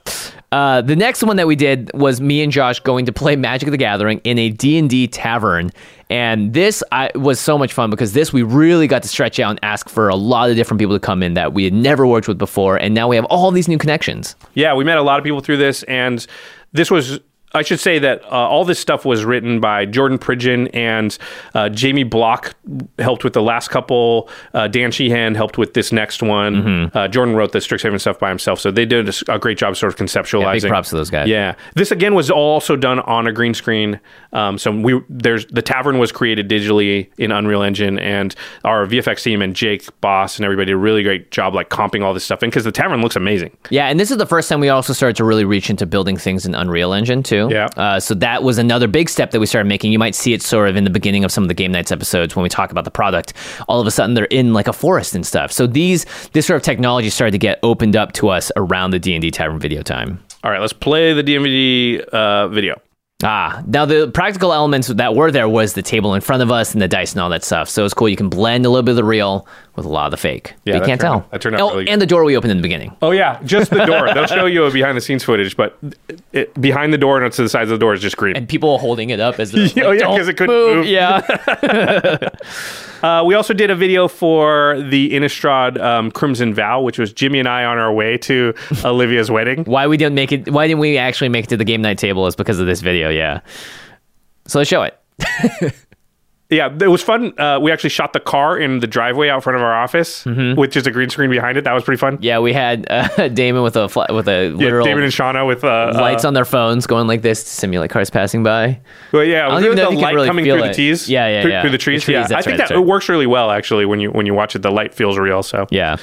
Uh, the next one that we did was me and Josh going to play Magic of the Gathering in a D&D tavern. And this I, was so much fun because this we really got to stretch out and ask for a lot of different people to come in that we had never worked with before. And now we have all these new connections. Yeah, we met a lot of people through this, and this was. I should say that uh, all this stuff was written by Jordan Pridgeon and uh, Jamie Block helped with the last couple. Uh, Dan Sheehan helped with this next one. Mm-hmm. Uh, Jordan wrote the Strixhaven stuff by himself, so they did a great job sort of conceptualizing. Yeah, big props to those guys. Yeah, this again was also done on a green screen. Um, so we there's the tavern was created digitally in Unreal Engine, and our VFX team and Jake Boss and everybody did a really great job like comping all this stuff in because the tavern looks amazing. Yeah, and this is the first time we also started to really reach into building things in Unreal Engine too. Yeah. Uh, so that was another big step that we started making. You might see it sort of in the beginning of some of the Game Nights episodes when we talk about the product. All of a sudden, they're in like a forest and stuff. So these this sort of technology started to get opened up to us around the D and D Tavern video time. All right, let's play the DMVD uh, video. Ah, now the practical elements that were there was the table in front of us and the dice and all that stuff. So it's cool. You can blend a little bit of the real with a lot of the fake. Yeah, but you can't tell. out- that turned out oh, really and the door we opened in the beginning. Oh yeah, just the door. They'll show you a behind the scenes footage, but it, behind the door and to the sides of the door is just green. And people holding it up as they're like, Oh, yeah, "Don't 'cause it couldn't move." move. Yeah. Uh, we also did a video for the Innistrad um, Crimson Vow, which was Jimmy and I on our way to Olivia's wedding. why we didn't make it why didn't we actually make it to the game night table is because of this video yeah so let's show it Yeah, it was fun. Uh, we actually shot the car in the driveway out front of our office, with just a green screen behind it. That was pretty fun. Mm-hmm. yeah we had uh, damon with a fla- with a Yeah, literal David and Shauna with uh, lights uh, on their phones going like this to simulate cars passing by Well, yeah, don't it know the light really coming through it. the trees. Yeah, yeah, through, yeah. through the The trees. trees, yeah, I think that's that right. it works really well actually when you when you watch it. The light feels real. So yeah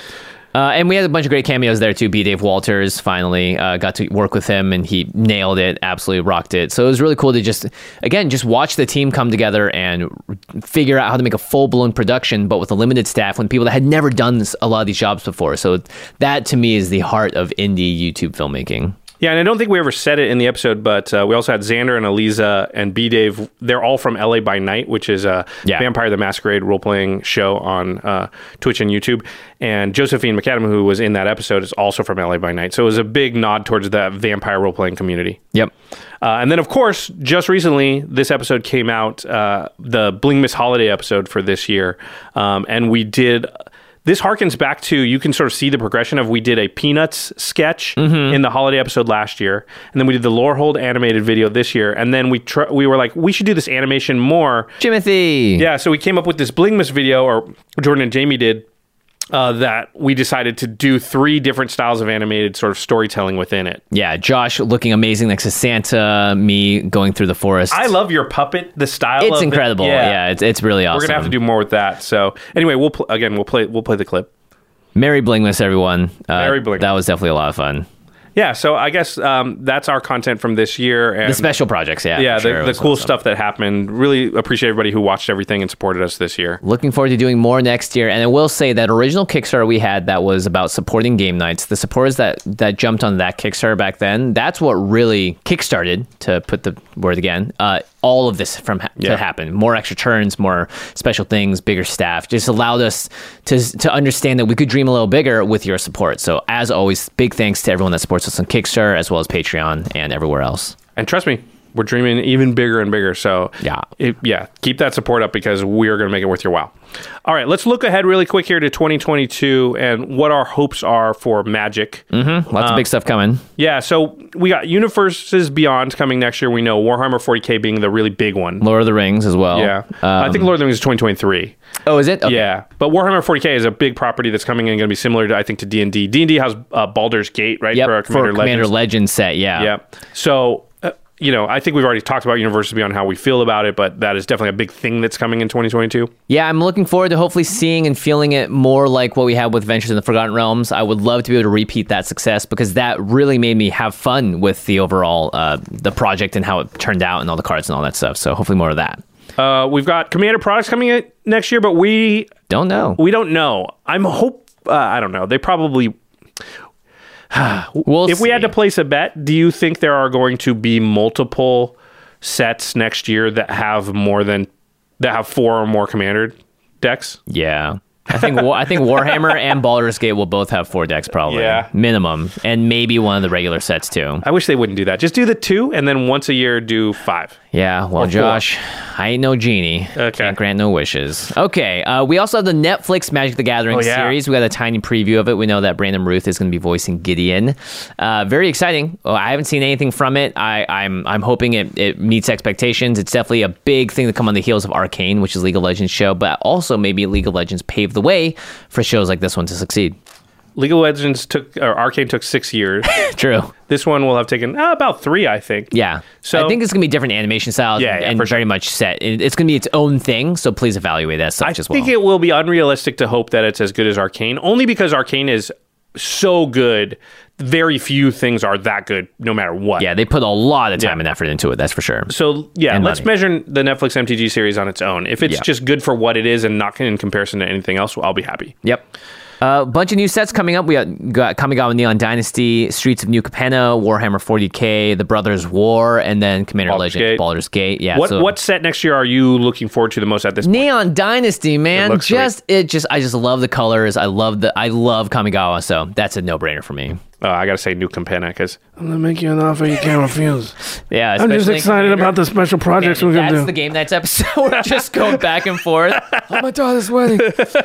uh, and we had a bunch of great cameos there too. B. Dave Walters finally uh, got to work with him, and he nailed it. Absolutely rocked it. So it was really cool to just, again, just watch the team come together and figure out how to make a full blown production, but with a limited staff, when people that had never done this, a lot of these jobs before. So that to me is the heart of indie YouTube filmmaking. Yeah, and I don't think we ever said it in the episode, but uh, we also had Xander and Eliza and B Dave. They're all from LA by Night, which is a Yeah. Vampire the Masquerade role playing show on uh, Twitch and YouTube. And Josephine McAdam, who was in that episode, is also from LA by Night. So it was a big nod towards the vampire role playing community. Yep. Uh, and then, of course, just recently, this episode came out, uh, the Bling Miss Holiday episode for this year. Um, and we did. This harkens back to you can sort of see the progression of we did a Peanuts sketch mm-hmm. in the holiday episode last year, and then we did the Lorehold animated video this year, and then we tr- we were like we should do this animation more. Timothy. Yeah, so we came up with this Blingmas video, or Jordan and Jamie did, uh, that we decided to do three different styles of animated sort of storytelling within it. Yeah, Josh looking amazing next to Santa, me going through the forest. I love your puppet, the style. It's of it. incredible. Yeah, it's, it's really awesome. We're gonna have to do more with that. So anyway, we'll pl- again we'll play we'll play the clip. Merry Blingmas, everyone. Uh, Merry Blingmas. That was definitely a lot of fun. Yeah, so I guess um, that's our content from this year. And The special projects, yeah. yeah, for sure. The, the cool awesome. stuff that happened. Really appreciate everybody who watched everything and supported us this year. Looking forward to doing more next year. And I will say that original Kickstarter we had that was about supporting game nights, the supporters that, that jumped on that Kickstarter back then, that's what really kickstarted, to put the word again, uh, all of this from ha- Yeah. to happen. More extra turns, more special things, bigger staff. Just allowed us to, to understand that we could dream a little bigger with your support. So, as always, big thanks to everyone that supports us on Kickstarter as well as Patreon and everywhere else. And trust me, we're dreaming even bigger and bigger. So Yeah. it- yeah, keep that support up because we're going to make it worth your while. All right, let's look ahead really quick here to 2022 and what our hopes are for Magic. Lots of big stuff coming. Yeah, so we got Universes Beyond coming next year. We know Warhammer 40k being the really big one. Lord of the Rings as well. Yeah, I think Um, Lord of the Rings is 2023. Oh, is it? Okay. Yeah, but Warhammer 40k is a big property that's coming in, going to be similar to I think to D and D. D and D has uh, Baldur's Gate, right? Yep, for, for, our Commander, Commander Legends. Legends set, yeah. Yeah. So, you know, I think we've already talked about Universes Beyond how we feel about it, but that is definitely a big thing that's coming in 2022. Yeah, I'm looking forward to hopefully seeing and feeling it more like what we had with Ventures in the Forgotten Realms. I would love to be able to repeat that success because that really made me have fun with the overall uh, the project and how it turned out and all the cards and all that stuff. So hopefully more of that. Uh, we've got Commander products coming in next year, but we Don't know. we don't know. I'm hope uh, I don't know. They probably We'll if we had to place a bet, do you think there are going to be multiple sets next year that have more than that have four or more commander decks? yeah. I think I think Warhammer and Baldur's Gate will both have four decks probably. Yeah. Minimum. And maybe one of the regular sets too. I wish they wouldn't do that. Just do the two, and then once a year do five. Yeah, well, Or four. Josh, I ain't no genie. Okay. Can't grant no wishes. Okay, uh, we also have the Netflix Magic the Gathering Oh, yeah. series. We got a tiny preview of it. We know that Brandon Routh is going to be voicing Gideon. Uh, very exciting. I haven't seen anything from it. I, I'm I'm hoping it, it meets expectations. It's definitely a big thing to come on the heels of Arcane, which is League of Legends show, but also maybe League of Legends paved the way for shows like this one to succeed. League of Legends took, or Arcane took six years. True. this one will have taken uh, about three, I think. Yeah. So- I think it's going to be different animation styles Yeah, yeah, and for sure. very much set. It's going to be its own thing, so please evaluate that as such I as well. think it will be unrealistic to hope that it's as good as Arcane, only because Arcane is so good. Very few things are that good, no matter what. yeah, they put a lot of time Yeah. and effort into it, that's for sure. So yeah, And let's money. measure the Netflix MTG series on its own. If it's Yeah. just good for what it is and not in comparison to anything else, I'll be happy. Yep. A uh, bunch of new sets coming up. We got, Kamigawa Neon Dynasty, Streets of New Capenna, Warhammer 40k, The Brothers War, and then Commander Baldur's Legends Gate. Baldur's Gate. Yeah. what so- what set next year are you looking forward to the most at this point? Neon Dynasty, man. sweet. just it just I just love the colors. I love the I love Kamigawa, so that's a no brainer for me. Uh, I gotta say New Capenna because I'm gonna make you an offer you can't refuse. Yeah, I'm just especially- excited about the special projects we're gonna do. That's the game nights episode. We're just going back and forth. oh, my daughter's wedding.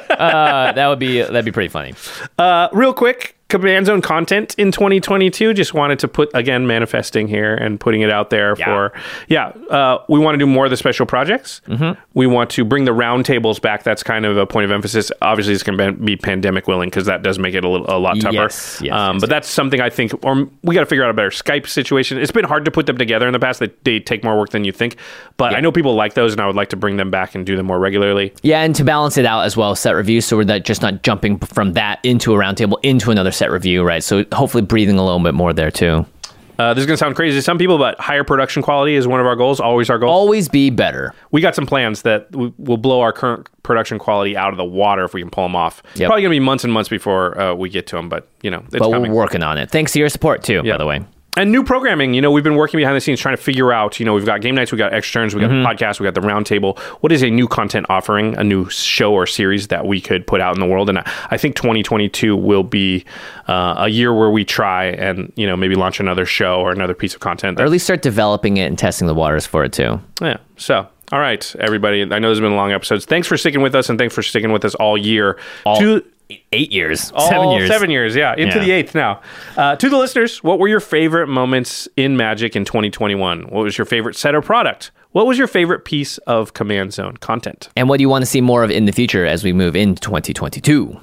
Uh, that would be that'd be pretty funny. Uh, real quick, Command Zone content in 2022. Just wanted to put again manifesting here and putting it out there Yeah. for yeah. Uh, we want to do more of the special projects. Mm-hmm. We want to bring the roundtables back. That's kind of a point of emphasis. Obviously, it's going to be pandemic willing because that does make it a, little, a lot tougher. Yes, yes, um, yes, but that's something I think, or we got to figure out a better Skype situation. It's been hard to put them together in the past. They, they take more work than you think. But I know people like those, and I would like to bring them back and do them more regularly. Yeah, and to balance it out as well, set reviews, so we're not just not jumping from that into a roundtable into another set review, right? So hopefully breathing a little bit more there too. Uh, this is going to sound crazy to some people, but higher production quality is one of our goals. Always our goal. Always be better. we got some plans that w- will blow our current production quality out of the water if we can pull them off. It's Yep. probably going to be months and months before uh, we get to them, but you know, it's But coming. we're working on it. Thanks to your support too, Yeah. by the way. And new programming, you know, we've been working behind the scenes trying to figure out, you know, we've got game nights, we've got externs, we've got Mm-hmm. the podcast, we got the roundtable. What is a new content offering, a new show or series that we could put out in the world? And I, I think 2022 will be uh, a year where we try and, you know, maybe launch another show or another piece of content. Or at least start developing it and testing the waters for it too. Yeah. So, all right, everybody. I know this has been long episodes. Thanks for sticking with us, and thanks for sticking with us all year. All- to Eight years, all seven years, seven years, yeah, into Yeah. the eighth now. Uh, to the listeners, what were your favorite moments in Magic in 2021? What was your favorite set or product? What was your favorite piece of Command Zone content? And what do you want to see more of in the future as we move into 2022?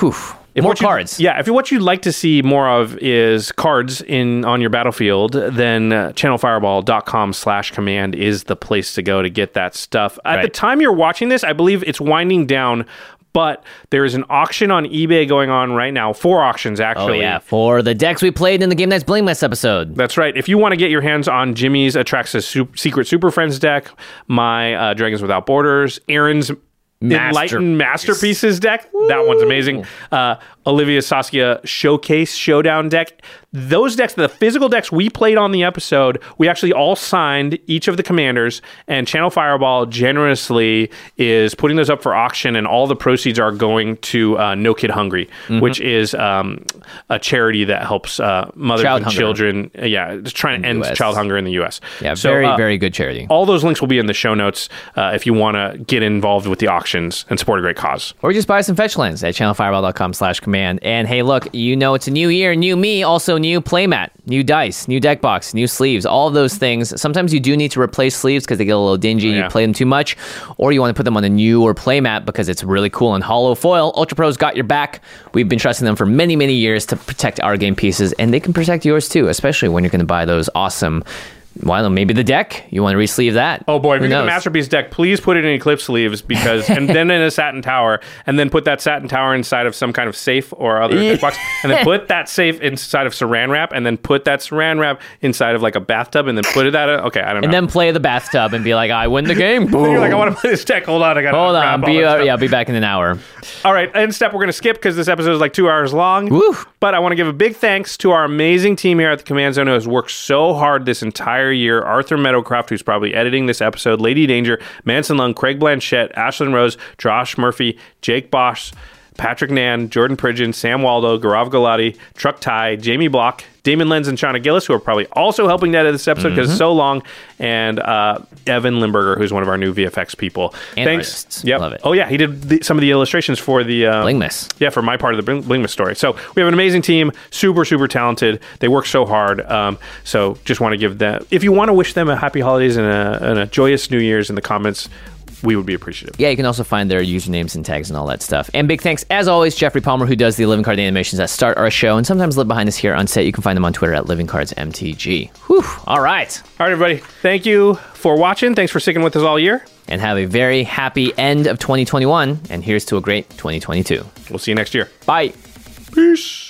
Whew. If more cards. yeah, if what you'd like to see more of is cards in on your battlefield, then uh, channelfireball.com slash command is the place to go to get that stuff. At the time you're watching this, I believe it's winding down, but there is an auction on eBay going on right now. Four auctions, actually. Oh actually. yeah, for the decks we played in the Game Nights Blingmas episode. That's right. If you want to get your hands on Jimmy's Atraxa Su- Secret Super Friends deck, my uh, Dragons Without Borders, Aaron's Enlightened Masterpieces deck, that one's amazing. Uh, Olivia Saskia Showcase Showdown deck. Those decks, the physical decks we played on the episode, we actually all signed each of the commanders, and Channel Fireball generously is putting those up for auction, and all the proceeds are going to uh, No Kid Hungry, Mm-hmm. which is um, a charity that helps uh, mothers Child and hunger. children. uh, Yeah, just trying to end US. child hunger in the U.S. Yeah, So, very uh, very good charity. All those links will be in the show notes uh, if you want to get involved with the auctions and support a great cause. Or just buy some fetch lands at channelfireball.com slash command. And hey, look, you know it's a new year, new me, also new playmat, new dice, new deck box, new sleeves, all of those things. Sometimes you do need to replace sleeves because they get a little dingy, oh, Yeah. you play them too much, or you want to put them on a newer playmat because it's really cool and hollow foil. Ultra Pro's got your back. We've been trusting them for many, many years to protect our game pieces, and they can protect yours too, especially when you're going to buy those awesome. Well, maybe the deck. You want to re-sleeve that? Oh boy, if Who you get the masterpiece deck, please put it in Eclipse sleeves because, and then in a satin tower, and then put that satin tower inside of some kind of safe or other deck box, and then put that safe inside of Saran wrap, and then put that Saran wrap inside of like a bathtub, and then put it at a okay, I don't know. And then play the bathtub and be like, I win the game. Boom. you're like, I want to play this deck. Hold on, I got to Hold on. Be, uh, yeah, I'll be back in an hour. All right, end step we're going to skip because this episode is like two hours long. Woo. But I want to give a big thanks to our amazing team here at the Command Zone who has worked so hard this entire entire year. Arthur Meadowcroft, who's probably editing this episode, Lady Danger, Manson Lung, Craig Blanchett, Ashlyn Rose, Josh Murphy, Jake Bosch, Patrick Nan, Jordan Pridgeon, Sam Waldo, Gaurav Galati, Truck Ty, Jamie Block, Damon Lenz, and Shauna Gillis, who are probably also helping to edit this episode because it's so long, and uh, Evan Limburger, who's one of our new VFX people. And Thanks. artists. Yep. Love it. Oh yeah, he did the, some of the illustrations for the uh, Blingmas. yeah, for my part of the Bling- Blingmas story. So we have an amazing team, super, super talented. They work so hard. Um, so just want to give them, if you want to wish them a happy holidays and a, and a joyous New Year's in the comments, we would be appreciative. Yeah, you can also find their usernames and tags and all that stuff. And big thanks, as always, Jeffrey Palmer, who does the Living Card animations that start our show and sometimes live behind us here on set. You can find them on Twitter at Living Cards MTG. Whew. All right. All right, everybody. Thank you for watching. Thanks for sticking with us all year. And have a very happy end of 2021. And here's to a great 2022. We'll see you next year. Bye. Peace.